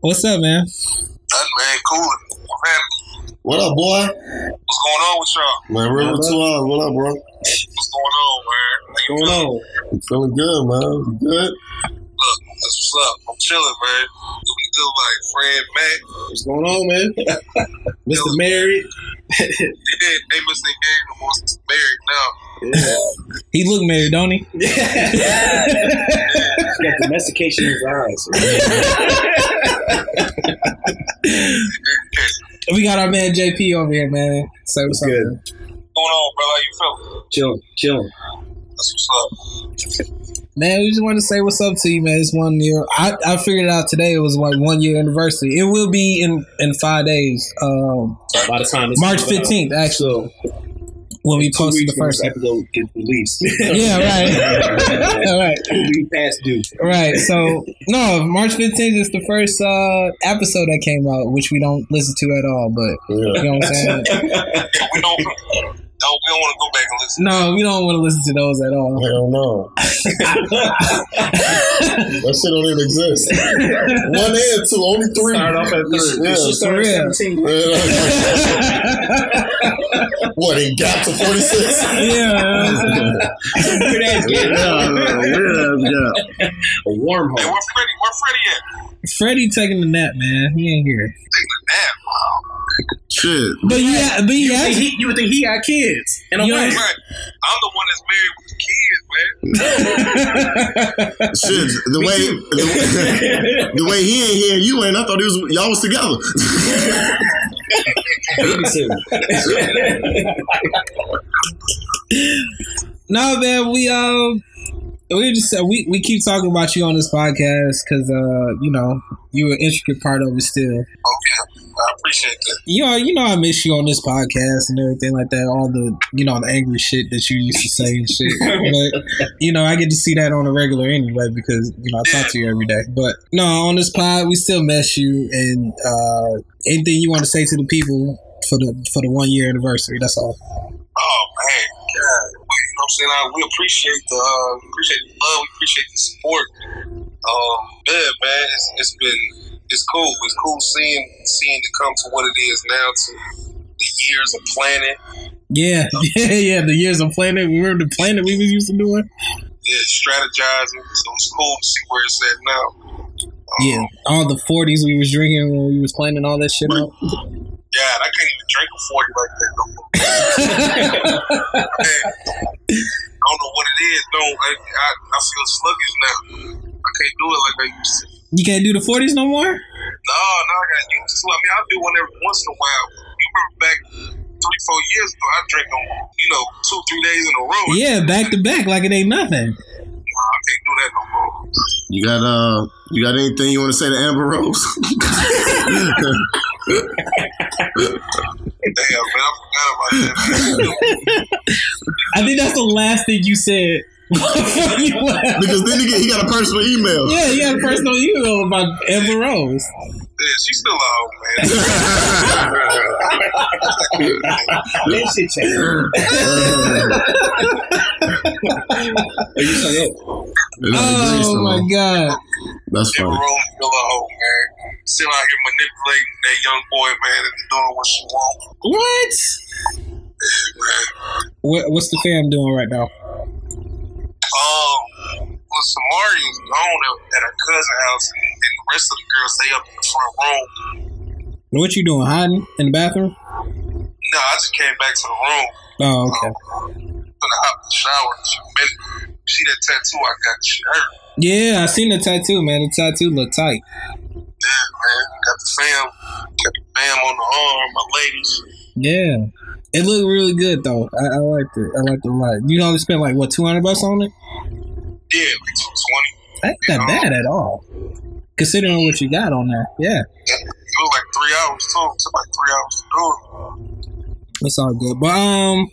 What's up, man? Nothing, man. Cool. Man, What up, boy? what's going on with y'all? Man, River Two Hours. What up, bro? What's going on, man? How you going feeling? on? You feeling good, man? You good? Look, that's what's up. I'm chilling, man. Looking like Fred Mac. What's going on, man? Mr. Married. They did. They must they gave no more since married now. He look married, don't he? He's got domestication in his eyes. We got our man JP over here, man. So what's Good. man? What's going on, brother? How you feeling? Chilling, chilling. That's what's up. Man, we just want to say what's up to you, man. It's one year. I, I figured it out today. It was like one year anniversary. It will be in in five days. Um, So by the time this March fifteenth, actually, So when we two posted the first. episode gets released. Yeah, right. All right. we past due. Right. So no, March fifteenth is the first uh, episode that came out, which we don't listen to at all. But you know what I'm saying? We don't. Don't, we don't want to go back and listen. No, we don't want to listen to those at all. Hell no. that shit don't even exist. One and two, only three. Start off at three. Yeah, She started for at 17. What, in gap to 46? Yeah. Weird ass yeah, game. yeah. A wormhole. Hey, where Freddie? Where Freddie at? Freddie taking the nap, man. He ain't here. Damn. Shit. But yeah, but You, yeah. think he, you would think he got kids and a You know- wife. Right. I'm the one that's married with the kids, man. Shit. The way the, the way he ain't here, you ain't. I thought he was y'all was together. No, man, we um, we just uh, we we keep talking about you on this podcast because uh, you know, you're an intricate part of it still. Oh yeah, I appreciate that. You know, you know, I miss you on this podcast and everything like that. All the you know the angry shit that you used to say and shit. but you know, I get to see that on a regular anyway because you know I talk to you every day. But no, on this pod, we still miss you. And uh, anything you want to say to the people for the for the one year anniversary? That's all. Oh man, God, we, you know what I'm saying? I, we appreciate the uh, we appreciate the love, we appreciate the support. Um, yeah, man, it's, it's been it's cool. It's cool seeing seeing it come to what it is now to the years of planning. Yeah, yeah, yeah. The years of planet, remember the planning we was used to doing? Yeah, strategizing. So it's cool to see where it's at now. Um, Yeah, all the forties we was drinking when we was planning all that shit out. God, I can't even drink a forty like that no more. Man, I don't know what it is. No, I, I, I feel sluggish now. I can't do it like I used to. You can't do the forties no more. No, no, I got used to. it. I mean, I do one every once in a while. You remember back three, four years ago, I drink them, you know, two, three days in a row. Yeah, back to back, like it ain't nothing. Nah, I can't do that no more. You got uh, you got anything you want to say to Amber Rose? Damn, man, I forgot about that. I think that's the last thing you said before you left. Because then he, get, he got a personal email. Yeah, he got a personal email about Amber Rose. Yeah, she's still a hoe, man. That shit changed. Are you saying that? Oh my god. That's Amber funny. Rose still a hoe, man. Still out here manipulating that young boy, man, and doing what she wants. What? Yeah, man. what? What's the fam doing right now? Um, well, Samari is gone at, her cousin's house, and, the rest of the girls stay up in the front room. What you doing? Hiding in the bathroom? No, I just came back to the room. Oh, okay. Gonna hop in the shower. She, been, see that tattoo I got? She hurt. Yeah, I seen the tattoo, man. The tattoo look tight. Yeah, man. Got the fam. Got the fam on the arm. My ladies. Yeah. It looked really good though. I, I liked it. I liked it a lot. You only spent like what two hundred bucks on it? Yeah, like two twenty. That ain't that bad at all. Considering what you got on there. Yeah. It was like three hours too. It took like three hours to do it. It's all good. But um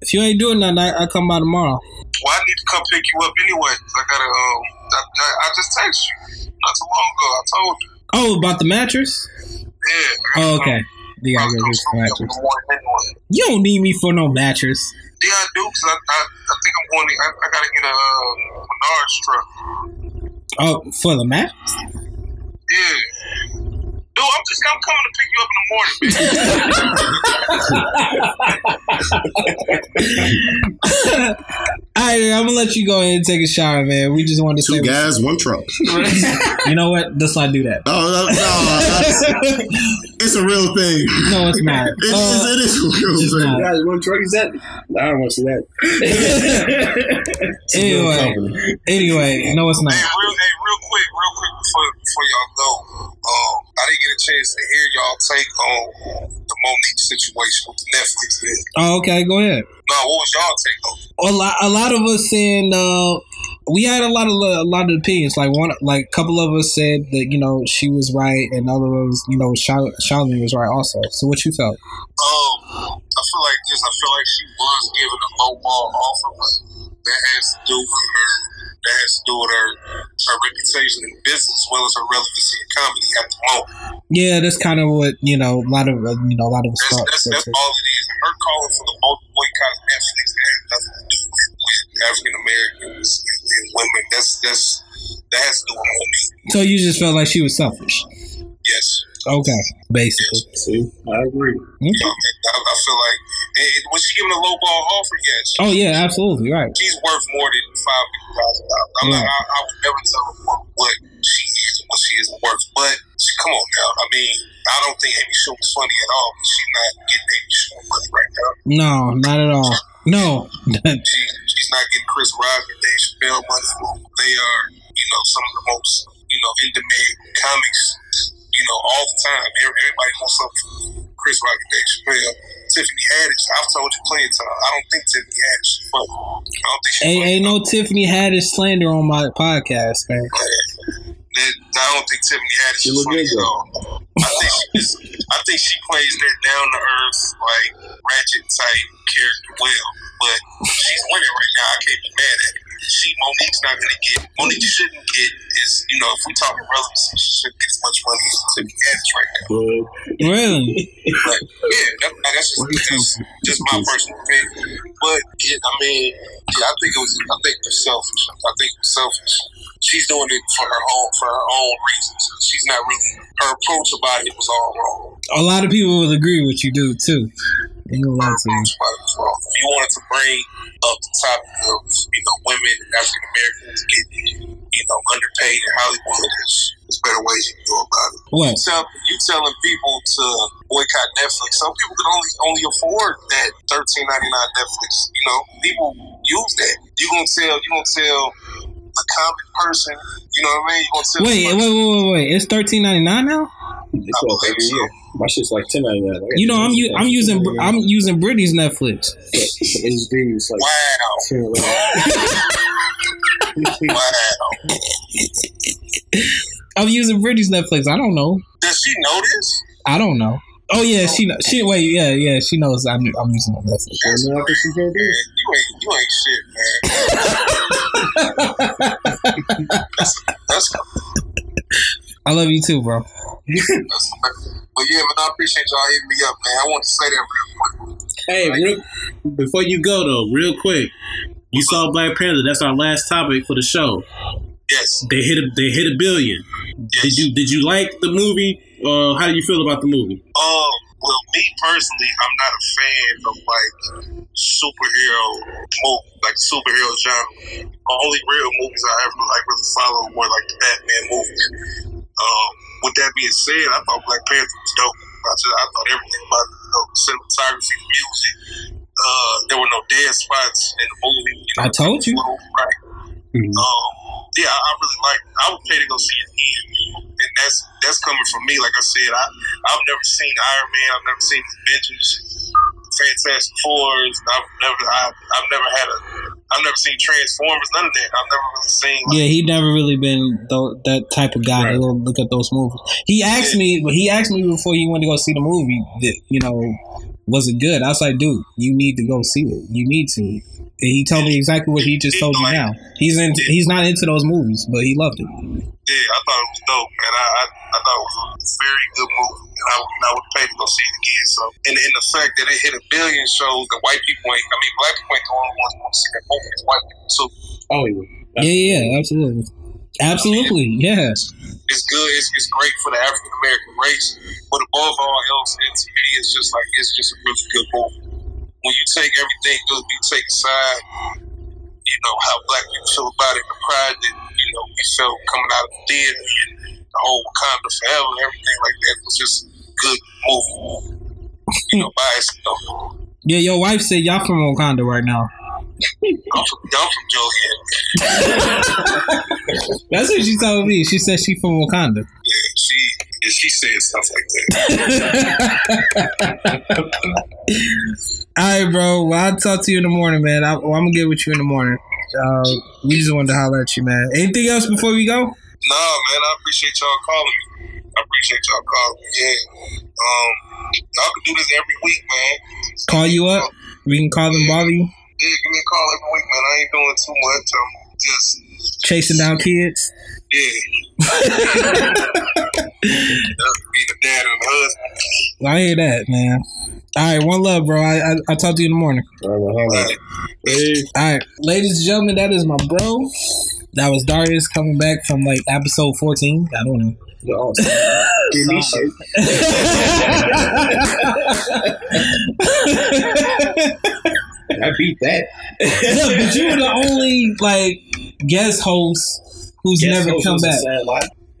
if you ain't doing nothing, I, I'll come by tomorrow. Well, I need to come pick you up anyway. I gotta. Um, I, I, I just texted you not too long ago. I told you. Oh, about the mattress? Yeah. I Oh, okay. You I gotta gotta go get you mattress. the morning anyway. You don't need me for no mattress. Yeah, I do because I, I, I think I'm going. To, I, I gotta get a uh, Menards truck. Oh, for the mattress? Yeah. Dude, I'm just I'm coming to pick you up in the morning, man. All right, I'm gonna let you go ahead and take a shower, man. We just wanted to Two say, guys, one truck. you know what? Let's not do that. Oh no, no, that's- it's a real thing. no, it's not. It, Uh, is, it is a real it's thing. not. Guys, what truck is that? I don't want to see that. It's a real anyway, anyway, no, it's hey, not. real, hey, real quick, real quick before before y'all go. Um, I didn't get a chance to hear y'all take on the Mo'Nique situation with the Netflix thing. Oh, okay, go ahead. No, what was y'all take on? a lot, a lot of us saying uh, we had a lot of a lot of opinions. Like one, like a couple of us said that you know she was right, and other of us, you know, Char- Charlene was right also. So what you felt? Um, I feel like this. I feel like she was given a low ball offer, but that has to do with her. That has to do with her her reputation in business as well as her relevancy in comedy Yeah, that's kind of what you know. A lot of uh, you know, a lot of us That's thought. that's, said that's all it is. Her calling for the boy- boycott of Netflix has nothing to do with, with African Americans and, and women. That's that's that has to do with Mo'Nique. So you just felt like she was selfish. Yes. Okay, basically. See, I agree. You know, I, I feel like and was she giving a low ball offer? Yeah, she, Oh yeah, absolutely right. she's worth more than five hundred thousand dollars. I'm not. I, I would never tell her what, what she is and what she isn't worth. But she, come on now. I mean, I don't think Amy Schumer's funny at all. She's not getting Amy Schumer money right now. No, not at all. No. She, she's not getting Chris Rock and Dave Chappelle money. They are, you know, some of the most, you know, in demand comics, you know, all the time. Everybody wants something from Chris Rock and Dave Chappelle. Tiffany Haddish, I've told you plenty of times. I don't think Tiffany Haddish is funny. I don't think she's ain't, funny. ain't no Tiffany Haddish slander on my podcast, man. That, I don't think Tiffany Haddish She is look funny good, at all. I think she just, I think she plays that down to earth, like ratchet type character well. But she's winning right now. I can't be mad at it. She Mo'Nique's not gonna get. Mo'Nique shouldn't get is you know if we talking relevancy, she shouldn't get as much money as Tiffany Haddish right now. Really? But yeah, that, that's just that's just my personal opinion. But yeah, I mean, yeah, I think it was. I think it was selfish. I think it was selfish. She's doing it for her own for her own reasons. She's not really her approach about it was all wrong. A lot of people will agree with you, dude, too. Ain't gonna lie to you. about it was wrong. If you wanted to bring up the topic of you know women and African Americans getting you know underpaid in Hollywood, there's, there's better ways you can go about it. What? You tell you telling people to boycott Netflix. Some people can only only afford that thirteen ninety nine Netflix. You know, people use that. You gonna tell you gonna tell a common person. You know what I mean? You gonna tell Wait, wait, wait, wait, wait. It's thirteen ninety nine now. They go up every year. My shit's like ten ninety nine. You know, I'm u- I'm using I'm using Britney's Netflix. HD is like Wow! Wow! I'm using Britney's Netflix. I don't know. Does she know this? I don't know. Oh yeah, she kn- she oh. wait yeah yeah she knows I'm I'm using Netflix. That's know what she man. You ain't you ain't shit, man. that's that's I love you too, bro. That's, but yeah, but I appreciate y'all hitting me up, man. I want to say that real quick. Hey, real, before you go though, real quick, you saw Black Panther. That's our last topic for the show. Yes, They hit a they hit a billion. yes. Did you did you like the movie? Uh, how do you feel about the movie? Um, well, me personally, I'm not a fan of like superhero movies, like superhero genre. The only real movies I ever like really follow were like the Batman movies. Um, with that being said, I thought Black Panther was dope. I, just, I thought everything about it, you know, cinematography, music. Uh, there were no dead spots in the movie. You know, I told you. Right. Um, yeah, I, I really like. I would pay to go see it again, and that's that's coming from me. Like I said, I I've never seen Iron Man. I've never seen the Avengers, Fantastic Fours. I've never I've, I've never had a. I've never seen Transformers. None of that. I've never really seen. Like, Yeah, he never really been tho- that type of guy to go look at those movies. He asked me, he asked me before he went to go see the movie that you know was it good. I was like, dude, you need to go see it. You need to. And he told me exactly what he just told you now. He's in. He's not into those movies, but he loved it. Yeah, I thought it was dope, man. I, I, I thought it was a very good movie, and I, would- I would pay to go see it again. So, and, and the fact that it hit a billion shows that white people ain't. I mean, black people ain't the only ones who want to see that movie. It's white people too. Oh yeah. Yeah, yeah, absolutely, absolutely, yes. It's good. It's, it's great for the African American race, but above all else, it, to me, it's just like it's just a really good movie. When you take everything, good, you take aside, you know how black people feel about it, the pride that you know we felt coming out of the theater, and the whole Wakanda forever, and everything like that. It was just a good movie. You know, by itself. Yeah, your wife said y'all from Wakanda right now. I'm from, I'm from. That's what she told me. She said she from Wakanda. Yeah, she she said stuff like that. All right, bro. Well, I'll talk to you in the morning, man. I, well, I'm gonna get with you in the morning. Uh, we just wanted to holler at you, man. Anything else before we go? Nah, man, I appreciate y'all calling me. I appreciate y'all calling me. Yeah. Um, y'all can do this every week, man. Call you up. We can call them, bother you, Yeah, give me a call every week, man. I ain't doing too much. I'm just, chasing down kids. yeah. Being a dad and a husband. I hear that, man. All right, one love, bro. I I I'll talk to you in the morning. All right, well, hold on. Like, All right, ladies and gentlemen, that is my bro. That was Darius coming back from like episode 14. I don't know. Oh, give me shit. I beat that. yeah, but you were the only like guest host who's Guest never host come back.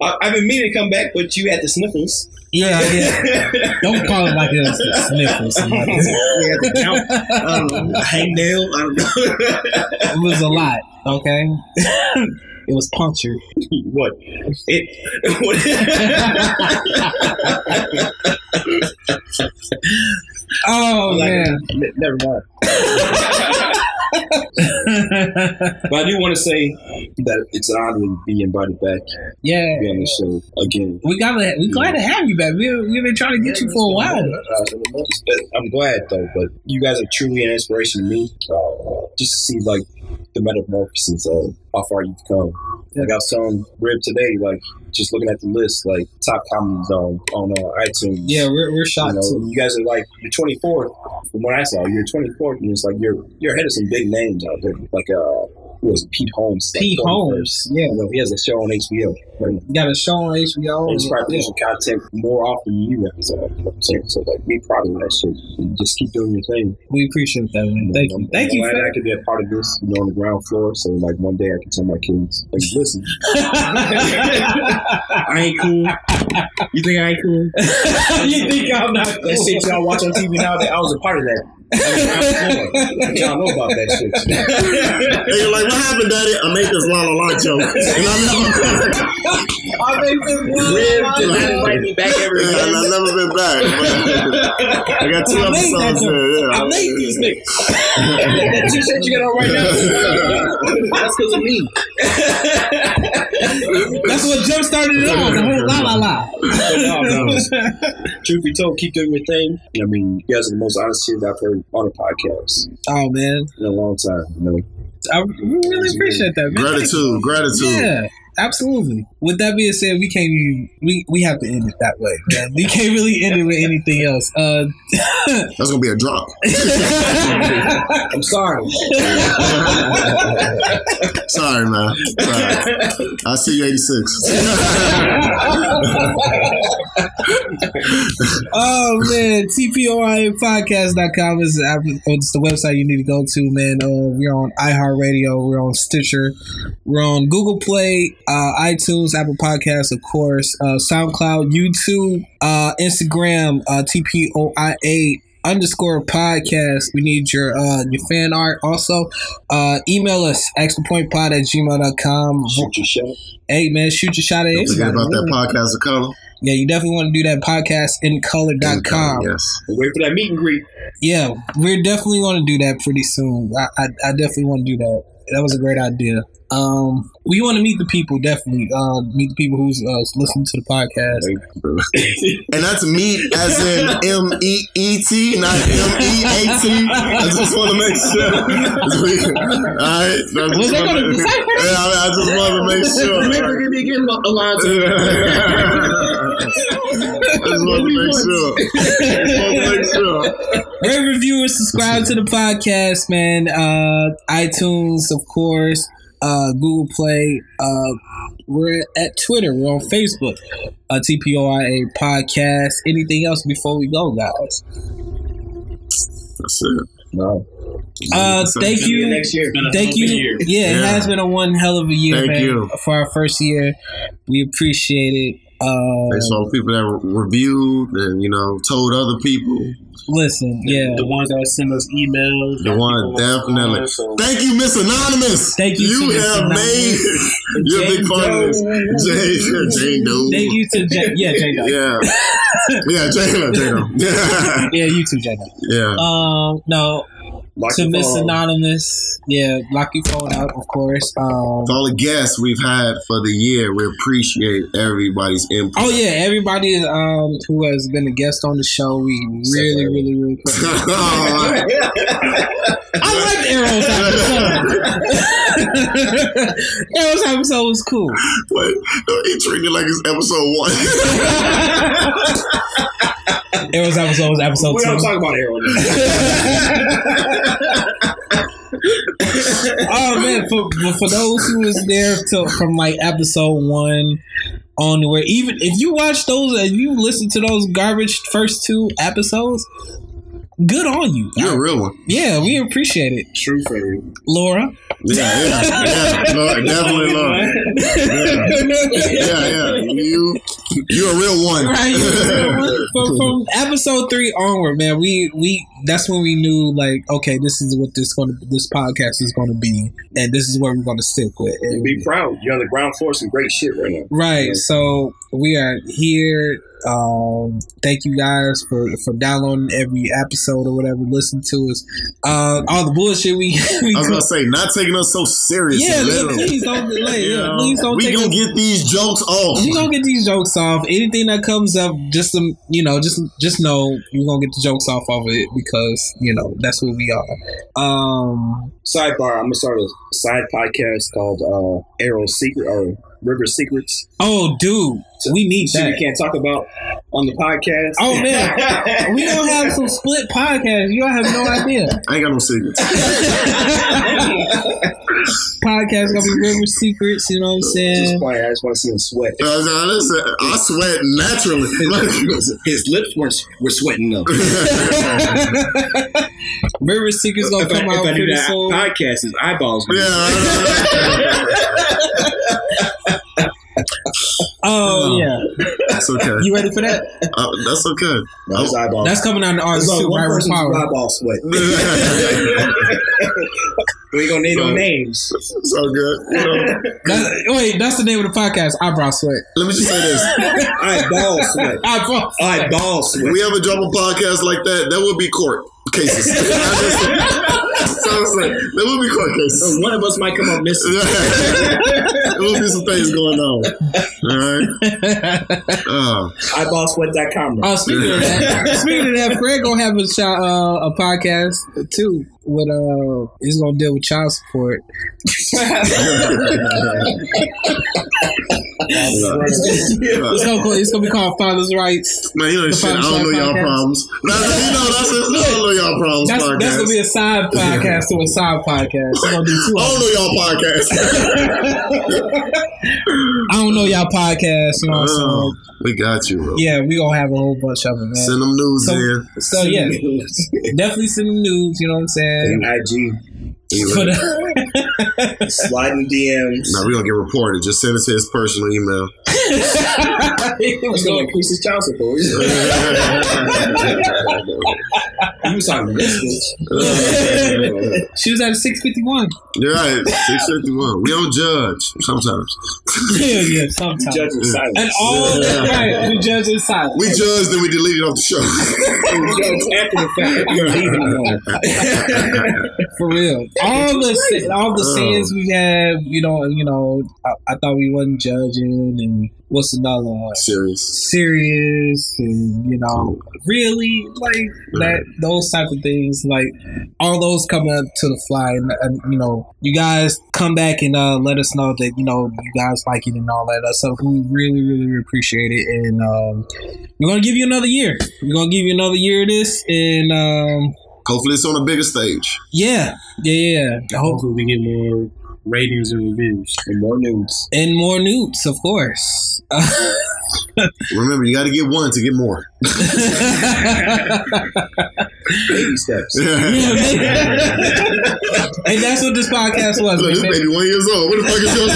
I, I've been meaning to come back, but you had the sniffles. Yeah, yeah. Don't call it like it was the sniffles. somebody. Yeah, the count. Know. Hangnail. I don't know. It was a lot. Okay, it was punctured. what? It. Oh man. Ne- Never mind. But I do want to say that it's an honor to be invited back yeah. be on the show again. We gotta. We glad to have you back. We we've been trying to get you for a while. Uh, I'm glad though, but you guys are truly an inspiration to me. Uh, just to see like the metamorphosis of how far you've come. Like I was telling Rib today, like just looking at the list, like top comedies on on uh, iTunes. Yeah, we're we're You shocked know, you guys are like the 24th. From what I saw, you're 24th, and it's like you're you're ahead of some big names out there. Like uh, who was? Pete Holmes? Pete 41st. Holmes. Yeah, You know, he has a show on HBO. Right? got a show on HBO. He's probably Yeah. producing content more often than you guys are. You know what I'm saying? So like, be proud of that shit. Just keep doing your thing. We appreciate that, man. Thank you. I'm- Thank I'm you. glad For I could be a part of this, you know, on the ground floor. So like one day I can tell my kids, like, listen, I ain't cool. You think I ain't cool? you think I'm not That shit y'all watch on TV now, that I was a part of that. On the ground floor. But y'all know about that shit. And you're like, what happened, Daddy? I made this la la la joke. And I never, I make this Rib just invite me back every yeah, and day. I've never been back. I got two I made that episodes joke. there. Yeah, I made these niggas. that t-shirt you got on right now, that's because of me. That's what jump started it all. The whole la la la. No, no. Truth be told, keep doing your thing. I mean, you guys are the most honest shit I've heard on a podcast Oh man, in a long time. You know, I really appreciate that. Man. Gratitude, gratitude. Yeah, absolutely. With that being said, we can't even we, we have to end it that way. Man. We can't really end it with anything else. Uh, That's gonna be a drop. I'm sorry. Sorry, man. Sorry. I'll see you 86. oh man, tpoiapodcast.com is the, app- it's the website you need to go to, man. Uh, we're on iHeartRadio, we're on Stitcher, we're on Google Play, uh, iTunes, Apple Podcasts, of course, uh, SoundCloud, YouTube, uh, Instagram, uh, TPOIA underscore podcast. We need your uh your fan art. Also, uh email us extrapointpod at gmail.com. Shoot your shot. Hey man, shoot your shot at Don't forget anybody. about that podcast of color. Yeah, you definitely want to do that podcast in color.com. Yes. Wait for that meet and greet. Yeah, we're definitely going to do that pretty soon. I, I, I definitely want to do that. That was a great idea. Um, we want to meet the people, definitely. Uh, meet the people who's uh, listening to the podcast. And that's meat as in M E E T, not M E A T. I just want to make sure. All right. I Was just they gonna decipher Yeah, I, I just want to make sure. Maybe we be getting aligned to I just want to make sure. I just want to make sure. Rate, review, and subscribe to the podcast, man. Uh, iTunes, of course. Uh, Google Play. Uh, we're at Twitter. We're on Facebook. Uh, TPOIA podcast. Anything else before we go, guys? That's it. No. Uh, thank you you. next year. Thank you. Yeah, it has been a one hell of a year, Thank man. you. For our first year, we appreciate it. Uh, Thanks to all the people that re- reviewed and, you know, told other people. listen, yeah. The ones that send us emails. The one, definitely. Thank you, Miss Anonymous. Thank you You have made. You're a big part of this. Jane, Jane Doe. Thank you to J- yeah, J Dog. Yeah. Yeah, Jane, Jane Doe. Yeah. Yeah, you too, J Dog. Yeah. Um, no, Lock to Miss. Anonymous. Yeah, lock your phone out, of course. Um, all the guests we've had for the year, we appreciate everybody's input. oh yeah, everybody um who has been a guest on the show, we really, really, really. Appreciate. I liked Arrow's episode. Arrow's episode was cool. Wait, don't he treat me like it's episode one. Arrow's episode was episode We don't talk about Arrow. oh man, for for those who was there to, from like episode one, on where even if you watch those, and you listen to those garbage first two episodes, good on you. You're a real one. Yeah, we appreciate it, True fairy. Laura. Yeah, yeah, yeah. Lord, definitely, Lord. Yeah, yeah. You, you're a real one. right from, from episode three onward man we we that's when we knew like okay this is what this going to this podcast is going to be and this is where we're going to stick with And And- be proud. You're on the ground floor some great shit right now. right so we are here um thank you guys for for downloading every episode or whatever listen to us uh all the bullshit we, we I was gonna say, not taking us so seriously. yeah literally. please don't like, yeah, please don't we take gonna us- get these jokes off. we gonna get these jokes off. Anything that comes up, just some, you know, just just know we're gonna get the jokes off of it because you know that's what we are. Um, Sidebar, I'm gonna start a side podcast called uh, Arrow Secret or River Secrets. oh, dude, we need Shit we can't talk about on the podcast. Oh man, we don't have some split podcast. You all have no idea. I ain't got no secrets. Podcast gonna be River Secrets. You know what I'm saying? Just saying? playing. I just want to see him sweat. I, was like, listen, I sweat naturally. His, his lips were, were sweating though. River Secrets gonna if I, come if out I do pretty that soon. podcast, his eyeballs. yeah, Oh yeah, that's okay. you ready for that? Uh, that's okay. No, his. That's coming out in There's August only too. one Right person's power. eyeball sweat. we ain't gonna name no names. so good. You know, That's, wait, that's the name of the podcast. Eyebrow sweat. let me just say this: Eyeball sweat. Eyebrow. Eyeball sweat. we ever drop a podcast like that, there would be court cases. I just- so like, there will be court cases. One of us might come up missing. there will be some things going on. All right. Oh, Eyeballsweat.com. Oh, speaking of that, speaking of that, Fred gonna have a uh, a podcast too. With uh, he's gonna deal with child support. It's gonna, it's gonna be called Father's Rights. man, you know shit. I don't know Father y'all problems. Nah, you know that's a, I don't know y'all problems That's, podcast. that's gonna be a side podcast to a side podcast. Gonna do two. I don't know y'all podcast. I don't know y'all podcast. You know what I'm saying? Oh, we got you, bro. Yeah, we gonna have a whole bunch of them, man. Send them news So- in. So yeah, definitely send the news. You know what I'm saying? IG. For the- Sliding DMs. Nah, we gonna get reported. Just send it to his personal email. It's gonna increase his child support. you was talking this bitch. she was at six fifty one. You're right. Six fifty one. We don't judge sometimes. yeah, yeah, sometimes. Judge in silence. And all right, we judge in silence. We judged and we deleted off the show. Judge after the fact. You're leaving alone. For real, all the sa- all the sayings we have, you know, you know, I, I thought we wasn't judging, and what's another one? Serious. Serious, and you know, really like that. Those type of things, like all those coming up to the fly, and, and you know, you guys come back and uh, let us know that you know you guys like it and all that. So we really, really appreciate it, and um, we're gonna give you another year. We're gonna give you another year of this, and um, Hopefully it's on a bigger stage. yeah, yeah, yeah. I Hopefully, we get more ratings and reviews. And more news. and more newts, of course. Remember, you got to get one to get more. Baby steps. and that's what this podcast was. Look, this baby one years old. What the fuck is yours?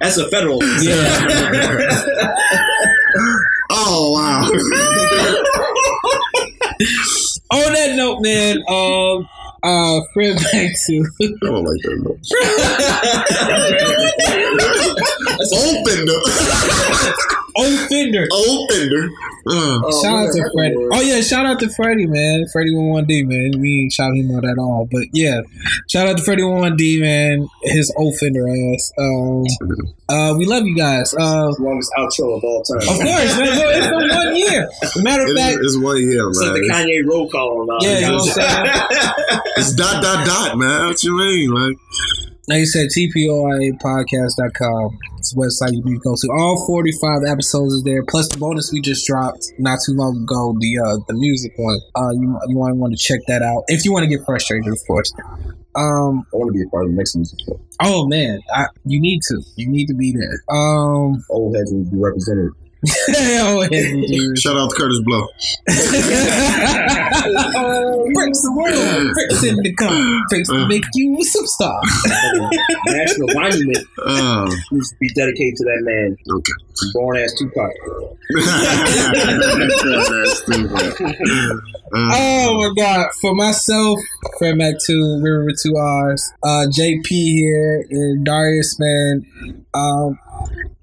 That's a federal. Yeah. oh wow. On that note, man, um, uh, Fred back to I don't like that. No. Old fender. Old Fender. Old fender. Uh, shout out to Freddie. Oh yeah, shout out to Freddie, man. Freddie One One D, man. We ain't shout him out at all, but yeah, shout out to Freddie One One D, man. His old Fender ass. Um, uh, we love you guys. Uh, Longest outro of all time. of course, man. Yo, It's been one year. Matter of it's, fact, it's one year, It's like the Kanye roll call on yeah, you know what I'm saying. it's dot dot dot, man. What you mean? Like, Like you said, TPOIApodcast.com. It's the website you can go to. All 45 episodes is there, plus the bonus we just dropped not too long ago, the uh, the music one. Uh, you you want to want to check that out if you want to get frustrated, of course. Um, I want to be a part of the next music show. oh man, I, you need to, you need to be there. Um, Old heads will be represented. Heavy dude. Shout out to Kurtis Blow. Breaks the world, breaks in the car, breaks to make you a superstar. National monument Oh, needs to be dedicated to that man, okay. born ass Tupac. That's. Uh, Oh my god! For myself, Fred Mac Two, River with Two R's, uh, JP here, and Darius, man, um,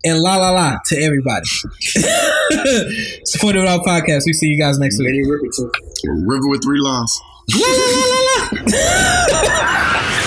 and la la la to everybody. Supported our podcast. We see you guys next week. River with three lines. La, la, la, la, la.